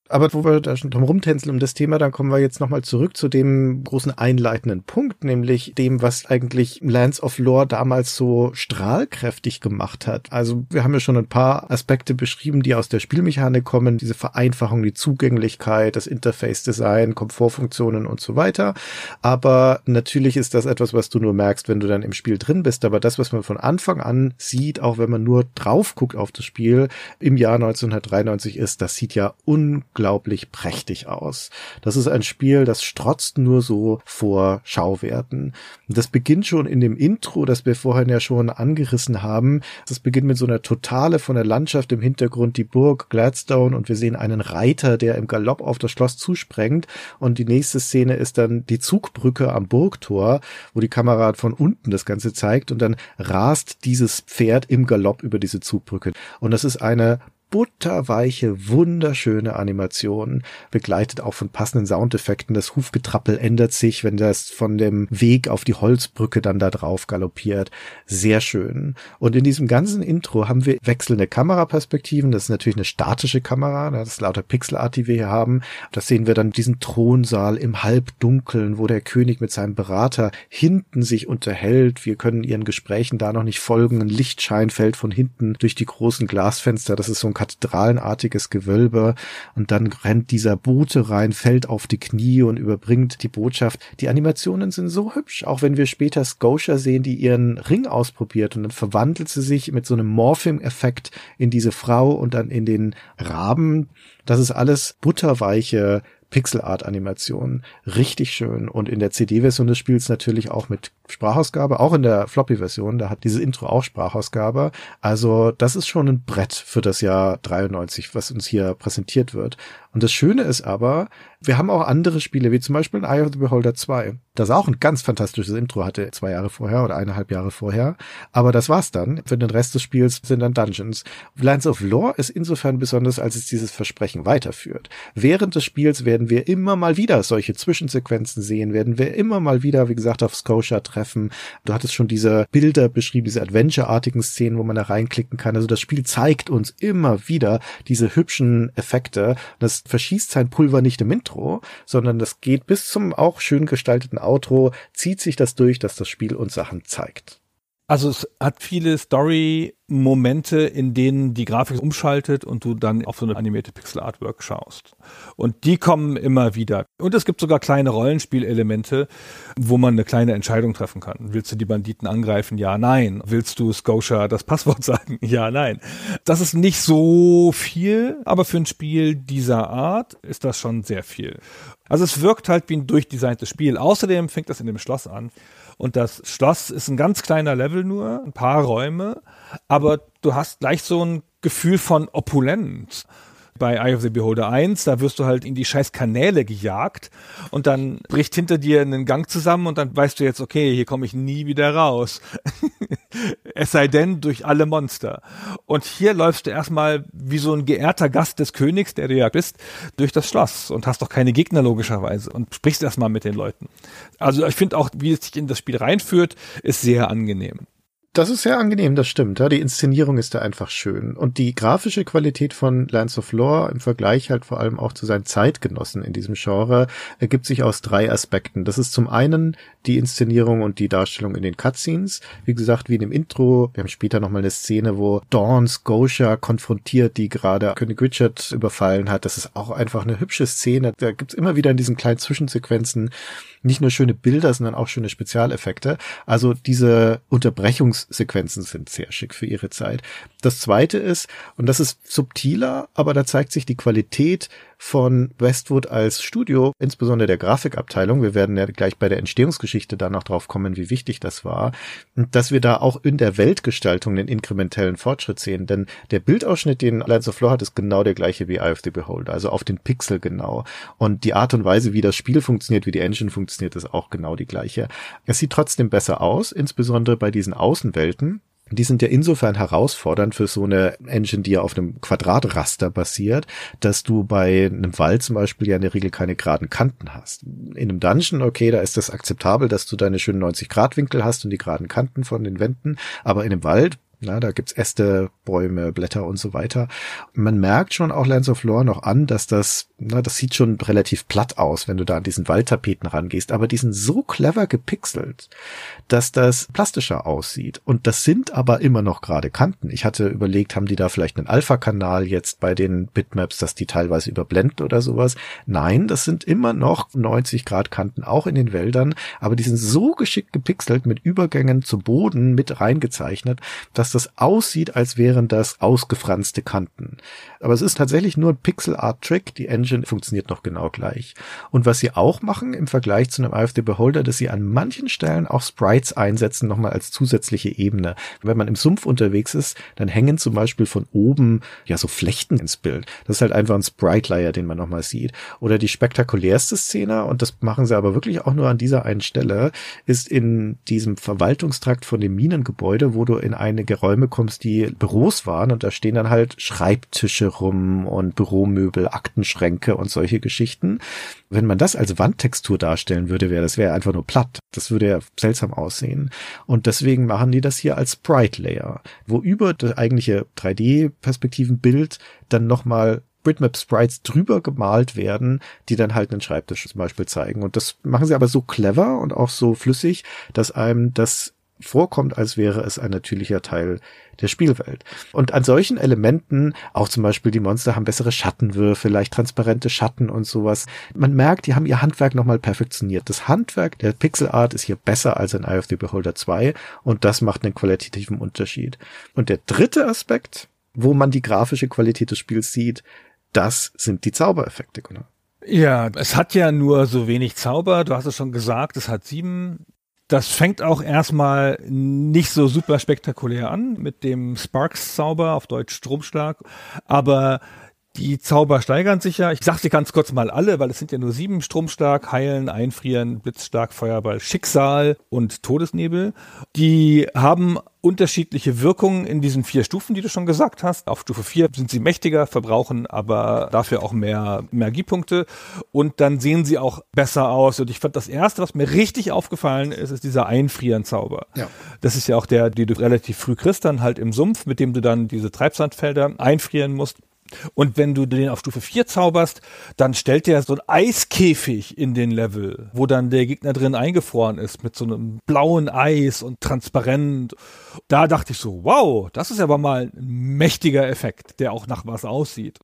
Aber wo wir da schon drum rumtänzeln um das Thema, dann kommen wir jetzt nochmal zurück zu dem großen einleitenden Punkt, nämlich dem, was eigentlich Lands of Lore damals so strahlkräftig gemacht hat. Also wir haben ja schon ein paar Aspekte beschrieben, die aus der Spielmechanik kommen, diese Vereinfachung, die Zugänglichkeit, das Interface-Design, Komfortfunktionen und so weiter. Aber natürlich ist das etwas, was du nur merkst, wenn du dann im Spiel drin bist. Aber das, was man von Anfang an sieht, auch wenn man nur drauf guckt auf das Spiel im Jahr 1993 ist, das sieht ja unglaublich unglaublich prächtig aus. Das ist ein Spiel, das strotzt nur so vor Schauwerten. Das beginnt schon in dem Intro, das wir vorhin ja schon angerissen haben. Das beginnt mit so einer Totale von der Landschaft im Hintergrund, die Burg Gladstone und wir sehen einen Reiter, der im Galopp auf das Schloss zusprengt und die nächste Szene ist dann die Zugbrücke am Burgtor, wo die Kamera von unten das Ganze zeigt und dann rast dieses Pferd im Galopp über diese Zugbrücke. Und das ist eine butterweiche, wunderschöne Animation, begleitet auch von passenden Soundeffekten. Das Hufgetrappel ändert sich, wenn das von dem Weg auf die Holzbrücke dann da drauf galoppiert. Sehr schön. Und in diesem ganzen Intro haben wir wechselnde Kameraperspektiven. Das ist natürlich eine statische Kamera, das ist lauter Pixelart, die wir hier haben. Das sehen wir dann diesen Thronsaal im Halbdunkeln, wo der König mit seinem Berater hinten sich unterhält. Wir können ihren Gesprächen da noch nicht folgen. Ein Lichtschein fällt von hinten durch die großen Glasfenster. Das ist so ein kathedralenartiges Gewölbe und dann rennt dieser Bote rein, fällt auf die Knie und überbringt die Botschaft. Die Animationen sind so hübsch, auch wenn wir später Scotia sehen, die ihren Ring ausprobiert und dann verwandelt sie sich mit so einem Morphing-Effekt in diese Frau und dann in den Raben. Das ist alles butterweiche Pixelart-Animationen. Richtig schön. Und in der CD-Version des Spiels natürlich auch mit Sprachausgabe, auch in der Floppy-Version, da hat dieses Intro auch Sprachausgabe. Also das ist schon ein Brett für das Jahr 93, was uns hier präsentiert wird. Und das Schöne ist aber, wir haben auch andere Spiele, wie zum Beispiel Eye of the Beholder 2, das auch ein ganz fantastisches Intro hatte, zwei Jahre vorher oder eineinhalb Jahre vorher. Aber das war's dann. Für den Rest des Spiels sind dann Dungeons. Lands of Lore ist insofern besonders, als es dieses Versprechen weiterführt. Während des Spiels werden wir immer mal wieder solche Zwischensequenzen sehen, werden wir immer mal wieder, wie gesagt, auf Scotia treffen. Du hattest schon diese Bilder beschrieben, diese Adventure-artigen Szenen, wo man da reinklicken kann. Also das Spiel zeigt uns immer wieder diese hübschen Effekte. Das verschießt sein Pulver nicht im Intro, sondern das geht bis zum auch schön gestalteten Outro, zieht sich das durch, dass das Spiel uns Sachen zeigt. Also es hat viele Story-Momente, in denen die Grafik umschaltet und du dann auf so eine animierte Pixel-Artwork schaust. Und die kommen immer wieder. Und es gibt sogar kleine Rollenspielelemente, wo man eine kleine Entscheidung treffen kann. Willst du die Banditen angreifen? Ja, nein. Willst du Scotia das Passwort sagen? Ja, nein. Das ist nicht so viel, aber für ein Spiel dieser Art ist das schon sehr viel. Also es wirkt halt wie ein durchdesigntes Spiel. Außerdem fängt das in dem Schloss an und das Schloss ist ein ganz kleiner Level nur, ein paar Räume, aber du hast gleich so ein Gefühl von Opulenz. Bei Eye of the Beholder 1, da wirst du halt in die scheiß Kanäle gejagt und dann bricht hinter dir einen Gang zusammen und dann weißt du jetzt, okay, hier komme ich nie wieder raus. es sei denn durch alle Monster. Und hier läufst du erstmal wie so ein geehrter Gast des Königs, der du ja bist, durch das Schloss und hast doch keine Gegner logischerweise und sprichst erstmal mit den Leuten. Also ich finde auch, wie es sich in das Spiel reinführt, ist sehr angenehm. Das ist sehr angenehm, das stimmt. Ja, die Inszenierung ist da einfach schön. Und die grafische Qualität von Lands of Lore im Vergleich halt vor allem auch zu seinen Zeitgenossen in diesem Genre ergibt sich aus drei Aspekten. Das ist zum einen die Inszenierung und die Darstellung in den Cutscenes. Wie gesagt, wie in dem Intro. Wir haben später nochmal eine Szene, wo Dawn Scotia konfrontiert, die gerade König Richard überfallen hat. Das ist auch einfach eine hübsche Szene. Da gibt's immer wieder in diesen kleinen Zwischensequenzen nicht nur schöne Bilder, sondern auch schöne Spezialeffekte. Also diese Unterbrechungssequenzen sind sehr schick für ihre Zeit. Das zweite ist, und das ist subtiler, aber da zeigt sich die Qualität von Westwood als Studio, insbesondere der Grafikabteilung. Wir werden ja gleich bei der Entstehungsgeschichte danach drauf kommen, wie wichtig das war, dass wir da auch in der Weltgestaltung den inkrementellen Fortschritt sehen. Denn der Bildausschnitt, den Lines of Lore hat, ist genau der gleiche wie Eye of the Beholder, also auf den Pixel genau. Und die Art und Weise, wie das Spiel funktioniert, wie die Engine funktioniert, ist auch genau die gleiche. Es sieht trotzdem besser aus, insbesondere bei diesen Außenwelten die sind ja insofern herausfordernd für so eine Engine, die ja auf einem Quadratraster basiert, dass du bei einem Wald zum Beispiel ja in der Regel keine geraden Kanten hast. In einem Dungeon, okay, da ist das akzeptabel, dass du deine schönen 90 Grad Winkel hast und die geraden Kanten von den Wänden, aber in einem Wald na, da gibt's Äste, Bäume, Blätter und so weiter. Man merkt schon auch Lands of Lore noch an, dass das, na, das sieht schon relativ platt aus, wenn du da an diesen Waldtapeten rangehst, aber die sind so clever gepixelt, dass das plastischer aussieht. Und das sind aber immer noch gerade Kanten. Ich hatte überlegt, haben die da vielleicht einen Alpha-Kanal jetzt bei den Bitmaps, dass die teilweise überblenden oder sowas. Nein, das sind immer noch 90 Grad Kanten, auch in den Wäldern, aber die sind so geschickt gepixelt mit Übergängen zu Boden mit reingezeichnet, dass das aussieht, als wären das ausgefranste Kanten. Aber es ist tatsächlich nur ein Pixel-Art-Trick. Die Engine funktioniert noch genau gleich. Und was sie auch machen im Vergleich zu einem AFD Beholder, dass sie an manchen Stellen auch Sprites einsetzen, nochmal als zusätzliche Ebene. Wenn man im Sumpf unterwegs ist, dann hängen zum Beispiel von oben ja so Flechten ins Bild. Das ist halt einfach ein Sprite-Layer, den man nochmal sieht. Oder die spektakulärste Szene, und das machen sie aber wirklich auch nur an dieser einen Stelle, ist in diesem Verwaltungstrakt von dem Minengebäude, wo du in einige Räume kommst, die Büros waren und da stehen dann halt Schreibtische rum und Büromöbel, Aktenschränke und solche Geschichten. Wenn man das als Wandtextur darstellen würde, wäre das wäre einfach nur platt. Das würde ja seltsam aussehen. Und deswegen machen die das hier als Sprite Layer, wo über das eigentliche 3D-Perspektivenbild dann nochmal Bitmap Sprites drüber gemalt werden, die dann halt einen Schreibtisch zum Beispiel zeigen. Und das machen sie aber so clever und auch so flüssig, dass einem das vorkommt, als wäre es ein natürlicher Teil der Spielwelt. Und an solchen Elementen, auch zum Beispiel die Monster haben bessere Schattenwürfe, leicht transparente Schatten und sowas. Man merkt, die haben ihr Handwerk nochmal perfektioniert. Das Handwerk der Pixel Art ist hier besser als in Eye of the Beholder 2 und das macht einen qualitativen Unterschied. Und der dritte Aspekt, wo man die grafische Qualität des Spiels sieht, das sind die Zaubereffekte, Gunnar. Ja, es hat ja nur so wenig Zauber. Du hast es schon gesagt, es hat sieben das fängt auch erstmal nicht so super spektakulär an mit dem Sparks-Zauber, auf Deutsch Stromschlag, aber die Zauber steigern sich ja. Ich sag sie ganz kurz mal alle, weil es sind ja nur sieben. Stromstark, Heilen, Einfrieren, Blitzstark, Feuerball, Schicksal und Todesnebel. Die haben unterschiedliche Wirkungen in diesen vier Stufen, die du schon gesagt hast. Auf Stufe vier sind sie mächtiger, verbrauchen aber dafür auch mehr Energiepunkte und dann sehen sie auch besser aus. Und ich fand das erste, was mir richtig aufgefallen ist, ist dieser Einfrieren-Zauber. Ja. Das ist ja auch der, den du relativ früh kriegst, dann halt im Sumpf, mit dem du dann diese Treibsandfelder einfrieren musst. Und wenn du den auf Stufe 4 zauberst, dann stellt der so ein Eiskäfig in den Level, wo dann der Gegner drin eingefroren ist, mit so einem blauen Eis und transparent. Da dachte ich so, wow, das ist aber mal ein mächtiger Effekt, der auch nach was aussieht.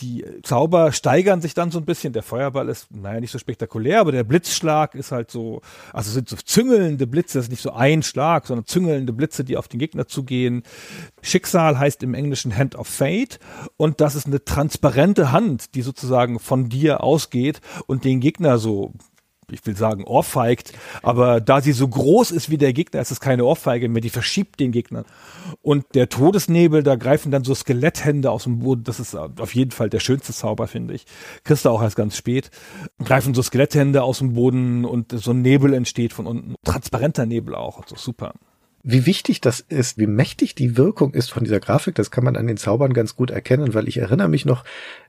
Die Zauber steigern sich dann so ein bisschen. Der Feuerball ist, naja, nicht so spektakulär, aber der Blitzschlag ist halt so, also sind so züngelnde Blitze, das ist nicht so ein Schlag, sondern züngelnde Blitze, die auf den Gegner zugehen. Schicksal heißt im Englischen Hand of Fate und das ist eine transparente Hand, die sozusagen von dir ausgeht und den Gegner so ich will sagen, ohrfeigt, aber da sie so groß ist wie der Gegner, ist es keine Ohrfeige mehr, die verschiebt den Gegner. Und der Todesnebel, da greifen dann so Skeletthände aus dem Boden, das ist auf jeden Fall der schönste Zauber, finde ich. Du auch erst ganz spät. Greifen so Skeletthände aus dem Boden und so ein Nebel entsteht von unten. Transparenter Nebel auch, so super wie wichtig das ist, wie mächtig die Wirkung ist von dieser Grafik, das kann man an den Zaubern ganz gut erkennen, weil ich erinnere mich noch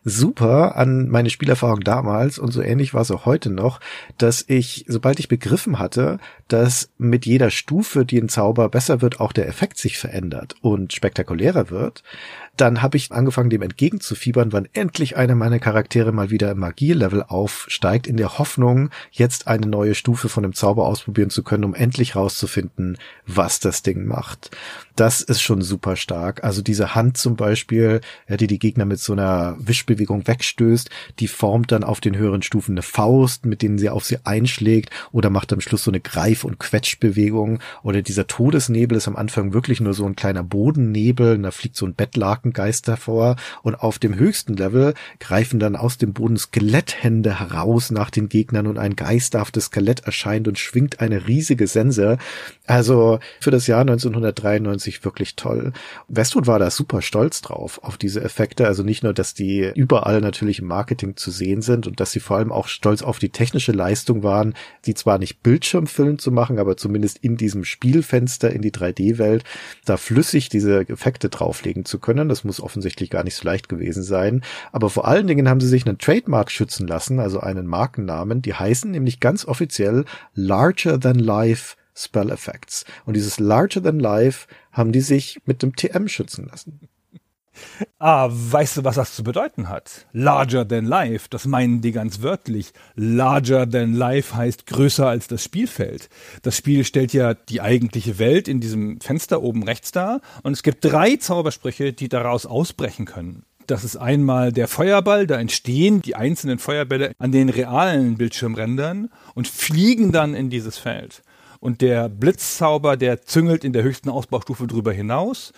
super an meine Spielerfahrung damals und so ähnlich war es auch heute noch, dass ich, sobald ich begriffen hatte, dass mit jeder Stufe, die ein Zauber besser wird, auch der Effekt sich verändert und spektakulärer wird, dann habe ich angefangen, dem entgegenzufiebern, wann endlich einer meiner Charaktere mal wieder im Magielevel aufsteigt, in der Hoffnung, jetzt eine neue Stufe von dem Zauber ausprobieren zu können, um endlich rauszufinden, was das Ding macht. Das ist schon super stark. Also diese Hand zum Beispiel, die die Gegner mit so einer Wischbewegung wegstößt, die formt dann auf den höheren Stufen eine Faust, mit denen sie auf sie einschlägt oder macht am Schluss so eine Greif- und Quetschbewegung oder dieser Todesnebel ist am Anfang wirklich nur so ein kleiner Bodennebel, und da fliegt so ein Bettlakengeist davor und auf dem höchsten Level greifen dann aus dem Boden Skeletthände heraus nach den Gegnern und ein geisterhaftes Skelett erscheint und schwingt eine riesige Sense. Also für das Jahr 1993 sich wirklich toll. Westwood war da super stolz drauf, auf diese Effekte. Also nicht nur, dass die überall natürlich im Marketing zu sehen sind und dass sie vor allem auch stolz auf die technische Leistung waren, die zwar nicht Bildschirmfilm zu machen, aber zumindest in diesem Spielfenster in die 3D-Welt da flüssig diese Effekte drauflegen zu können. Das muss offensichtlich gar nicht so leicht gewesen sein. Aber vor allen Dingen haben sie sich einen Trademark schützen lassen, also einen Markennamen. Die heißen nämlich ganz offiziell Larger Than Life Spell Effects. Und dieses Larger Than Life haben die sich mit dem TM schützen lassen. Ah, weißt du, was das zu bedeuten hat? Larger than life, das meinen die ganz wörtlich. Larger than life heißt größer als das Spielfeld. Das Spiel stellt ja die eigentliche Welt in diesem Fenster oben rechts dar und es gibt drei Zaubersprüche, die daraus ausbrechen können. Das ist einmal der Feuerball, da entstehen die einzelnen Feuerbälle an den realen Bildschirmrändern und fliegen dann in dieses Feld. Und der Blitzzauber, der züngelt in der höchsten Ausbaustufe drüber hinaus.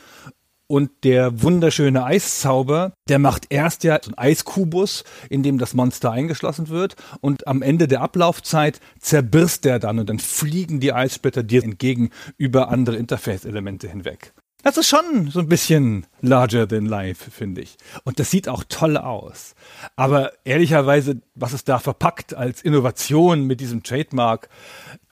Und der wunderschöne Eiszauber, der macht erst ja so einen Eiskubus, in dem das Monster eingeschlossen wird. Und am Ende der Ablaufzeit zerbirst der dann und dann fliegen die Eissplitter dir entgegen über andere Interface-Elemente hinweg. Das ist schon so ein bisschen larger than life, finde ich. Und das sieht auch toll aus. Aber ehrlicherweise, was es da verpackt als Innovation mit diesem Trademark,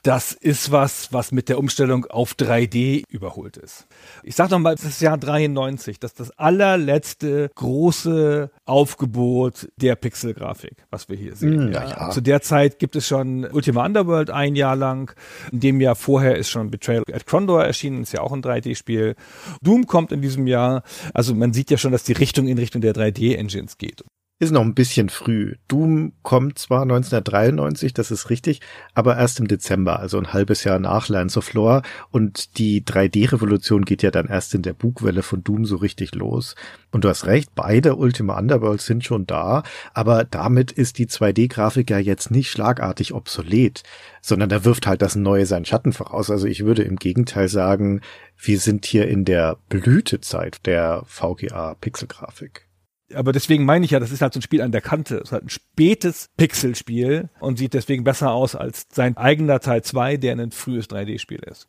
das ist was, was mit der Umstellung auf 3D überholt ist. Ich sage nochmal, das ist Jahr 93, das ist das allerletzte große Aufgebot der Pixelgrafik, was wir hier sehen. Mm, ja, ja. Zu der Zeit gibt es schon Ultima Underworld ein Jahr lang. In dem Jahr vorher ist schon Betrayal at Condor erschienen, ist ja auch ein 3D-Spiel. Doom kommt in diesem Jahr. Also man sieht ja schon, dass die Richtung in Richtung der 3D-Engines geht ist noch ein bisschen früh. Doom kommt zwar 1993, das ist richtig, aber erst im Dezember, also ein halbes Jahr nach Lands of Lore. Und die 3D-Revolution geht ja dann erst in der Bugwelle von Doom so richtig los. Und du hast recht, beide Ultima Underworld sind schon da, aber damit ist die 2D-Grafik ja jetzt nicht schlagartig obsolet, sondern da wirft halt das Neue seinen Schatten voraus. Also ich würde im Gegenteil sagen, wir sind hier in der Blütezeit der VGA-Pixelgrafik aber deswegen meine ich ja, das ist halt so ein Spiel an der Kante. Es ist halt ein spätes Pixelspiel und sieht deswegen besser aus als sein eigener Teil 2, der ein frühes 3D-Spiel ist.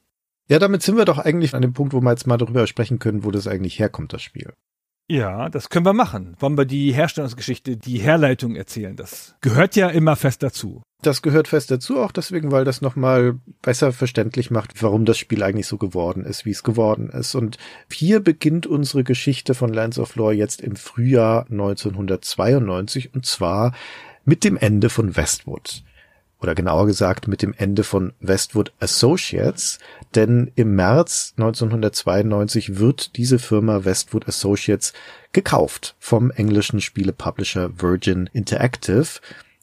Ja, damit sind wir doch eigentlich an dem Punkt, wo wir jetzt mal darüber sprechen können, wo das eigentlich herkommt, das Spiel. Ja, das können wir machen. Wollen wir die Herstellungsgeschichte, die Herleitung erzählen? Das gehört ja immer fest dazu. Das gehört fest dazu, auch deswegen, weil das nochmal besser verständlich macht, warum das Spiel eigentlich so geworden ist, wie es geworden ist. Und hier beginnt unsere Geschichte von Lands of Lore jetzt im Frühjahr 1992 und zwar mit dem Ende von Westwood oder genauer gesagt mit dem Ende von Westwood Associates, denn im März 1992 wird diese Firma Westwood Associates gekauft vom englischen Spielepublisher Virgin Interactive.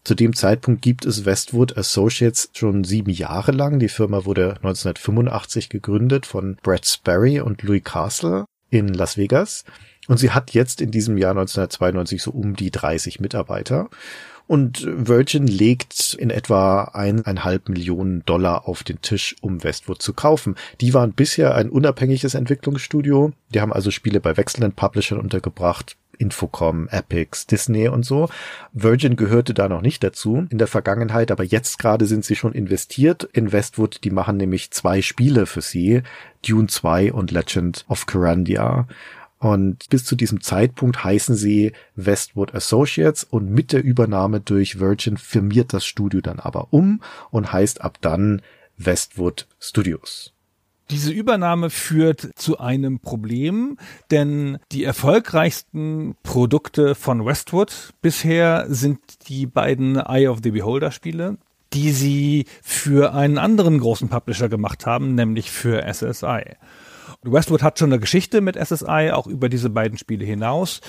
Zu dem Zeitpunkt gibt es Westwood Associates schon sieben Jahre lang. Die Firma wurde 1985 gegründet von Brett Sperry und Louis Castle in Las Vegas. Und sie hat jetzt in diesem Jahr 1992 so um die 30 Mitarbeiter. Und Virgin legt in etwa eineinhalb Millionen Dollar auf den Tisch, um Westwood zu kaufen. Die waren bisher ein unabhängiges Entwicklungsstudio. Die haben also Spiele bei wechselnden Publishern untergebracht. Infocom, Epix, Disney und so. Virgin gehörte da noch nicht dazu in der Vergangenheit, aber jetzt gerade sind sie schon investiert in Westwood. Die machen nämlich zwei Spiele für sie, Dune 2 und Legend of Carandia. Und bis zu diesem Zeitpunkt heißen sie Westwood Associates und mit der Übernahme durch Virgin firmiert das Studio dann aber um und heißt ab dann Westwood Studios. Diese Übernahme führt zu einem Problem, denn die erfolgreichsten Produkte von Westwood bisher sind die beiden Eye of the Beholder Spiele, die sie für einen anderen großen Publisher gemacht haben, nämlich für SSI. Westwood hat schon eine Geschichte mit SSI, auch über diese beiden Spiele hinaus.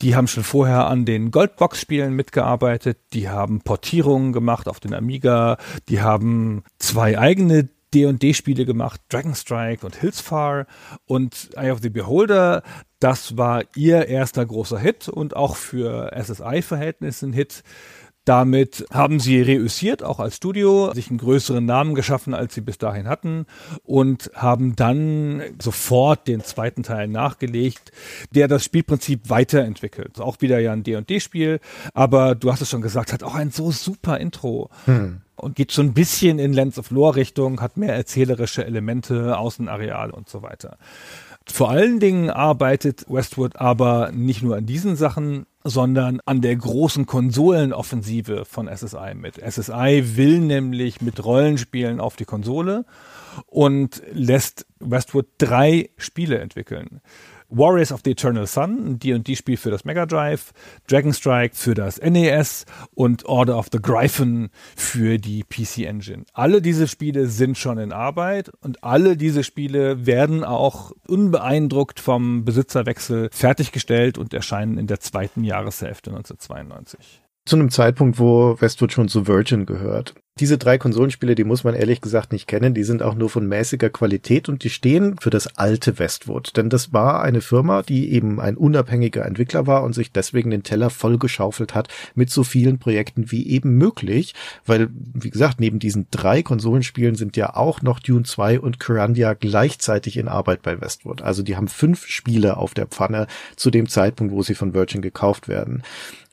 Die haben schon vorher an den Goldbox-Spielen mitgearbeitet, die haben Portierungen gemacht auf den Amiga, die haben zwei eigene D&D-Spiele gemacht, Dragonstrike und Hillsfar und Eye of the Beholder. Das war ihr erster großer Hit und auch für SSI-Verhältnisse ein Hit. Damit haben sie reüssiert, auch als Studio, sich einen größeren Namen geschaffen, als sie bis dahin hatten und haben dann sofort den zweiten Teil nachgelegt, der das Spielprinzip weiterentwickelt. Auch wieder ja ein D&D-Spiel, aber du hast es schon gesagt, hat auch ein so super Intro. Hm. Und geht so ein bisschen in Lens of Lore Richtung, hat mehr erzählerische Elemente, Außenareal und so weiter. Vor allen Dingen arbeitet Westwood aber nicht nur an diesen Sachen, sondern an der großen Konsolenoffensive von SSI mit. SSI will nämlich mit Rollenspielen auf die Konsole und lässt Westwood drei Spiele entwickeln. Warriors of the Eternal Sun, ein D&D-Spiel für das Mega Drive, Dragon Strike für das NES und Order of the Gryphon für die PC Engine. Alle diese Spiele sind schon in Arbeit und alle diese Spiele werden auch unbeeindruckt vom Besitzerwechsel fertiggestellt und erscheinen in der zweiten Jahreshälfte 1992 zu einem Zeitpunkt, wo Westwood schon zu Virgin gehört. Diese drei Konsolenspiele, die muss man ehrlich gesagt nicht kennen, die sind auch nur von mäßiger Qualität und die stehen für das alte Westwood. Denn das war eine Firma, die eben ein unabhängiger Entwickler war und sich deswegen den Teller vollgeschaufelt hat mit so vielen Projekten wie eben möglich. Weil, wie gesagt, neben diesen drei Konsolenspielen sind ja auch noch Dune 2 und Curandia gleichzeitig in Arbeit bei Westwood. Also die haben fünf Spiele auf der Pfanne zu dem Zeitpunkt, wo sie von Virgin gekauft werden.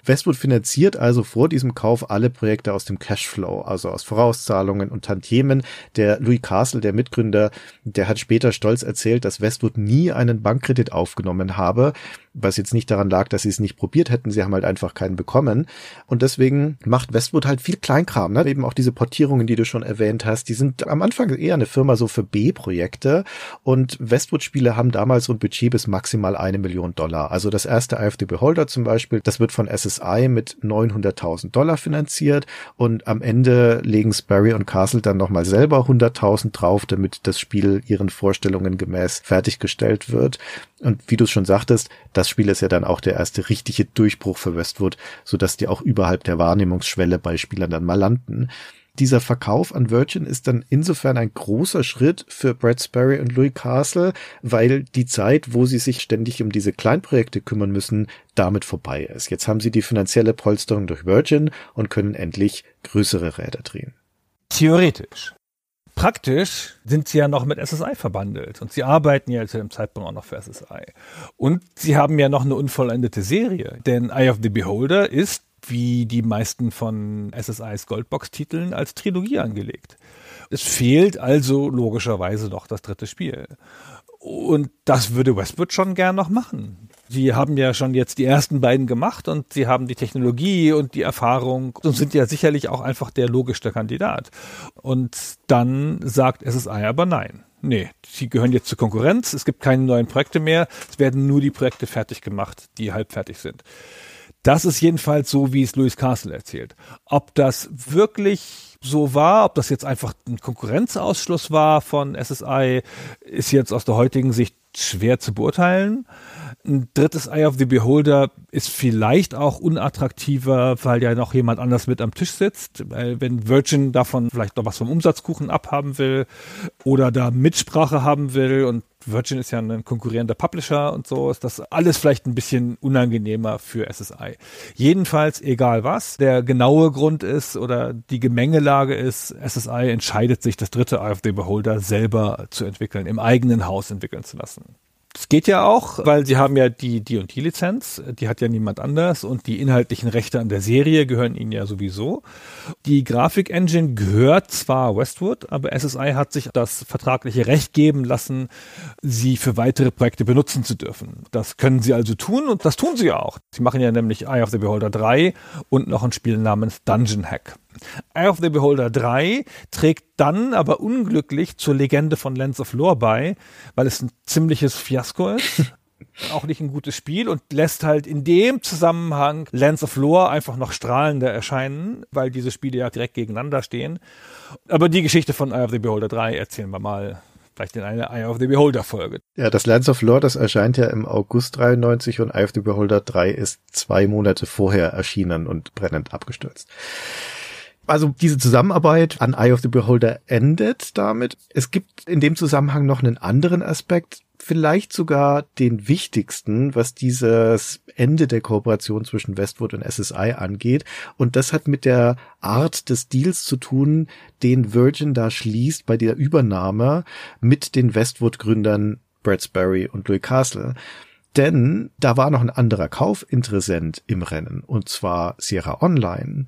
Westwood finanziert also vor diesem Kauf alle Projekte aus dem Cashflow, also aus Vorauszahlungen und Tantiemen. Der Louis Castle, der Mitgründer, der hat später stolz erzählt, dass Westwood nie einen Bankkredit aufgenommen habe, was jetzt nicht daran lag, dass sie es nicht probiert hätten, sie haben halt einfach keinen bekommen. Und deswegen macht Westwood halt viel Kleinkram, ne? eben auch diese Portierungen, die du schon erwähnt hast, die sind am Anfang eher eine Firma so für B-Projekte und Westwood-Spiele haben damals so ein Budget bis maximal eine Million Dollar. Also das erste Eye of the Beholder zum Beispiel, das wird von SSI mit 900.000 Dollar finanziert und am Ende legen Sperry und Castle dann nochmal selber 100.000 drauf, damit das Spiel ihren Vorstellungen gemäß fertiggestellt wird. Und wie du es schon sagtest, das Spiel ist ja dann auch der erste richtige Durchbruch für Westwood, so dass die auch überhalb der Wahrnehmungsschwelle bei Spielern dann mal landen. Dieser Verkauf an Virgin ist dann insofern ein großer Schritt für Brad Sperry und Louis Castle, weil die Zeit, wo sie sich ständig um diese Kleinprojekte kümmern müssen, damit vorbei ist. Jetzt haben sie die finanzielle Polsterung durch Virgin und können endlich größere Räder drehen. Theoretisch praktisch sind sie ja noch mit SSI verbandelt und sie arbeiten ja zu dem Zeitpunkt auch noch für SSI. Und sie haben ja noch eine unvollendete Serie, denn Eye of the Beholder ist, wie die meisten von SSIs Goldbox-Titeln, als Trilogie angelegt. Es fehlt also logischerweise noch das dritte Spiel. Und das würde Westwood schon gern noch machen. Sie haben ja schon jetzt die ersten beiden gemacht und sie haben die Technologie und die Erfahrung und sind ja sicherlich auch einfach der logischste Kandidat. Und dann sagt SSI aber nein. Nee, sie gehören jetzt zur Konkurrenz, es gibt keine neuen Projekte mehr, es werden nur die Projekte fertig gemacht, die halb fertig sind. Das ist jedenfalls so, wie es Louis Castle erzählt. Ob das wirklich so war, ob das jetzt einfach ein Konkurrenzausschluss war von SSI, ist jetzt aus der heutigen Sicht schwer zu beurteilen. Ein drittes Eye of the Beholder ist vielleicht auch unattraktiver, weil ja noch jemand anders mit am Tisch sitzt. Wenn Virgin davon vielleicht noch was vom Umsatzkuchen abhaben will oder da Mitsprache haben will und Virgin ist ja ein konkurrierender Publisher und so, ist das alles vielleicht ein bisschen unangenehmer für SSI. Jedenfalls, egal was, der genaue Grund ist oder die Gemengelage ist, SSI entscheidet sich, das dritte Eye of the Beholder selber zu entwickeln, im eigenen Haus entwickeln zu lassen Es geht ja auch, weil sie haben ja die D&D Lizenz, die hat ja niemand anders und die inhaltlichen Rechte an der Serie gehören ihnen ja sowieso. Die Grafik-Engine gehört zwar Westwood, aber SSI hat sich das vertragliche Recht geben lassen, sie für weitere Projekte benutzen zu dürfen. Das können sie also tun und das tun sie auch. Sie machen ja nämlich Eye of the Beholder 3 und noch ein Spiel namens Dungeon Hack. Eye of the Beholder 3 trägt dann aber unglücklich zur Legende von Lands of Lore bei, weil es ein ziemliches Fiasko ist. auch nicht ein gutes Spiel und lässt halt in dem Zusammenhang Lands of Lore einfach noch strahlender erscheinen, weil diese Spiele ja direkt gegeneinander stehen. Aber die Geschichte von Eye of the Beholder 3 erzählen wir mal vielleicht in einer Eye of the Beholder Folge. Ja, das Lands of Lore, das erscheint ja im August 93 und Eye of the Beholder 3 ist zwei Monate vorher erschienen und brennend abgestürzt. Also diese Zusammenarbeit an Eye of the Beholder endet damit. Es gibt in dem Zusammenhang noch einen anderen Aspekt, vielleicht sogar den wichtigsten, was dieses Ende der Kooperation zwischen Westwood und SSI angeht. Und das hat mit der Art des Deals zu tun, den Virgin da schließt bei der Übernahme mit den Westwood-Gründern Brad Sperry und Louis Castle. Denn da war noch ein anderer Kaufinteressent im Rennen, und zwar Sierra Online.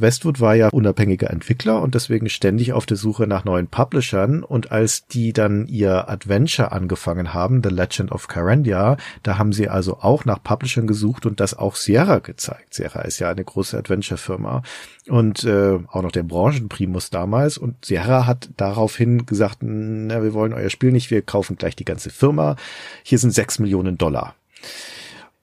Westwood war ja unabhängiger Entwickler und deswegen ständig auf der Suche nach neuen Publishern. Und als die dann ihr Adventure angefangen haben, The Legend of Carandia, da haben sie also auch nach Publishern gesucht und das auch Sierra gezeigt. Sierra ist ja eine große Adventure-Firma und äh, auch noch der Branchenprimus damals. Und Sierra hat daraufhin gesagt, na, wir wollen euer Spiel nicht, wir kaufen gleich die ganze Firma. Hier sind sechs Millionen Dollar.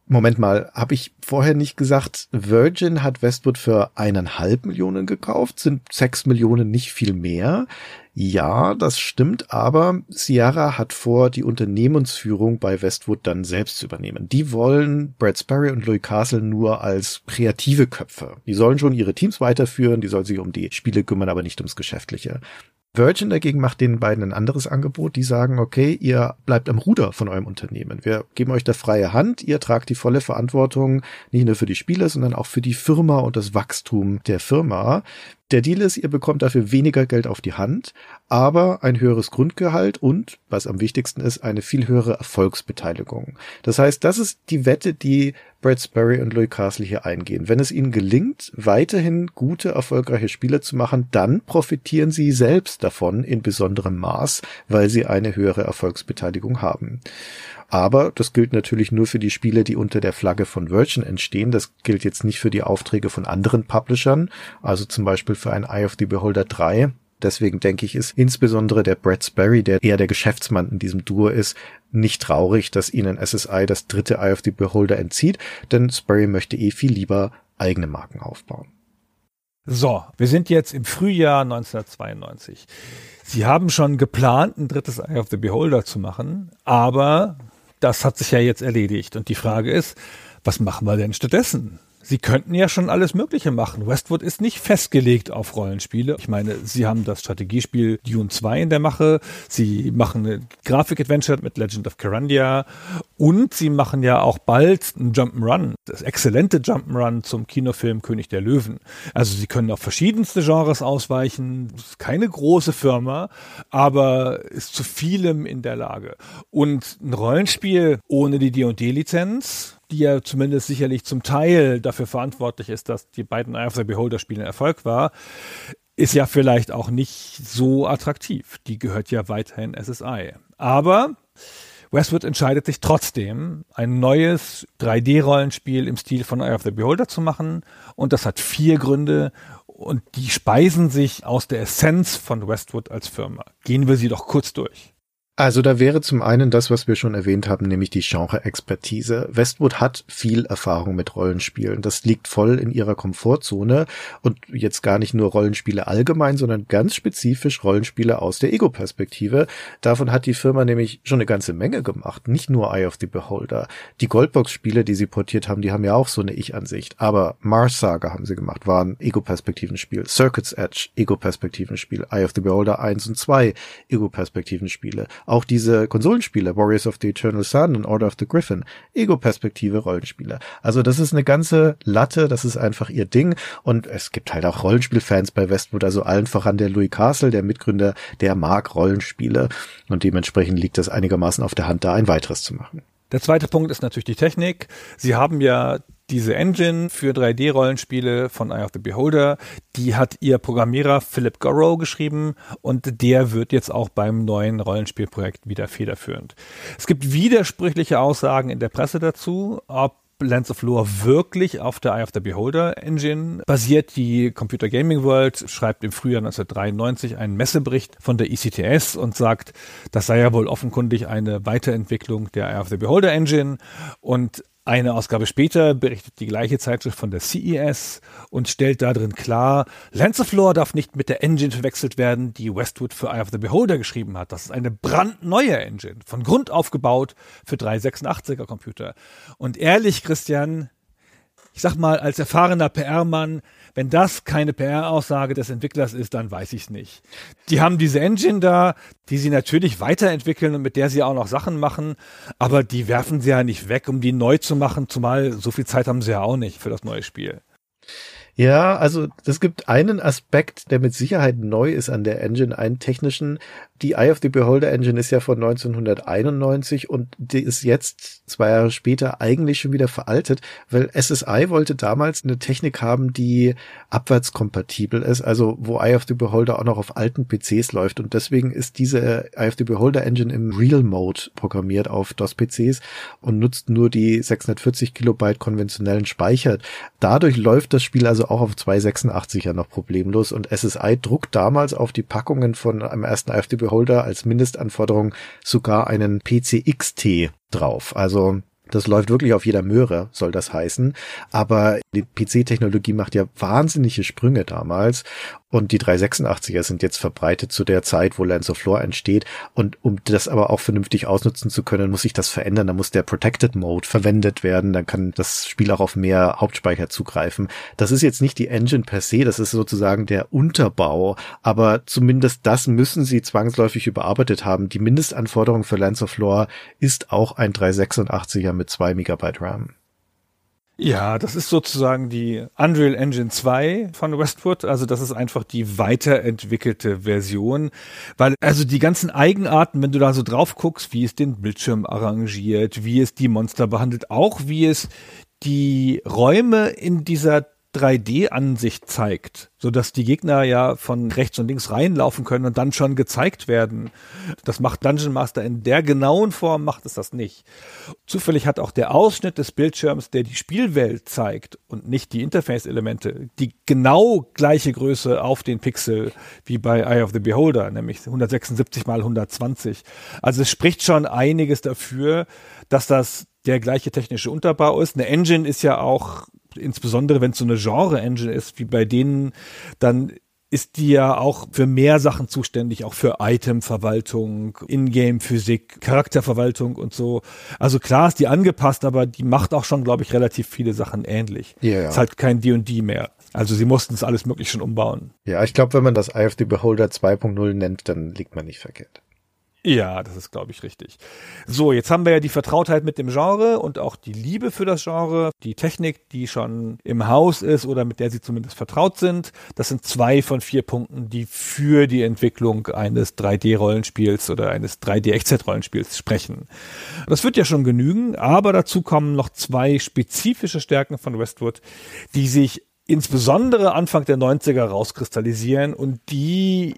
Moment mal, habe ich vorher nicht gesagt, Virgin hat Westwood für eineinhalb Millionen gekauft? Sind sechs Millionen nicht viel mehr? Ja, das stimmt, aber Sierra hat vor, die Unternehmensführung bei Westwood dann selbst zu übernehmen. Die wollen Brad Sperry und Louis Castle nur als kreative Köpfe. Die sollen schon ihre Teams weiterführen, die sollen sich um die Spiele kümmern, aber nicht ums Geschäftliche. Virgin dagegen macht den beiden ein anderes Angebot. Die sagen, okay, ihr bleibt am Ruder von eurem Unternehmen. Wir geben euch da freie Hand. Ihr tragt die volle Verantwortung nicht nur für die Spiele, sondern auch für die Firma und das Wachstum der Firma. Der Deal ist, ihr bekommt dafür weniger Geld auf die Hand, aber ein höheres Grundgehalt und, was am wichtigsten ist, eine viel höhere Erfolgsbeteiligung. Das heißt, das ist die Wette, die Brad Sperry und Louis Castle hier eingehen. Wenn es ihnen gelingt, weiterhin gute, erfolgreiche Spiele zu machen, dann profitieren sie selbst davon in besonderem Maß, weil sie eine höhere Erfolgsbeteiligung haben. Aber das gilt natürlich nur für die Spiele, die unter der Flagge von Virgin entstehen. Das gilt jetzt nicht für die Aufträge von anderen Publishern, also zum Beispiel für ein Eye of the Beholder 3. Deswegen denke ich, ist insbesondere der Brad Sperry, der eher der Geschäftsmann in diesem Duo ist, nicht traurig, dass ihnen SSI das dritte Eye of the Beholder entzieht, denn Sperry möchte eh viel lieber eigene Marken aufbauen. So, wir sind jetzt im Frühjahr 1992. Sie haben schon geplant, ein drittes Eye of the Beholder zu machen, aber das hat sich ja jetzt erledigt. Und die Frage ist, was machen wir denn stattdessen? Sie könnten ja schon alles Mögliche machen. Westwood ist nicht festgelegt auf Rollenspiele. Ich meine, Sie haben das Strategiespiel Dune 2 in der Mache. Sie machen eine Grafik-Adventure mit Legend of Carandia. Und Sie machen ja auch bald ein Jump'n'Run. Das exzellente Jump'n'Run zum Kinofilm König der Löwen. Also Sie können auf verschiedenste Genres ausweichen. Keine große Firma, aber ist zu vielem in der Lage. Und ein Rollenspiel ohne die D&D-Lizenz die ja zumindest sicherlich zum Teil dafür verantwortlich ist, dass die beiden Eye of the Beholder Spiele ein Erfolg war, ist ja vielleicht auch nicht so attraktiv. Die gehört ja weiterhin SSI. Aber Westwood entscheidet sich trotzdem, ein neues 3D-Rollenspiel im Stil von Eye of the Beholder zu machen. Und das hat vier Gründe. Und die speisen sich aus der Essenz von Westwood als Firma. Gehen wir sie doch kurz durch. Also da wäre zum einen das, was wir schon erwähnt haben, nämlich die Genre-Expertise. Westwood hat viel Erfahrung mit Rollenspielen. Das liegt voll in ihrer Komfortzone und jetzt gar nicht nur Rollenspiele allgemein, sondern ganz spezifisch Rollenspiele aus der Ego-Perspektive. Davon hat die Firma nämlich schon eine ganze Menge gemacht. Nicht nur Eye of the Beholder. Die Goldbox-Spiele, die sie portiert haben, die haben ja auch so eine Ich-Ansicht. Aber Mars Saga haben sie gemacht, war ein Ego-Perspektiven-Spiel. Circuits Edge, Ego-Perspektiven-Spiel. Eye of the Beholder 1 und 2, Ego-Perspektiven-Spiele. Auch diese Konsolenspiele, Warriors of the Eternal Sun und Order of the Griffin, Ego-Perspektive Rollenspiele. Also das ist eine ganze Latte, das ist einfach ihr Ding. Und es gibt halt auch Rollenspielfans bei Westwood, also allen voran der Louis Castle, der Mitgründer, der mag Rollenspiele. Und dementsprechend liegt das einigermaßen auf der Hand, da ein weiteres zu machen. Der zweite Punkt ist natürlich die Technik. Sie haben ja diese Engine für 3D-Rollenspiele von Eye of the Beholder, die hat ihr Programmierer Philip Gorrow geschrieben und der wird jetzt auch beim neuen Rollenspielprojekt wieder federführend. Es gibt widersprüchliche Aussagen in der Presse dazu, ob Lands of Lore wirklich auf der Eye of the Beholder Engine basiert. Die Computer Gaming World schreibt im Frühjahr 1993 einen Messebericht von der ECTS und sagt, das sei ja wohl offenkundig eine Weiterentwicklung der Eye of the Beholder Engine und eine Ausgabe später berichtet die gleiche Zeitschrift von der CES und stellt darin klar, Lance of darf nicht mit der Engine verwechselt werden, die Westwood für Eye of the Beholder geschrieben hat. Das ist eine brandneue Engine, von Grund aufgebaut für 386er Computer. Und ehrlich, Christian, ich sag mal, als erfahrener PR-Mann, wenn das keine PR-Aussage des Entwicklers ist, dann weiß ich es nicht. Die haben diese Engine da, die sie natürlich weiterentwickeln und mit der sie auch noch Sachen machen, aber die werfen sie ja nicht weg, um die neu zu machen, zumal so viel Zeit haben sie ja auch nicht für das neue Spiel. Ja, also es gibt einen Aspekt, der mit Sicherheit neu ist an der Engine, einen technischen. Die Eye of the Beholder Engine ist ja von 1991 und die ist jetzt zwei Jahre später eigentlich schon wieder veraltet, weil SSI wollte damals eine Technik haben, die abwärtskompatibel ist, also wo Eye of the Beholder auch noch auf alten PCs läuft. Und deswegen ist diese Eye of the Beholder Engine im Real Mode programmiert auf DOS-PCs und nutzt nur die 640 Kilobyte konventionellen Speicher. Dadurch läuft das Spiel also auch auf 286er noch problemlos. Und SSI druckt damals auf die Packungen von einem ersten Eye of the Beholder als Mindestanforderung sogar einen PCXT drauf. Also das läuft wirklich auf jeder Möhre, soll das heißen. Aber die PC-Technologie macht ja wahnsinnige Sprünge damals. Und die 386er sind jetzt verbreitet zu der Zeit, wo Lands of Lore entsteht. Und um das aber auch vernünftig ausnutzen zu können, muss sich das verändern. Da muss der Protected Mode verwendet werden. Dann kann das Spiel auch auf mehr Hauptspeicher zugreifen. Das ist jetzt nicht die Engine per se. Das ist sozusagen der Unterbau. Aber zumindest das müssen sie zwangsläufig überarbeitet haben. Die Mindestanforderung für Lands of Lore ist auch ein 386er mit zwei Megabyte RAM. Ja, das ist sozusagen die Unreal Engine 2 von Westwood. Also das ist einfach die weiterentwickelte Version. Weil also die ganzen Eigenarten, wenn du da so drauf guckst, wie es den Bildschirm arrangiert, wie es die Monster behandelt, auch wie es die Räume in dieser 3D-Ansicht zeigt, so dass die Gegner ja von rechts und links reinlaufen können und dann schon gezeigt werden. Das macht Dungeon Master in der genauen Form macht es das nicht. Zufällig hat auch der Ausschnitt des Bildschirms, der die Spielwelt zeigt und nicht die Interface-Elemente, die genau gleiche Größe auf den Pixel wie bei Eye of the Beholder, nämlich 176 mal 120. Also es spricht schon einiges dafür, dass das der gleiche technische Unterbau ist. Eine Engine ist ja auch insbesondere wenn es so eine Genre-Engine ist, wie bei denen, dann ist die ja auch für mehr Sachen zuständig, auch für Itemverwaltung, Ingame-Physik, Charakterverwaltung und so. Also klar ist die angepasst, aber die macht auch schon, glaube ich, relativ viele Sachen ähnlich. Ja, ja. Ist halt kein D&D mehr. Also sie mussten es alles möglich schon umbauen. Ja, ich glaube, wenn man das Eye of the Beholder 2.0 nennt, dann liegt man nicht verkehrt. Ja, das ist, glaube ich, richtig. So, jetzt haben wir ja die Vertrautheit mit dem Genre und auch die Liebe für das Genre, die Technik, die schon im Haus ist oder mit der sie zumindest vertraut sind. Das sind zwei von vier Punkten, die für die Entwicklung eines 3D-Rollenspiels oder eines 3D-Echtzeit-Rollenspiels sprechen. Das wird ja schon genügen, aber dazu kommen noch zwei spezifische Stärken von Westwood, die sich insbesondere Anfang der 90er rauskristallisieren und die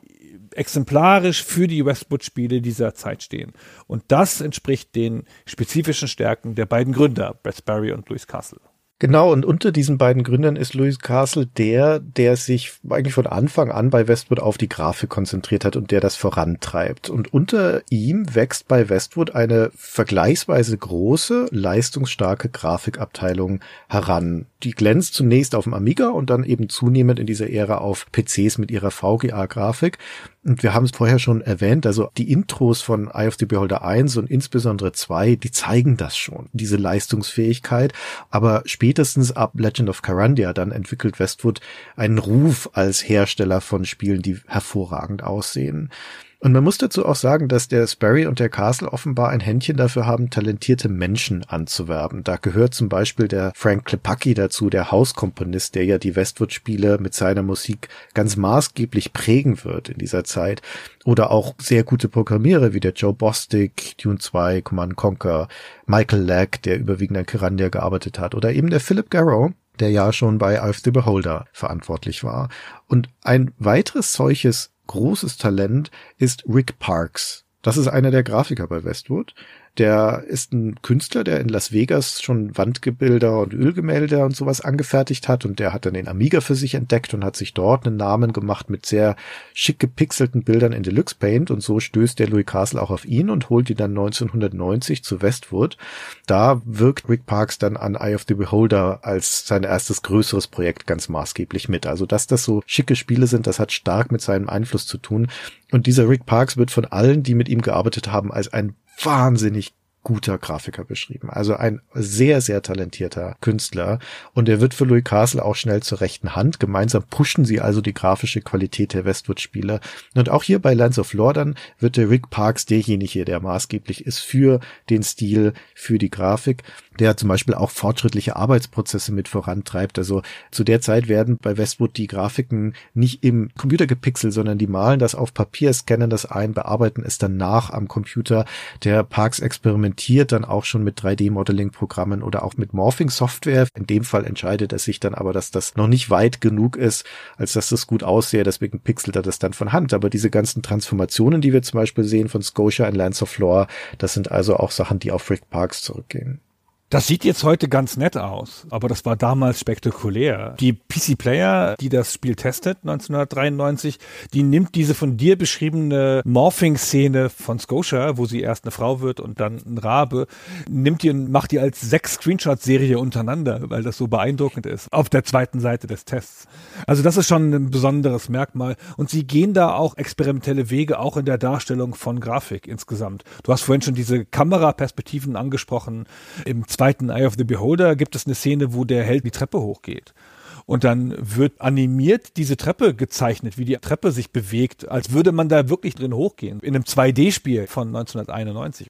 exemplarisch für die Westwood-Spiele dieser Zeit stehen. Und das entspricht den spezifischen Stärken der beiden Gründer, Brett Barry und Louis Castle. Genau, und unter diesen beiden Gründern ist Louis Castle der, der sich eigentlich von Anfang an bei Westwood auf die Grafik konzentriert hat und der das vorantreibt. Und unter ihm wächst bei Westwood eine vergleichsweise große, leistungsstarke Grafikabteilung heran. Die glänzt zunächst auf dem Amiga und dann eben zunehmend in dieser Ära auf PCs mit ihrer VGA-Grafik. Und wir haben es vorher schon erwähnt, also die Intros von Eye of the Beholder 1 und insbesondere 2, die zeigen das schon, diese Leistungsfähigkeit. Aber spätestens ab Legend of Carandia dann entwickelt Westwood einen Ruf als Hersteller von Spielen, die hervorragend aussehen. Und man muss dazu auch sagen, dass der Sperry und der Castle offenbar ein Händchen dafür haben, talentierte Menschen anzuwerben. Da gehört zum Beispiel der Frank Klepacki dazu, der Hauskomponist, der ja die Westwood-Spiele mit seiner Musik ganz maßgeblich prägen wird in dieser Zeit. Oder auch sehr gute Programmierer wie der Joe Bostic, Dune 2, Command Conquer, Michael Lack, der überwiegend an Kirandia gearbeitet hat. Oder eben der Philip Garrow, der ja schon bei of the Beholder verantwortlich war. Und ein weiteres solches großes Talent ist Rick Parks. Das ist einer der Grafiker bei Westwood. Der ist ein Künstler, der in Las Vegas schon Wandgebilder und Ölgemälde und sowas angefertigt hat und der hat dann den Amiga für sich entdeckt und hat sich dort einen Namen gemacht mit sehr schick gepixelten Bildern in Deluxe Paint und so stößt der Louis Castle auch auf ihn und holt ihn dann 1990 zu Westwood. Da wirkt Rick Parks dann an Eye of the Beholder als sein erstes größeres Projekt ganz maßgeblich mit. Also dass das so schicke Spiele sind, das hat stark mit seinem Einfluss zu tun. Und dieser Rick Parks wird von allen, die mit ihm gearbeitet haben, als ein wahnsinnig guter Grafiker beschrieben. Also ein sehr, sehr talentierter Künstler. Und er wird für Louis Castle auch schnell zur rechten Hand. Gemeinsam pushen sie also die grafische Qualität der Westwood-Spiele. Und auch hier bei Lands of Lordan wird der Rick Parks derjenige, der maßgeblich ist für den Stil, für die Grafik der zum Beispiel auch fortschrittliche Arbeitsprozesse mit vorantreibt. Also zu der Zeit werden bei Westwood die Grafiken nicht im Computer gepixelt, sondern die malen das auf Papier, scannen das ein, bearbeiten es dann am Computer. Der Parks experimentiert dann auch schon mit 3D-Modeling-Programmen oder auch mit Morphing-Software. In dem Fall entscheidet er sich dann aber, dass das noch nicht weit genug ist, als dass das gut aussehe. Deswegen pixelt er das dann von Hand. Aber diese ganzen Transformationen, die wir zum Beispiel sehen von Scotia in Lands of Lore, das sind also auch Sachen, die auf Rick Parks zurückgehen. Das sieht jetzt heute ganz nett aus, aber das war damals spektakulär. Die PC Player, die das Spiel testet, 1993, die nimmt diese von dir beschriebene Morphing-Szene von Scotia, wo sie erst eine Frau wird und dann ein Rabe, nimmt die und macht die als sechs Screenshot-Serie untereinander, weil das so beeindruckend ist, auf der zweiten Seite des Tests. Also das ist schon ein besonderes Merkmal. Und sie gehen da auch experimentelle Wege, auch in der Darstellung von Grafik insgesamt. Du hast vorhin schon diese Kameraperspektiven angesprochen. Im zweiten Eye of the Beholder gibt es eine Szene, wo der Held die Treppe hochgeht. Und dann wird animiert diese Treppe gezeichnet, wie die Treppe sich bewegt, als würde man da wirklich drin hochgehen. In einem 2D-Spiel von 1991.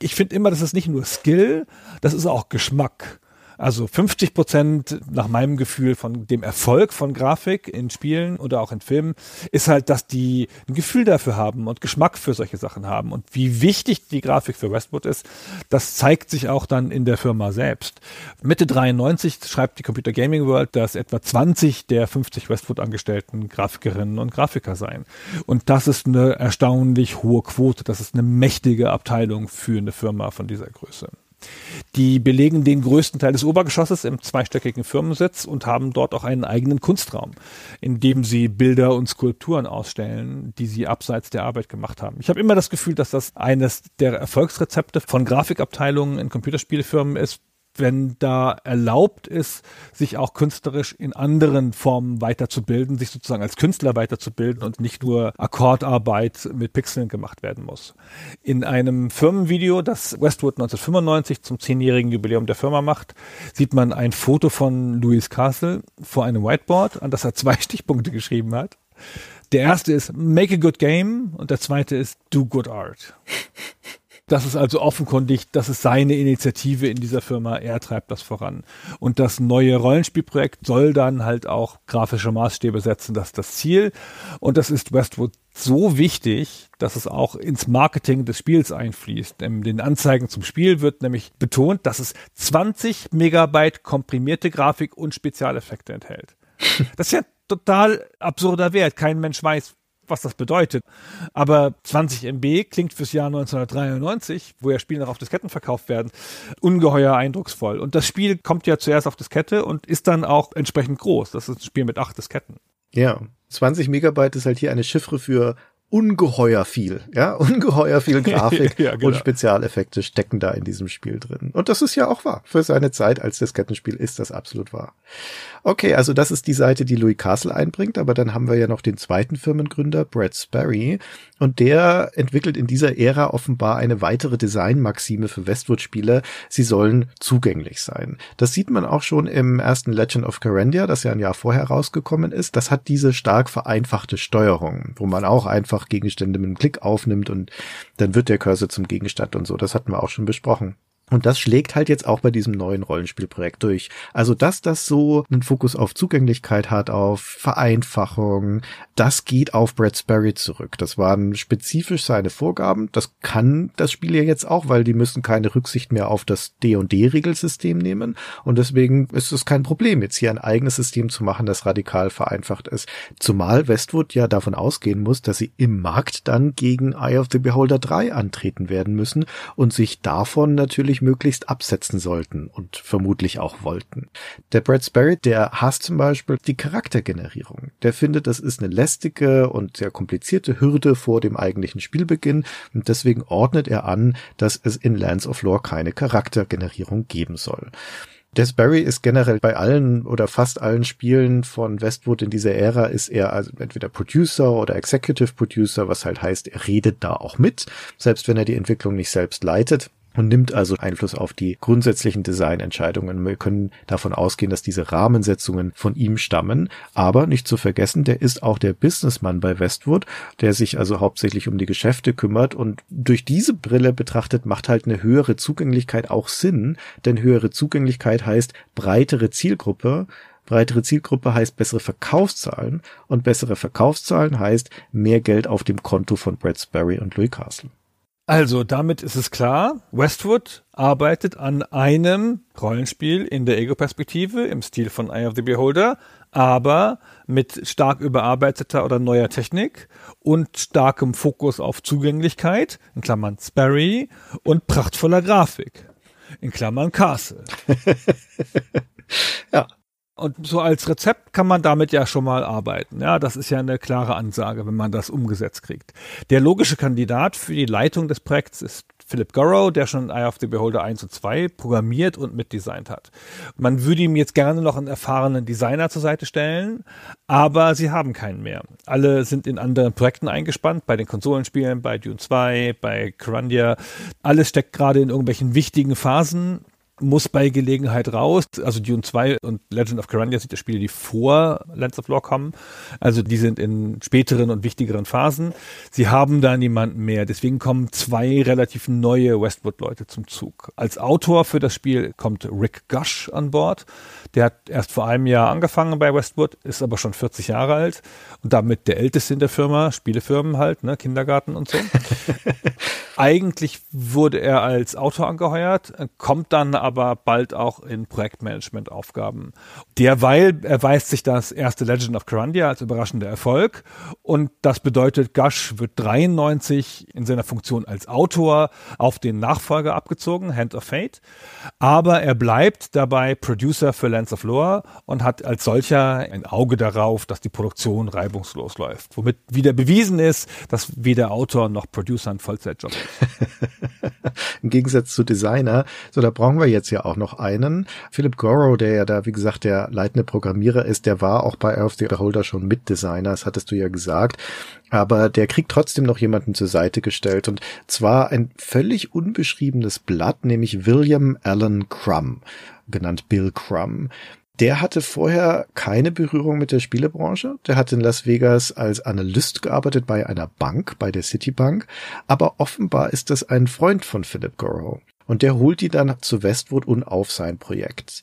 Ich finde immer, das ist nicht nur Skill, das ist auch Geschmack. Also 50 Prozent nach meinem Gefühl von dem Erfolg von Grafik in Spielen oder auch in Filmen ist halt, dass die ein Gefühl dafür haben und Geschmack für solche Sachen haben. Und wie wichtig die Grafik für Westwood ist, das zeigt sich auch dann in der Firma selbst. Mitte 93 schreibt die Computer Gaming World, dass etwa 20 der 50 Westwood angestellten Grafikerinnen und Grafiker seien. Und das ist eine erstaunlich hohe Quote. Das ist eine mächtige Abteilung für eine Firma von dieser Größe. Die belegen den größten Teil des Obergeschosses im zweistöckigen Firmensitz und haben dort auch einen eigenen Kunstraum, in dem sie Bilder und Skulpturen ausstellen, die sie abseits der Arbeit gemacht haben. Ich habe immer das Gefühl, dass das eines der Erfolgsrezepte von Grafikabteilungen in Computerspielfirmen ist, wenn da erlaubt ist, sich auch künstlerisch in anderen Formen weiterzubilden, sich sozusagen als Künstler weiterzubilden und nicht nur Akkordarbeit mit Pixeln gemacht werden muss. In einem Firmenvideo, das Westwood 1995 zum zehnjährigen Jubiläum der Firma macht, sieht man ein Foto von Louis Castle vor einem Whiteboard, an das er zwei Stichpunkte geschrieben hat. Der erste ist Make a good game und der zweite ist Do good art. Das ist also offenkundig, das ist seine Initiative in dieser Firma, er treibt das voran. Und das neue Rollenspielprojekt soll dann halt auch grafische Maßstäbe setzen, das ist das Ziel. Und das ist Westwood so wichtig, dass es auch ins Marketing des Spiels einfließt. In den Anzeigen zum Spiel wird nämlich betont, dass es 20 Megabyte komprimierte Grafik und Spezialeffekte enthält. Das ist ja total absurder Wert. Kein Mensch weiß, was das bedeutet. Aber 20 MB klingt fürs Jahr 1993, wo ja Spiele noch auf Disketten verkauft werden, ungeheuer eindrucksvoll. Und das Spiel kommt ja zuerst auf Diskette und ist dann auch entsprechend groß. Das ist ein Spiel mit acht Disketten. Ja, 20 Megabyte ist halt hier eine Chiffre für ungeheuer viel, ja, ungeheuer viel Grafik ja, genau. und Spezialeffekte stecken da in diesem Spiel drin. Und das ist ja auch wahr. Für seine Zeit als Diskettenspiel ist das absolut wahr. Okay, also das ist die Seite, die Louis Castle einbringt, aber dann haben wir ja noch den zweiten Firmengründer, Brad Sperry, und der entwickelt in dieser Ära offenbar eine weitere Designmaxime für Westwood-Spiele. Sie sollen zugänglich sein. Das sieht man auch schon im ersten Legend of Carandia, das ja ein Jahr vorher rausgekommen ist. Das hat diese stark vereinfachte Steuerung, wo man auch einfach einfach Gegenstände mit einem Klick aufnimmt und dann wird der Cursor zum Gegenstand und so. Das hatten wir auch schon besprochen. Und das schlägt halt jetzt auch bei diesem neuen Rollenspielprojekt durch. Also, dass das so einen Fokus auf Zugänglichkeit hat, auf Vereinfachung, das geht auf Brad Sperry zurück. Das waren spezifisch seine Vorgaben. Das kann das Spiel ja jetzt auch, weil die müssen keine Rücksicht mehr auf das D&D-Regelsystem nehmen. Und deswegen ist es kein Problem, jetzt hier ein eigenes System zu machen, das radikal vereinfacht ist. Zumal Westwood ja davon ausgehen muss, dass sie im Markt dann gegen Eye of the Beholder 3 antreten werden müssen und sich davon natürlich möglichst absetzen sollten und vermutlich auch wollten. Der Brad Sperry, der hasst zum Beispiel die Charaktergenerierung. Der findet, das ist eine lästige und sehr komplizierte Hürde vor dem eigentlichen Spielbeginn und deswegen ordnet er an, dass es in Lands of Lore keine Charaktergenerierung geben soll. Barry ist generell bei allen oder fast allen Spielen von Westwood in dieser Ära ist er also entweder Producer oder Executive Producer, was halt heißt, er redet da auch mit, selbst wenn er die Entwicklung nicht selbst leitet und nimmt also Einfluss auf die grundsätzlichen Designentscheidungen. Wir können davon ausgehen, dass diese Rahmensetzungen von ihm stammen. Aber nicht zu vergessen, der ist auch der Businessmann bei Westwood, der sich also hauptsächlich um die Geschäfte kümmert. Und durch diese Brille betrachtet macht halt eine höhere Zugänglichkeit auch Sinn. Denn höhere Zugänglichkeit heißt breitere Zielgruppe. Breitere Zielgruppe heißt bessere Verkaufszahlen und bessere Verkaufszahlen heißt mehr Geld auf dem Konto von Brad Sperry und Louis Castle. Also damit ist es klar, Westwood arbeitet an einem Rollenspiel in der Ego-Perspektive im Stil von Eye of the Beholder, aber mit stark überarbeiteter oder neuer Technik und starkem Fokus auf Zugänglichkeit, in Klammern Sperry, und prachtvoller Grafik, in Klammern Castle. ja, und so als Rezept kann man damit ja schon mal arbeiten. Ja, das ist ja eine klare Ansage, wenn man das umgesetzt kriegt. Der logische Kandidat für die Leitung des Projekts ist Philip Gorrow, der schon Eye of the Beholder 1 und 2 programmiert und mitdesignt hat. Man würde ihm jetzt gerne noch einen erfahrenen Designer zur Seite stellen, aber sie haben keinen mehr. Alle sind in anderen Projekten eingespannt, bei den Konsolenspielen, bei Dune 2, bei Corandia. Alles steckt gerade in irgendwelchen wichtigen Phasen muss bei Gelegenheit raus. Also Dune 2 und Legend of Carandia sind ja Spiele, die vor Lands of Lore kommen. Also die sind in späteren und wichtigeren Phasen. Sie haben da niemanden mehr. Deswegen kommen zwei relativ neue Westwood-Leute zum Zug. Als Autor für das Spiel kommt Rick Gush an Bord. Der hat erst vor einem Jahr angefangen bei Westwood, ist aber schon 40 Jahre alt und damit der älteste in der Firma, Spielefirmen halt, ne, Kindergarten und so. Eigentlich wurde er als Autor angeheuert, kommt dann aber bald auch in Projektmanagement-Aufgaben. Derweil erweist sich das erste Legend of Carandia als überraschender Erfolg und das bedeutet, Gush wird 93 in seiner Funktion als Autor auf den Nachfolger abgezogen, Hand of Fate, aber er bleibt dabei Producer für Lands of Lore und hat als solcher ein Auge darauf, dass die Produktion reibungslos läuft, womit wieder bewiesen ist, dass weder Autor noch Producer ein Vollzeitjob ist. Im Gegensatz zu Designer, so da brauchen wir jetzt ja auch noch einen. Philip Gorrow, der ja da, wie gesagt, der leitende Programmierer ist, der war auch bei Earth the Beholder schon Mitdesigner, das hattest du ja gesagt. Aber der kriegt trotzdem noch jemanden zur Seite gestellt und zwar ein völlig unbeschriebenes Blatt, nämlich William Allen Crumb, genannt Bill Crumb. Der hatte vorher keine Berührung mit der Spielebranche. Der hat in Las Vegas als Analyst gearbeitet bei einer Bank, bei der Citibank. Aber offenbar ist das ein Freund von Philip Gorrow. Und der holt die dann zu Westwood und auf sein Projekt.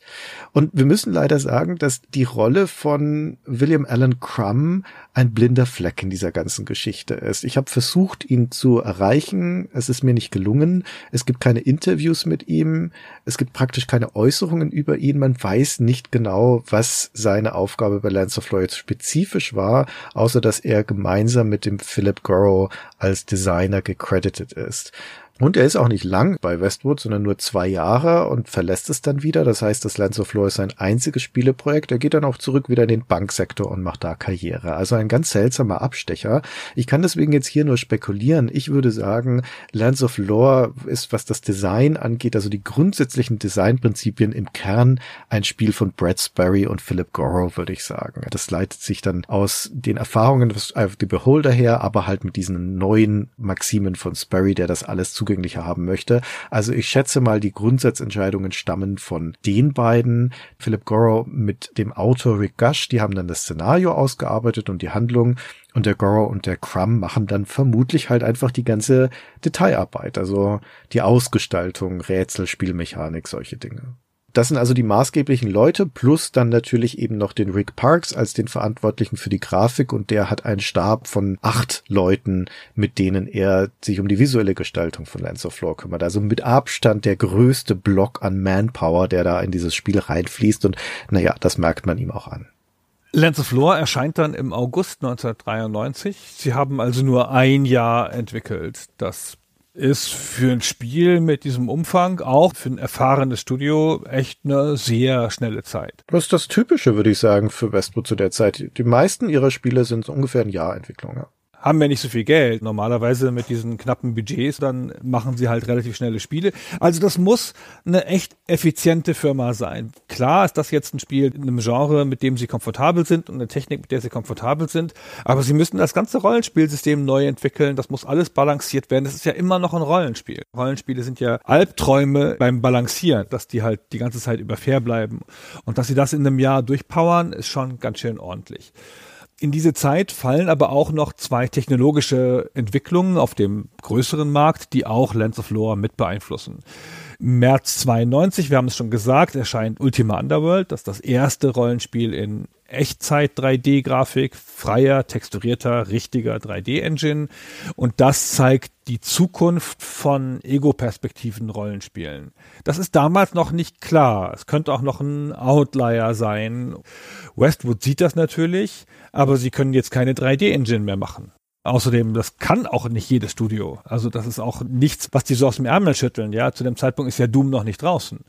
Und wir müssen leider sagen, dass die Rolle von William Allen Crumb ein blinder Fleck in dieser ganzen Geschichte ist. Ich habe versucht, ihn zu erreichen. Es ist mir nicht gelungen. Es gibt keine Interviews mit ihm. Es gibt praktisch keine Äußerungen über ihn. Man weiß nicht genau, was seine Aufgabe bei Lance of Lloyd spezifisch war, außer dass er gemeinsam mit dem Philip Gorrow als Designer gecredited ist. Und er ist auch nicht lang bei Westwood, sondern nur zwei Jahre und verlässt es dann wieder. Das heißt, das Lands of Lore ist sein einziges Spieleprojekt. Er geht dann auch zurück wieder in den Banksektor und macht da Karriere. Also ein ganz seltsamer Abstecher. Ich kann deswegen jetzt hier nur spekulieren. Ich würde sagen, Lands of Lore ist, was das Design angeht, also die grundsätzlichen Designprinzipien im Kern ein Spiel von Brad Sperry und Philip Gorrow, würde ich sagen. Das leitet sich dann aus den Erfahrungen des The Beholder her, aber halt mit diesen neuen Maximen von Sperry, der das alles zu zugänglicher haben möchte. Also ich schätze mal, die Grundsatzentscheidungen stammen von den beiden. Philip Gorrow mit dem Autor Rick Gush, die haben dann das Szenario ausgearbeitet und die Handlung. Und der Gorrow und der Crumb machen dann vermutlich halt einfach die ganze Detailarbeit, also die Ausgestaltung, Rätsel, Spielmechanik, solche Dinge. Das sind also die maßgeblichen Leute, plus dann natürlich eben noch den Rick Parks als den Verantwortlichen für die Grafik und der hat einen Stab von acht Leuten, mit denen er sich um die visuelle Gestaltung von Lands of Lore kümmert. Also mit Abstand der größte Block an Manpower, der da in dieses Spiel reinfließt und naja, das merkt man ihm auch an. Lands of Lore erscheint dann im August 1993. Sie haben also nur ein Jahr entwickelt. Das ist für ein Spiel mit diesem Umfang, auch für ein erfahrenes Studio, echt eine sehr schnelle Zeit. Das ist das Typische, würde ich sagen, für Westwood zu der Zeit. Die meisten ihrer Spiele sind ungefähr ein Jahr Entwicklung. Ja haben ja nicht so viel Geld. Normalerweise mit diesen knappen Budgets, dann machen sie halt relativ schnelle Spiele. Also das muss eine echt effiziente Firma sein. Klar ist das jetzt ein Spiel in einem Genre, mit dem sie komfortabel sind und eine Technik, mit der sie komfortabel sind. Aber sie müssen das ganze Rollenspielsystem neu entwickeln. Das muss alles balanciert werden. Das ist ja immer noch ein Rollenspiel. Rollenspiele sind ja Albträume beim Balancieren, dass die halt die ganze Zeit über fair bleiben. Und dass sie das in einem Jahr durchpowern, ist schon ganz schön ordentlich. In diese Zeit fallen aber auch noch zwei technologische Entwicklungen auf dem größeren Markt, die auch Lands of Lore mit beeinflussen. März 92, wir haben es schon gesagt, erscheint Ultima Underworld, das ist das erste Rollenspiel in Echtzeit 3D-Grafik, freier, texturierter, richtiger 3D-Engine. Und das zeigt die Zukunft von Ego-Perspektiven Rollenspielen. Das ist damals noch nicht klar. Es könnte auch noch ein Outlier sein. Westwood sieht das natürlich, aber sie können jetzt keine 3D-Engine mehr machen. Außerdem, das kann auch nicht jedes Studio. Also das ist auch nichts, was die so aus dem Ärmel schütteln. Ja, zu dem Zeitpunkt ist ja Doom noch nicht draußen.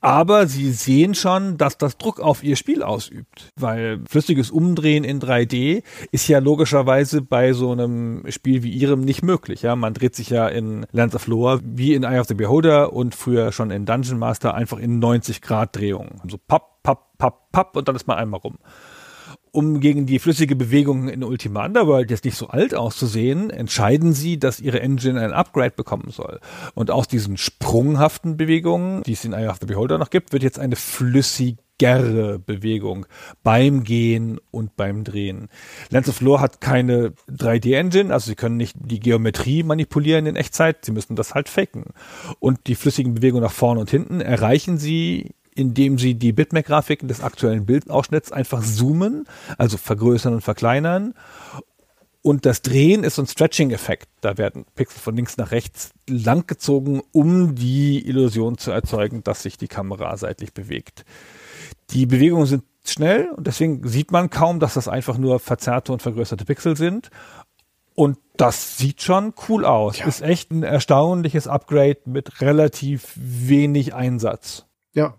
Aber sie sehen schon, dass das Druck auf ihr Spiel ausübt, weil flüssiges Umdrehen in 3D ist ja logischerweise bei so einem Spiel wie ihrem nicht möglich. Ja, man dreht sich ja in Lands of Lore wie in Eye of the Beholder und früher schon in Dungeon Master einfach in 90 Grad Drehungen. So papp, papp, papp, papp und dann ist man einmal rum um gegen die flüssige Bewegung in Ultima Underworld jetzt nicht so alt auszusehen, entscheiden sie, dass ihre Engine ein Upgrade bekommen soll. Und aus diesen sprunghaften Bewegungen, die es in Eye of the Beholder noch gibt, wird jetzt eine flüssigere Bewegung beim Gehen und beim Drehen. Lens of Lore hat keine 3D-Engine, also sie können nicht die Geometrie manipulieren in Echtzeit, sie müssen das halt faken. Und die flüssigen Bewegungen nach vorne und hinten erreichen sie indem sie die Bitmap-Grafiken des aktuellen Bildausschnitts einfach zoomen, also vergrößern und verkleinern. Und das Drehen ist so ein Stretching-Effekt. Da werden Pixel von links nach rechts langgezogen, um die Illusion zu erzeugen, dass sich die Kamera seitlich bewegt. Die Bewegungen sind schnell und deswegen sieht man kaum, dass das einfach nur verzerrte und vergrößerte Pixel sind. Und das sieht schon cool aus. Ja. Ist echt ein erstaunliches Upgrade mit relativ wenig Einsatz. Ja,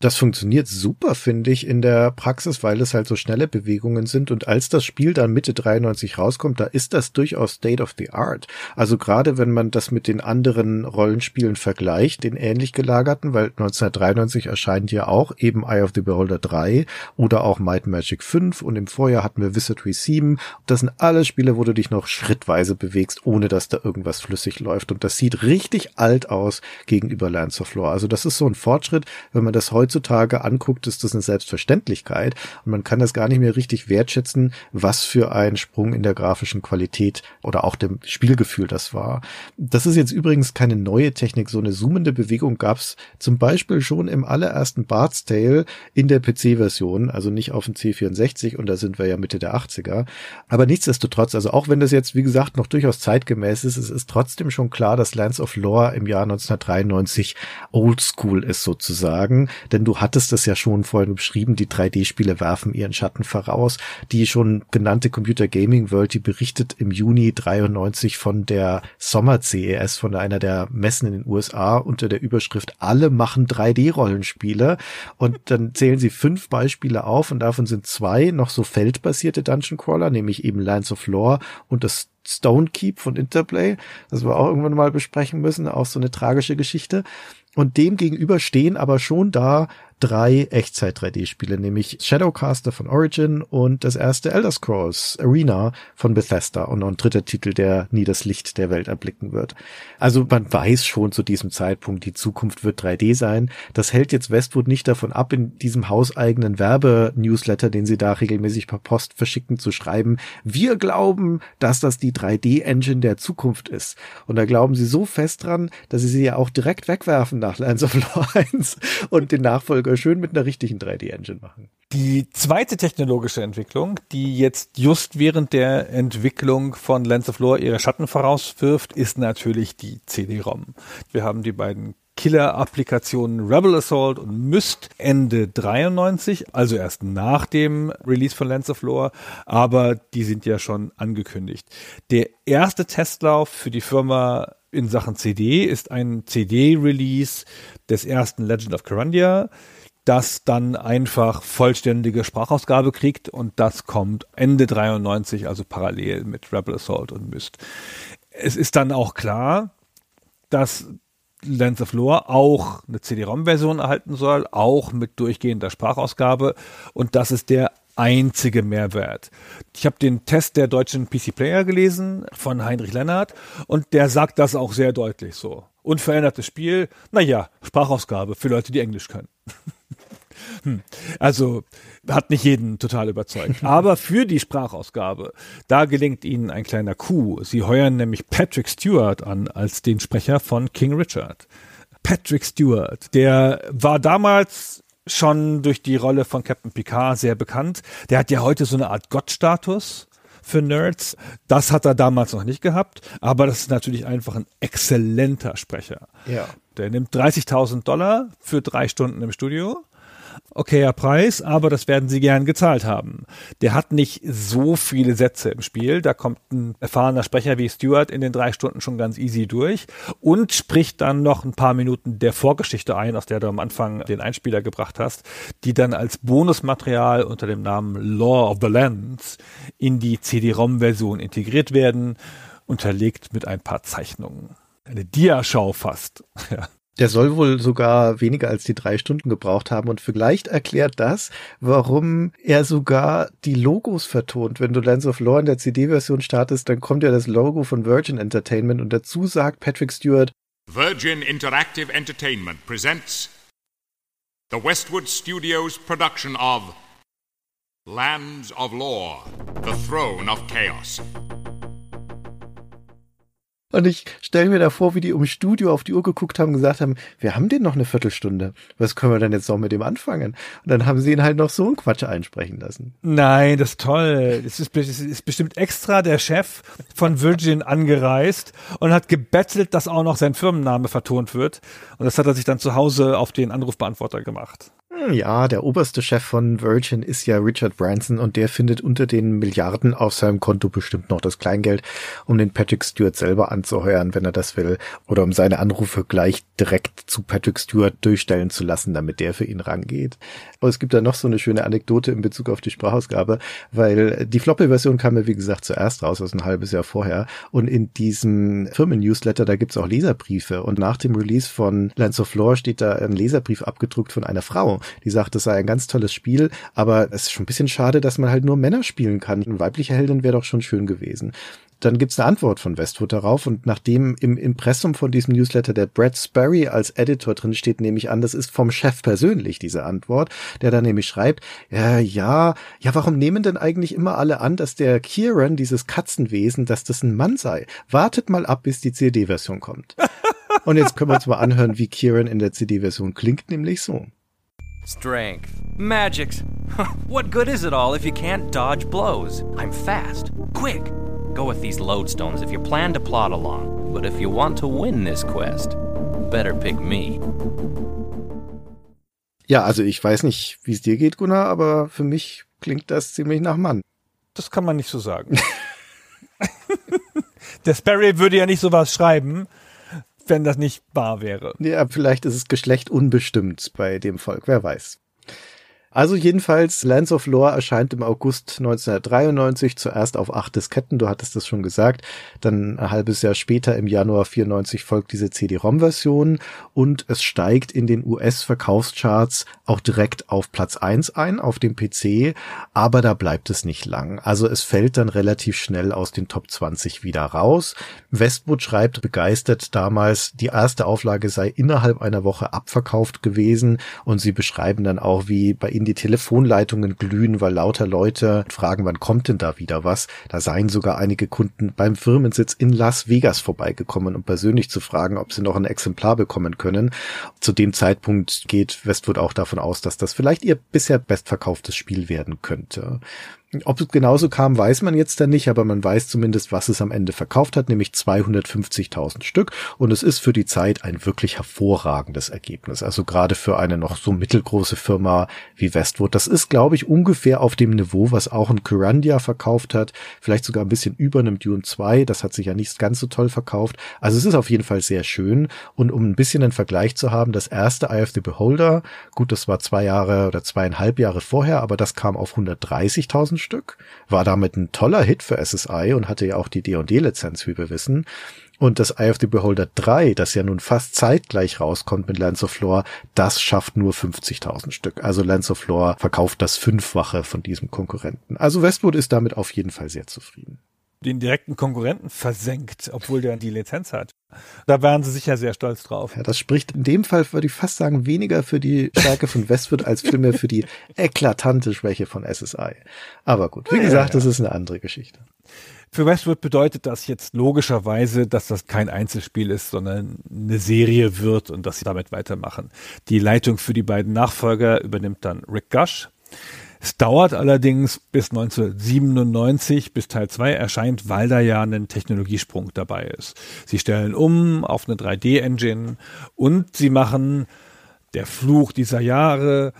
das funktioniert super, finde ich, in der Praxis, weil es halt so schnelle Bewegungen sind. Und als das Spiel dann Mitte 93 rauskommt, da ist das durchaus State of the Art. Also gerade wenn man das mit den anderen Rollenspielen vergleicht, den ähnlich gelagerten, weil 1993 erscheint ja auch eben Eye of the Beholder 3 oder auch Might Magic 5 und im Vorjahr hatten wir Wizardry 7. Das sind alle Spiele, wo du dich noch schrittweise bewegst, ohne dass da irgendwas flüssig läuft. Und das sieht richtig alt aus gegenüber Lands of Lore. Also das ist so ein Fortschritt, wenn man das das heutzutage anguckt, ist das eine Selbstverständlichkeit und man kann das gar nicht mehr richtig wertschätzen, was für ein Sprung in der grafischen Qualität oder auch dem Spielgefühl das war. Das ist jetzt übrigens keine neue Technik. So eine zoomende Bewegung gab es zum Beispiel schon im allerersten Bart's Tale in der PC-Version, also nicht auf dem C64 und da sind wir ja Mitte der 80er. Aber nichtsdestotrotz, also auch wenn das jetzt, wie gesagt, noch durchaus zeitgemäß ist, es ist trotzdem schon klar, dass Lands of Lore im Jahr 1993 oldschool ist sozusagen denn du hattest es ja schon vorhin beschrieben, die 3D-Spiele werfen ihren Schatten voraus. Die schon genannte Computer Gaming World, die berichtet im Juni 93 von der Sommer CES, von einer der Messen in den USA unter der Überschrift Alle machen 3D-Rollenspiele und dann zählen sie fünf Beispiele auf und davon sind zwei noch so feldbasierte Dungeon Crawler, nämlich eben Lands of Lore und das Stone Keep von Interplay, das wir auch irgendwann mal besprechen müssen, auch so eine tragische Geschichte. Und dem gegenüber stehen aber schon da drei Echtzeit-3D-Spiele, nämlich Shadowcaster von Origin und das erste Elder Scrolls Arena von Bethesda und noch ein dritter Titel, der nie das Licht der Welt erblicken wird. Also man weiß schon zu diesem Zeitpunkt, die Zukunft wird 3D sein. Das hält jetzt Westwood nicht davon ab, in diesem hauseigenen Werbe-Newsletter, den sie da regelmäßig per Post verschicken, zu schreiben, wir glauben, dass das die 3D-Engine der Zukunft ist. Und da glauben sie so fest dran, dass sie sie ja auch direkt wegwerfen nach Lands of 1 und den Nachfolger schön mit einer richtigen 3D-Engine machen. Die zweite technologische Entwicklung, die jetzt just während der Entwicklung von Lens of Lore ihre Schatten vorauswirft, ist natürlich die CD-ROM. Wir haben die beiden Killer-Applikationen Rebel Assault und Myst Ende 93, also erst nach dem Release von Lens of Lore, aber die sind ja schon angekündigt. Der erste Testlauf für die Firma in Sachen CD ist ein CD-Release des ersten Legend of Carandia, das dann einfach vollständige Sprachausgabe kriegt und das kommt Ende 93, also parallel mit Rebel Assault und Myst. Es ist dann auch klar, dass Lens of Lore auch eine CD-ROM-Version erhalten soll, auch mit durchgehender Sprachausgabe und das ist der einzige Mehrwert. Ich habe den Test der deutschen PC Player gelesen von Heinrich Lennart und der sagt das auch sehr deutlich so. Unverändertes Spiel, naja, Sprachausgabe für Leute, die Englisch können. hm. Also hat nicht jeden total überzeugt. Aber für die Sprachausgabe, da gelingt ihnen ein kleiner Coup. Sie heuern nämlich Patrick Stewart an als den Sprecher von King Richard. Patrick Stewart, der war damals schon durch die Rolle von Captain Picard sehr bekannt. Der hat ja heute so eine Art Gottstatus für Nerds. Das hat er damals noch nicht gehabt, aber das ist natürlich einfach ein exzellenter Sprecher. Ja. Der nimmt 30.000 Dollar für drei Stunden im Studio okayer Preis, aber das werden sie gern gezahlt haben. Der hat nicht so viele Sätze im Spiel. Da kommt ein erfahrener Sprecher wie Stewart in den drei Stunden schon ganz easy durch und spricht dann noch ein paar Minuten der Vorgeschichte ein, aus der du am Anfang den Einspieler gebracht hast, die dann als Bonusmaterial unter dem Namen Law of the Lands in die CD-ROM-Version integriert werden, unterlegt mit ein paar Zeichnungen. Eine Diaschau fast. Ja. Der soll wohl sogar weniger als die drei Stunden gebraucht haben und vielleicht erklärt das, warum er sogar die Logos vertont. Wenn du Lands of Lore in der CD-Version startest, dann kommt ja das Logo von Virgin Entertainment und dazu sagt Patrick Stewart, Virgin Interactive Entertainment presents the Westwood Studios production of Lands of Lore, the Throne of Chaos. Und ich stelle mir da vor, wie die im Studio auf die Uhr geguckt haben und gesagt haben, wir haben den noch eine Viertelstunde. Was können wir denn jetzt noch mit dem anfangen? Und dann haben sie ihn halt noch so einen Quatsch einsprechen lassen. Nein, das ist toll. Es ist, es ist bestimmt extra der Chef von Virgin angereist und hat gebettelt, dass auch noch sein Firmenname vertont wird. Und das hat er sich dann zu Hause auf den Anrufbeantworter gemacht. Ja, der oberste Chef von Virgin ist ja Richard Branson und der findet unter den Milliarden auf seinem Konto bestimmt noch das Kleingeld, um den Patrick Stewart selber anzuheuern, wenn er das will, oder um seine Anrufe gleich direkt zu Patrick Stewart durchstellen zu lassen, damit der für ihn rangeht. Aber es gibt da noch so eine schöne Anekdote in Bezug auf die Sprachausgabe, weil die Floppy-Version kam ja wie gesagt zuerst raus, also ein halbes Jahr vorher, und in diesem Firmen-Newsletter, da gibt's auch Leserbriefe. Und nach dem Release von Lands of Lore steht da ein Leserbrief abgedruckt von einer Frau, die sagt, es sei ein ganz tolles Spiel, aber es ist schon ein bisschen schade, dass man halt nur Männer spielen kann. Eine weibliche Heldin wäre doch schon schön gewesen dann gibt's eine Antwort von Westwood darauf und nachdem im Impressum von diesem Newsletter der Brad Sperry als Editor drin steht, nehme ich an, das ist vom Chef persönlich diese Antwort, der dann nämlich schreibt, ja, ja, ja, warum nehmen denn eigentlich immer alle an, dass der Kieran, dieses Katzenwesen, dass das ein Mann sei? Wartet mal ab, bis die CD-Version kommt. und jetzt können wir uns mal anhören, wie Kieran in der CD-Version klingt, nämlich so. Strength. Magics. what good is it all if you can't dodge blows? I'm fast. Quick. Go with these lodestones if you plan to plod along. But if you want to win this quest, better pick me. Ja, also ich weiß nicht, wie es dir geht, Gunnar, aber für mich klingt das ziemlich nach Mann. Das kann man nicht so sagen. Der Sperry würde ja nicht sowas schreiben, wenn das nicht wahr wäre. Ja, vielleicht ist es Geschlecht unbestimmt bei dem Volk, wer weiß. Also jedenfalls, Lands of Lore erscheint im August 1993 zuerst auf acht Disketten, du hattest das schon gesagt. Dann ein halbes Jahr später, im Januar 94, folgt diese CD-ROM-Version und es steigt in den US-Verkaufscharts auch direkt auf Platz eins ein, auf dem PC, aber da bleibt es nicht lang. Also es fällt dann relativ schnell aus den Top 20 wieder raus. Westwood schreibt begeistert damals, die erste Auflage sei innerhalb einer Woche abverkauft gewesen und sie beschreiben dann auch, wie bei ihnen die Telefonleitungen glühen, weil lauter Leute fragen, wann kommt denn da wieder was? Da seien sogar einige Kunden beim Firmensitz in Las Vegas vorbeigekommen, um persönlich zu fragen, ob sie noch ein Exemplar bekommen können. Zu dem Zeitpunkt geht Westwood auch davon aus, dass das vielleicht ihr bisher bestverkauftes Spiel werden könnte. Ob es genauso kam, weiß man jetzt dann nicht, aber man weiß zumindest, was es am Ende verkauft hat, nämlich 250.000 Stück. Und es ist für die Zeit ein wirklich hervorragendes Ergebnis. Also gerade für eine noch so mittelgroße Firma wie Westwood. Das ist, glaube ich, ungefähr auf dem Niveau, was auch ein Curandia verkauft hat. Vielleicht sogar ein bisschen über einem Dune 2. Das hat sich ja nicht ganz so toll verkauft. Also es ist auf jeden Fall sehr schön. Und um ein bisschen einen Vergleich zu haben, das erste Eye of the Beholder, gut, das war zwei Jahre oder zweieinhalb Jahre vorher, aber das kam auf 130.000 Stück, war damit ein toller Hit für SSI und hatte ja auch die D&D-Lizenz, wie wir wissen. Und das Eye of the Beholder 3, das ja nun fast zeitgleich rauskommt mit Lands of Lore, das schafft nur 50.000 Stück. Also Lands of Lore verkauft das Fünffache von diesem Konkurrenten. Also Westwood ist damit auf jeden Fall sehr zufrieden den direkten Konkurrenten versenkt, obwohl der die Lizenz hat. Da wären sie sicher sehr stolz drauf. Ja, das spricht in dem Fall, würde ich fast sagen, weniger für die Stärke von Westwood als vielmehr für die eklatante Schwäche von SSI. Aber gut, wie gesagt, das ist eine andere Geschichte. Für Westwood bedeutet das jetzt logischerweise, dass das kein Einzelspiel ist, sondern eine Serie wird und dass sie damit weitermachen. Die Leitung für die beiden Nachfolger übernimmt dann Rick Gush. Es dauert allerdings bis 1997, bis Teil 2 erscheint, weil da ja ein Technologiesprung dabei ist. Sie stellen um auf eine 3D-Engine und sie machen der Fluch dieser Jahre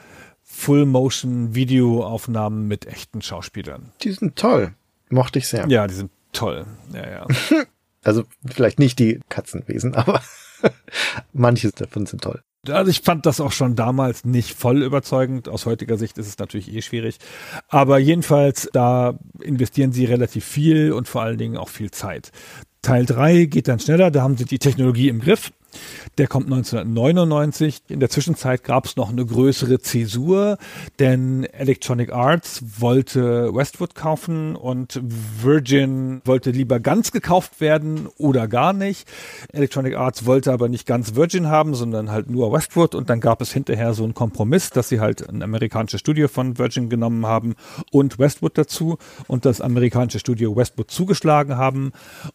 Full-Motion-Videoaufnahmen mit echten Schauspielern. Die sind toll. Mochte ich sehr. Ja, die sind toll. Ja, ja. also vielleicht nicht die Katzenwesen, aber manches davon sind toll. Also ich fand das auch schon damals nicht voll überzeugend. Aus heutiger Sicht ist es natürlich eh schwierig. Aber jedenfalls, da investieren sie relativ viel und vor allen Dingen auch viel Zeit. Teil 3 geht dann schneller, da haben sie die Technologie im Griff. Der kommt 1999. In der Zwischenzeit gab es noch eine größere Zäsur, denn Electronic Arts wollte Westwood kaufen und Virgin wollte lieber ganz gekauft werden oder gar nicht. Electronic Arts wollte aber nicht ganz Virgin haben, sondern halt nur Westwood und dann gab es hinterher so einen Kompromiss, dass sie halt ein amerikanisches Studio von Virgin genommen haben und Westwood dazu und das amerikanische Studio Westwood zugeschlagen haben.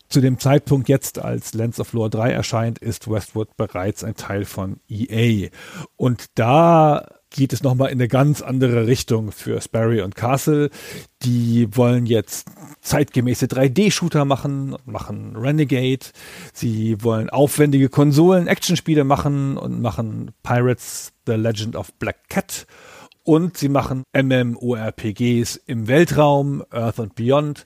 Zu dem Zeitpunkt jetzt, als Lands of Lore 3 erscheint, ist Westwood bereits ein Teil von EA. Und da geht es nochmal in eine ganz andere Richtung für Sperry und Castle. Die wollen jetzt zeitgemäße 3D-Shooter machen, machen Renegade. Sie wollen aufwendige Konsolen-Actionspiele machen und machen Pirates The Legend of Black Cat. Und sie machen MMORPGs im Weltraum, Earth and Beyond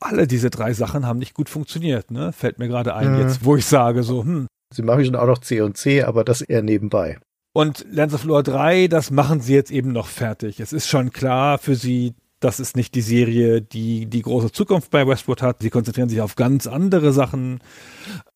alle diese drei Sachen haben nicht gut funktioniert, ne? Fällt mir gerade ein, mhm. jetzt, wo ich sage, so, hm. Sie machen schon auch noch C und C, aber das eher nebenbei. Und Lands of Lore 3, das machen sie jetzt eben noch fertig. Es ist schon klar für sie, das ist nicht die Serie, die die große Zukunft bei Westwood hat. Sie konzentrieren sich auf ganz andere Sachen,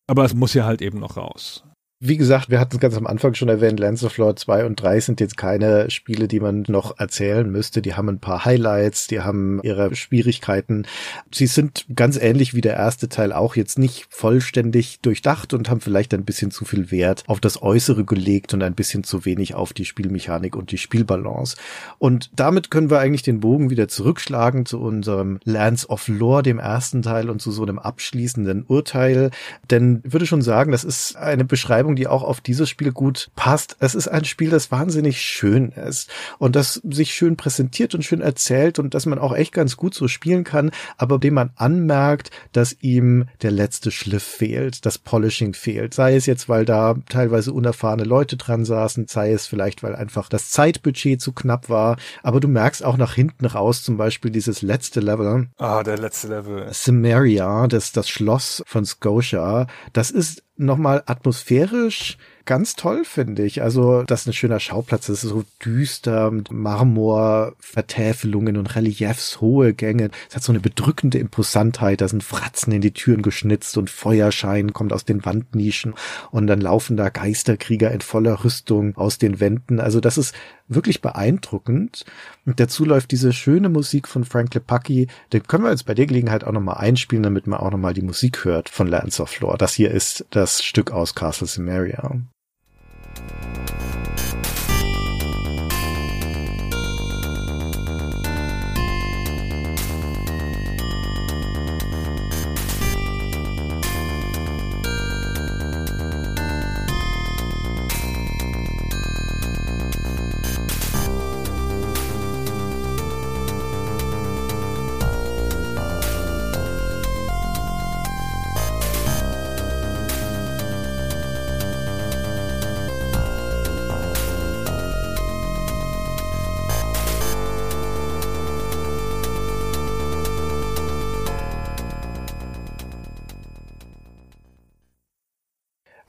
aber es muss ja halt eben noch raus. Wie gesagt, wir hatten es ganz am Anfang schon erwähnt, Lands of Lore 2 und 3 sind jetzt keine Spiele, die man noch erzählen müsste. Die haben ein paar Highlights, die haben ihre Schwierigkeiten. Sie sind ganz ähnlich wie der erste Teil auch jetzt nicht vollständig durchdacht und haben vielleicht ein bisschen zu viel Wert auf das Äußere gelegt und ein bisschen zu wenig auf die Spielmechanik und die Spielbalance. Und damit können wir eigentlich den Bogen wieder zurückschlagen zu unserem Lands of Lore, dem ersten Teil und zu so einem abschließenden Urteil. Denn ich würde schon sagen, das ist eine Beschreibung Beschreibung, die auch auf dieses Spiel gut passt. Es ist ein Spiel, das wahnsinnig schön ist und das sich schön präsentiert und schön erzählt und dass man auch echt ganz gut so spielen kann, aber dem man anmerkt, dass ihm der letzte Schliff fehlt, das Polishing fehlt. Sei es jetzt, weil da teilweise unerfahrene Leute dran saßen, sei es vielleicht, weil einfach das Zeitbudget zu knapp war, aber du merkst auch nach hinten raus zum Beispiel dieses letzte Level. Ah, der letzte Level. Samaria, das, das Schloss von Scotia, das ist nochmal atmosphärisch ganz toll, finde ich. Also, das ist ein schöner Schauplatz. Das ist so düster mit Marmorvertäfelungen und Reliefs, hohe Gänge. Es hat so eine bedrückende Imposantheit. Da sind Fratzen in die Türen geschnitzt und Feuerschein kommt aus den Wandnischen und dann laufen da Geisterkrieger in voller Rüstung aus den Wänden. Also, das ist wirklich beeindruckend. Und dazu läuft diese schöne Musik von Frank Lepaki. Den können wir jetzt bei der Gelegenheit auch nochmal einspielen, damit man auch nochmal die Musik hört von Lands of Lore. Das hier ist das Stück aus Castle Samaria. Música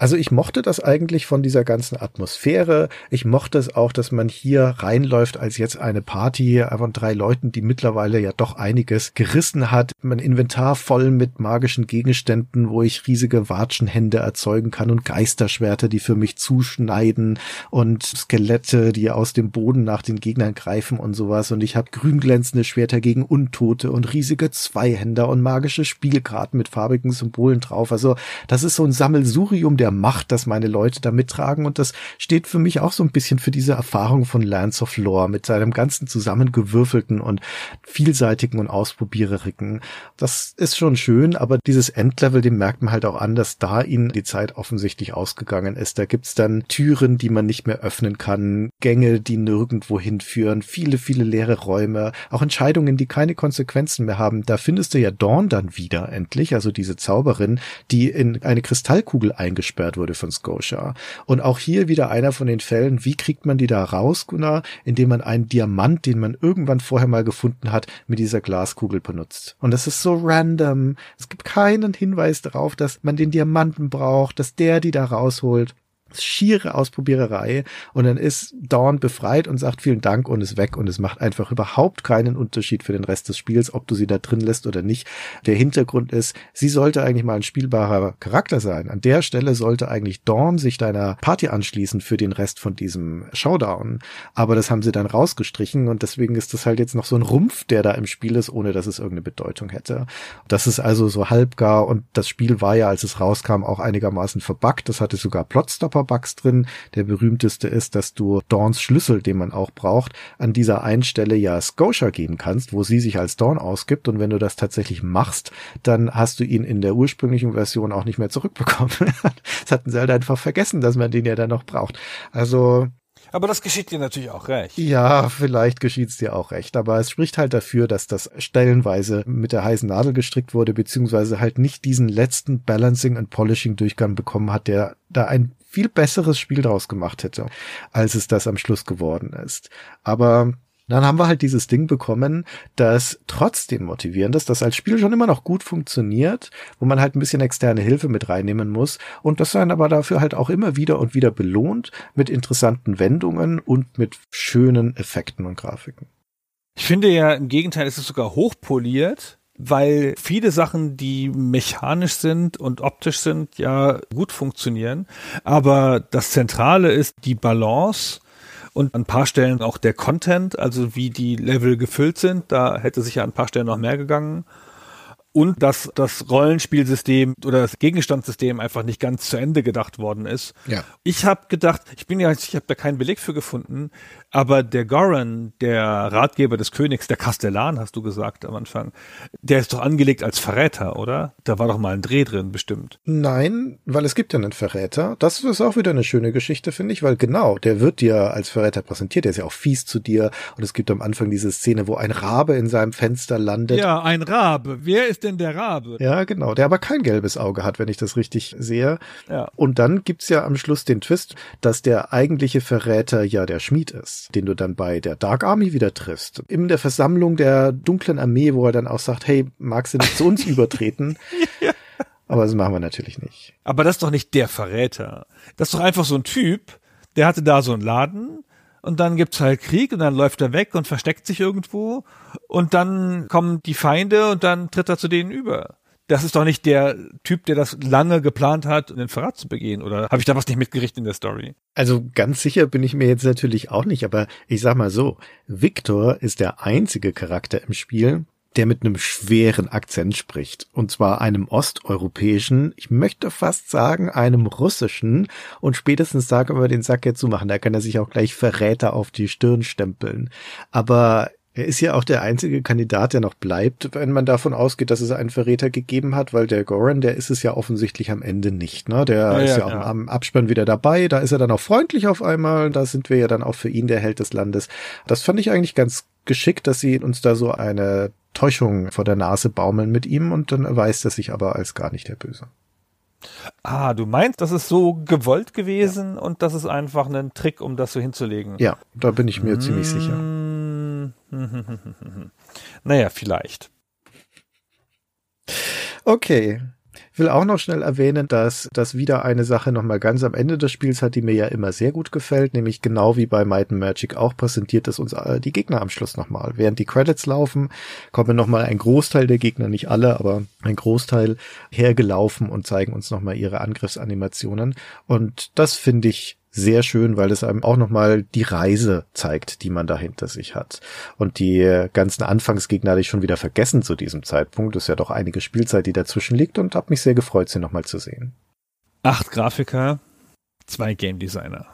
Also ich mochte das eigentlich von dieser ganzen Atmosphäre. Ich mochte es auch, dass man hier reinläuft als jetzt eine Party von drei Leuten, die mittlerweile ja doch einiges gerissen hat. Mein Inventar voll mit magischen Gegenständen, wo ich riesige Watschenhände erzeugen kann und Geisterschwerter, die für mich zuschneiden und Skelette, die aus dem Boden nach den Gegnern greifen und sowas. Und ich habe grünglänzende Schwerter gegen Untote und riesige Zweihänder und magische Spielkarten mit farbigen Symbolen drauf. Also das ist so ein Sammelsurium der Macht, dass meine Leute da mittragen. Und das steht für mich auch so ein bisschen für diese Erfahrung von Lands of Lore mit seinem ganzen zusammengewürfelten und vielseitigen und ausprobiererigen. Das ist schon schön, aber dieses Endlevel, dem merkt man halt auch an, dass da ihnen die Zeit offensichtlich ausgegangen ist. Da gibt's dann Türen, die man nicht mehr öffnen kann, Gänge, die nirgendwo hinführen, viele, viele leere Räume, auch Entscheidungen, die keine Konsequenzen mehr haben. Da findest du ja Dawn dann wieder endlich, also diese Zauberin, die in eine Kristallkugel eingesperrt eingesperrt wurde von Scotia. Und auch hier wieder einer von den Fällen, wie kriegt man die da raus, Gunnar, indem man einen Diamant, den man irgendwann vorher mal gefunden hat, mit dieser Glaskugel benutzt. Und das ist so random. Es gibt keinen Hinweis darauf, dass man den Diamanten braucht, dass der die da rausholt schiere Ausprobiererei und dann ist Dawn befreit und sagt vielen Dank und ist weg und es macht einfach überhaupt keinen Unterschied für den Rest des Spiels, ob du sie da drin lässt oder nicht. Der Hintergrund ist, sie sollte eigentlich mal ein spielbarer Charakter sein. An der Stelle sollte eigentlich Dawn sich deiner Party anschließen für den Rest von diesem Showdown. Aber das haben sie dann rausgestrichen und deswegen ist das halt jetzt noch so ein Rumpf, der da im Spiel ist, ohne dass es irgendeine Bedeutung hätte. Das ist also so halbgar und das Spiel war ja, als es rauskam, auch einigermaßen verbuggt. Das hatte sogar Plotstopper Bugs drin. Der berühmteste ist, dass du Dawns Schlüssel, den man auch braucht, an dieser einen Stelle ja Scotia geben kannst, wo sie sich als Dawn ausgibt. Und wenn du das tatsächlich machst, dann hast du ihn in der ursprünglichen Version auch nicht mehr zurückbekommen. das hatten sie halt einfach vergessen, dass man den ja dann noch braucht. Also aber das geschieht dir natürlich auch recht. Ja, vielleicht geschieht's dir auch recht. Aber es spricht halt dafür, dass das stellenweise mit der heißen Nadel gestrickt wurde, beziehungsweise halt nicht diesen letzten Balancing und Polishing Durchgang bekommen hat, der da ein viel besseres Spiel draus gemacht hätte, als es das am Schluss geworden ist. Aber dann haben wir halt dieses Ding bekommen, das trotzdem motivierend ist, das als Spiel schon immer noch gut funktioniert, wo man halt ein bisschen externe Hilfe mit reinnehmen muss und das dann aber dafür halt auch immer wieder und wieder belohnt mit interessanten Wendungen und mit schönen Effekten und Grafiken. Ich finde ja im Gegenteil, es ist sogar hochpoliert weil viele Sachen, die mechanisch sind und optisch sind, ja gut funktionieren. Aber das Zentrale ist die Balance und an ein paar Stellen auch der Content, also wie die Level gefüllt sind. Da hätte sich ja an ein paar Stellen noch mehr gegangen und dass das Rollenspielsystem oder das Gegenstandssystem einfach nicht ganz zu Ende gedacht worden ist. Ja. Ich habe gedacht, ich bin ja, ich habe da keinen Beleg für gefunden, aber der Goran, der Ratgeber des Königs, der Kastellan, hast du gesagt am Anfang, der ist doch angelegt als Verräter, oder? Da war doch mal ein Dreh drin, bestimmt. Nein, weil es gibt ja einen Verräter. Das ist auch wieder eine schöne Geschichte, finde ich, weil genau, der wird dir als Verräter präsentiert, der ist ja auch fies zu dir und es gibt am Anfang diese Szene, wo ein Rabe in seinem Fenster landet. Ja, ein Rabe. Wer ist denn der Rabe? Ja, genau. Der aber kein gelbes Auge hat, wenn ich das richtig sehe. Ja. Und dann gibt's ja am Schluss den Twist, dass der eigentliche Verräter ja der Schmied ist, den du dann bei der Dark Army wieder triffst. In der Versammlung der dunklen Armee, wo er dann auch sagt, hey, magst du nicht zu uns übertreten? ja. Aber das machen wir natürlich nicht. Aber das ist doch nicht der Verräter. Das ist doch einfach so ein Typ, der hatte da so einen Laden und dann gibt's halt Krieg und dann läuft er weg und versteckt sich irgendwo und dann kommen die Feinde und dann tritt er zu denen über. Das ist doch nicht der Typ, der das lange geplant hat, den Verrat zu begehen. Oder habe ich da was nicht mitgerichtet in der Story? Also ganz sicher bin ich mir jetzt natürlich auch nicht, aber ich sag mal so, Victor ist der einzige Charakter im Spiel, der mit einem schweren Akzent spricht. Und zwar einem osteuropäischen, ich möchte fast sagen, einem russischen. Und spätestens da können wir den Sack jetzt zumachen. Da kann er sich auch gleich Verräter auf die Stirn stempeln. Aber er ist ja auch der einzige Kandidat, der noch bleibt, wenn man davon ausgeht, dass es einen Verräter gegeben hat, weil der Goran, der ist es ja offensichtlich am Ende nicht. Ne? Der Ja, ist ja, ja, auch ja. am Abspann wieder dabei, da ist er dann auch freundlich auf einmal, da sind wir ja dann auch für ihn der Held des Landes. Das fand ich eigentlich ganz geschickt, dass sie uns da so eine Täuschung vor der Nase baumeln mit ihm und dann erweist er sich aber als gar nicht der Böse. Ah, du meinst, das ist so gewollt gewesen und das ist einfach ein Trick, um das so hinzulegen. Ja, da bin ich mir ziemlich Mm. sicher. Naja, vielleicht. Okay. Ich will auch noch schnell erwähnen, dass das wieder eine Sache nochmal ganz am Ende des Spiels hat, die mir ja immer sehr gut gefällt, nämlich genau wie bei Might and Magic auch präsentiert es uns äh, die Gegner am Schluss nochmal. Während die Credits laufen, kommen nochmal ein Großteil der Gegner, nicht alle, aber ein Großteil hergelaufen und zeigen uns nochmal ihre Angriffsanimationen. Und das finde ich sehr schön, weil es einem auch nochmal die Reise zeigt, die man da hinter sich hat. Und die ganzen Anfangsgegner hatte ich schon wieder vergessen zu diesem Zeitpunkt. Das ist ja doch einige Spielzeit, die dazwischen liegt und habe mich sehr gefreut, sie nochmal zu sehen. Acht Grafiker, zwei Game Designer.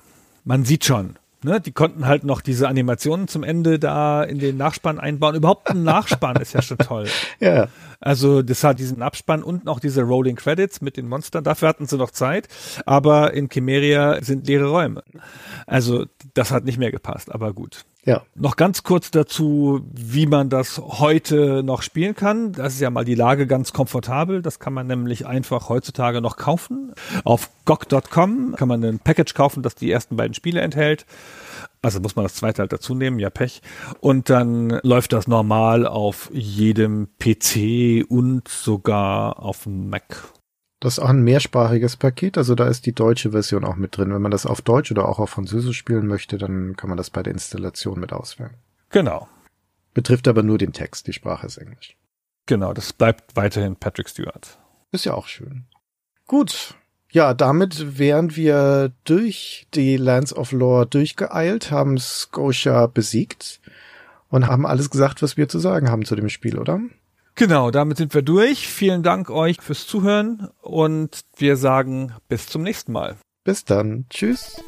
Man sieht schon, ne, die konnten halt noch diese Animationen zum Ende da in den Nachspann einbauen. Überhaupt ein Nachspann ist ja schon toll. Ja, Also das hat diesen Abspann und noch diese Rolling Credits mit den Monstern. Dafür hatten sie noch Zeit. Aber in Chimeria sind leere Räume. Also das hat nicht mehr gepasst, aber gut. Ja. Noch ganz kurz dazu, wie man das heute noch spielen kann. Das ist ja mal die Lage ganz komfortabel. Das kann man nämlich einfach heutzutage noch kaufen. Auf GOG.com kann man ein Package kaufen, das die ersten beiden Spiele enthält. Also muss man das zweite halt dazu nehmen, ja Pech. Und dann läuft das normal auf jedem PC und sogar auf Mac. Das ist auch ein mehrsprachiges Paket, also da ist die deutsche Version auch mit drin. Wenn man das auf Deutsch oder auch auf Französisch spielen möchte, dann kann man das bei der Installation mit auswählen. Genau. Betrifft aber nur den Text, die Sprache ist Englisch. Genau, das bleibt weiterhin Patrick Stewart. Ist ja auch schön. Gut. Ja, damit wären wir durch die Lands of Lore durchgeeilt, haben Scotia besiegt und haben alles gesagt, was wir zu sagen haben zu dem Spiel, oder? Genau, damit sind wir durch. Vielen Dank euch fürs Zuhören und wir sagen bis zum nächsten Mal. Bis dann. Tschüss.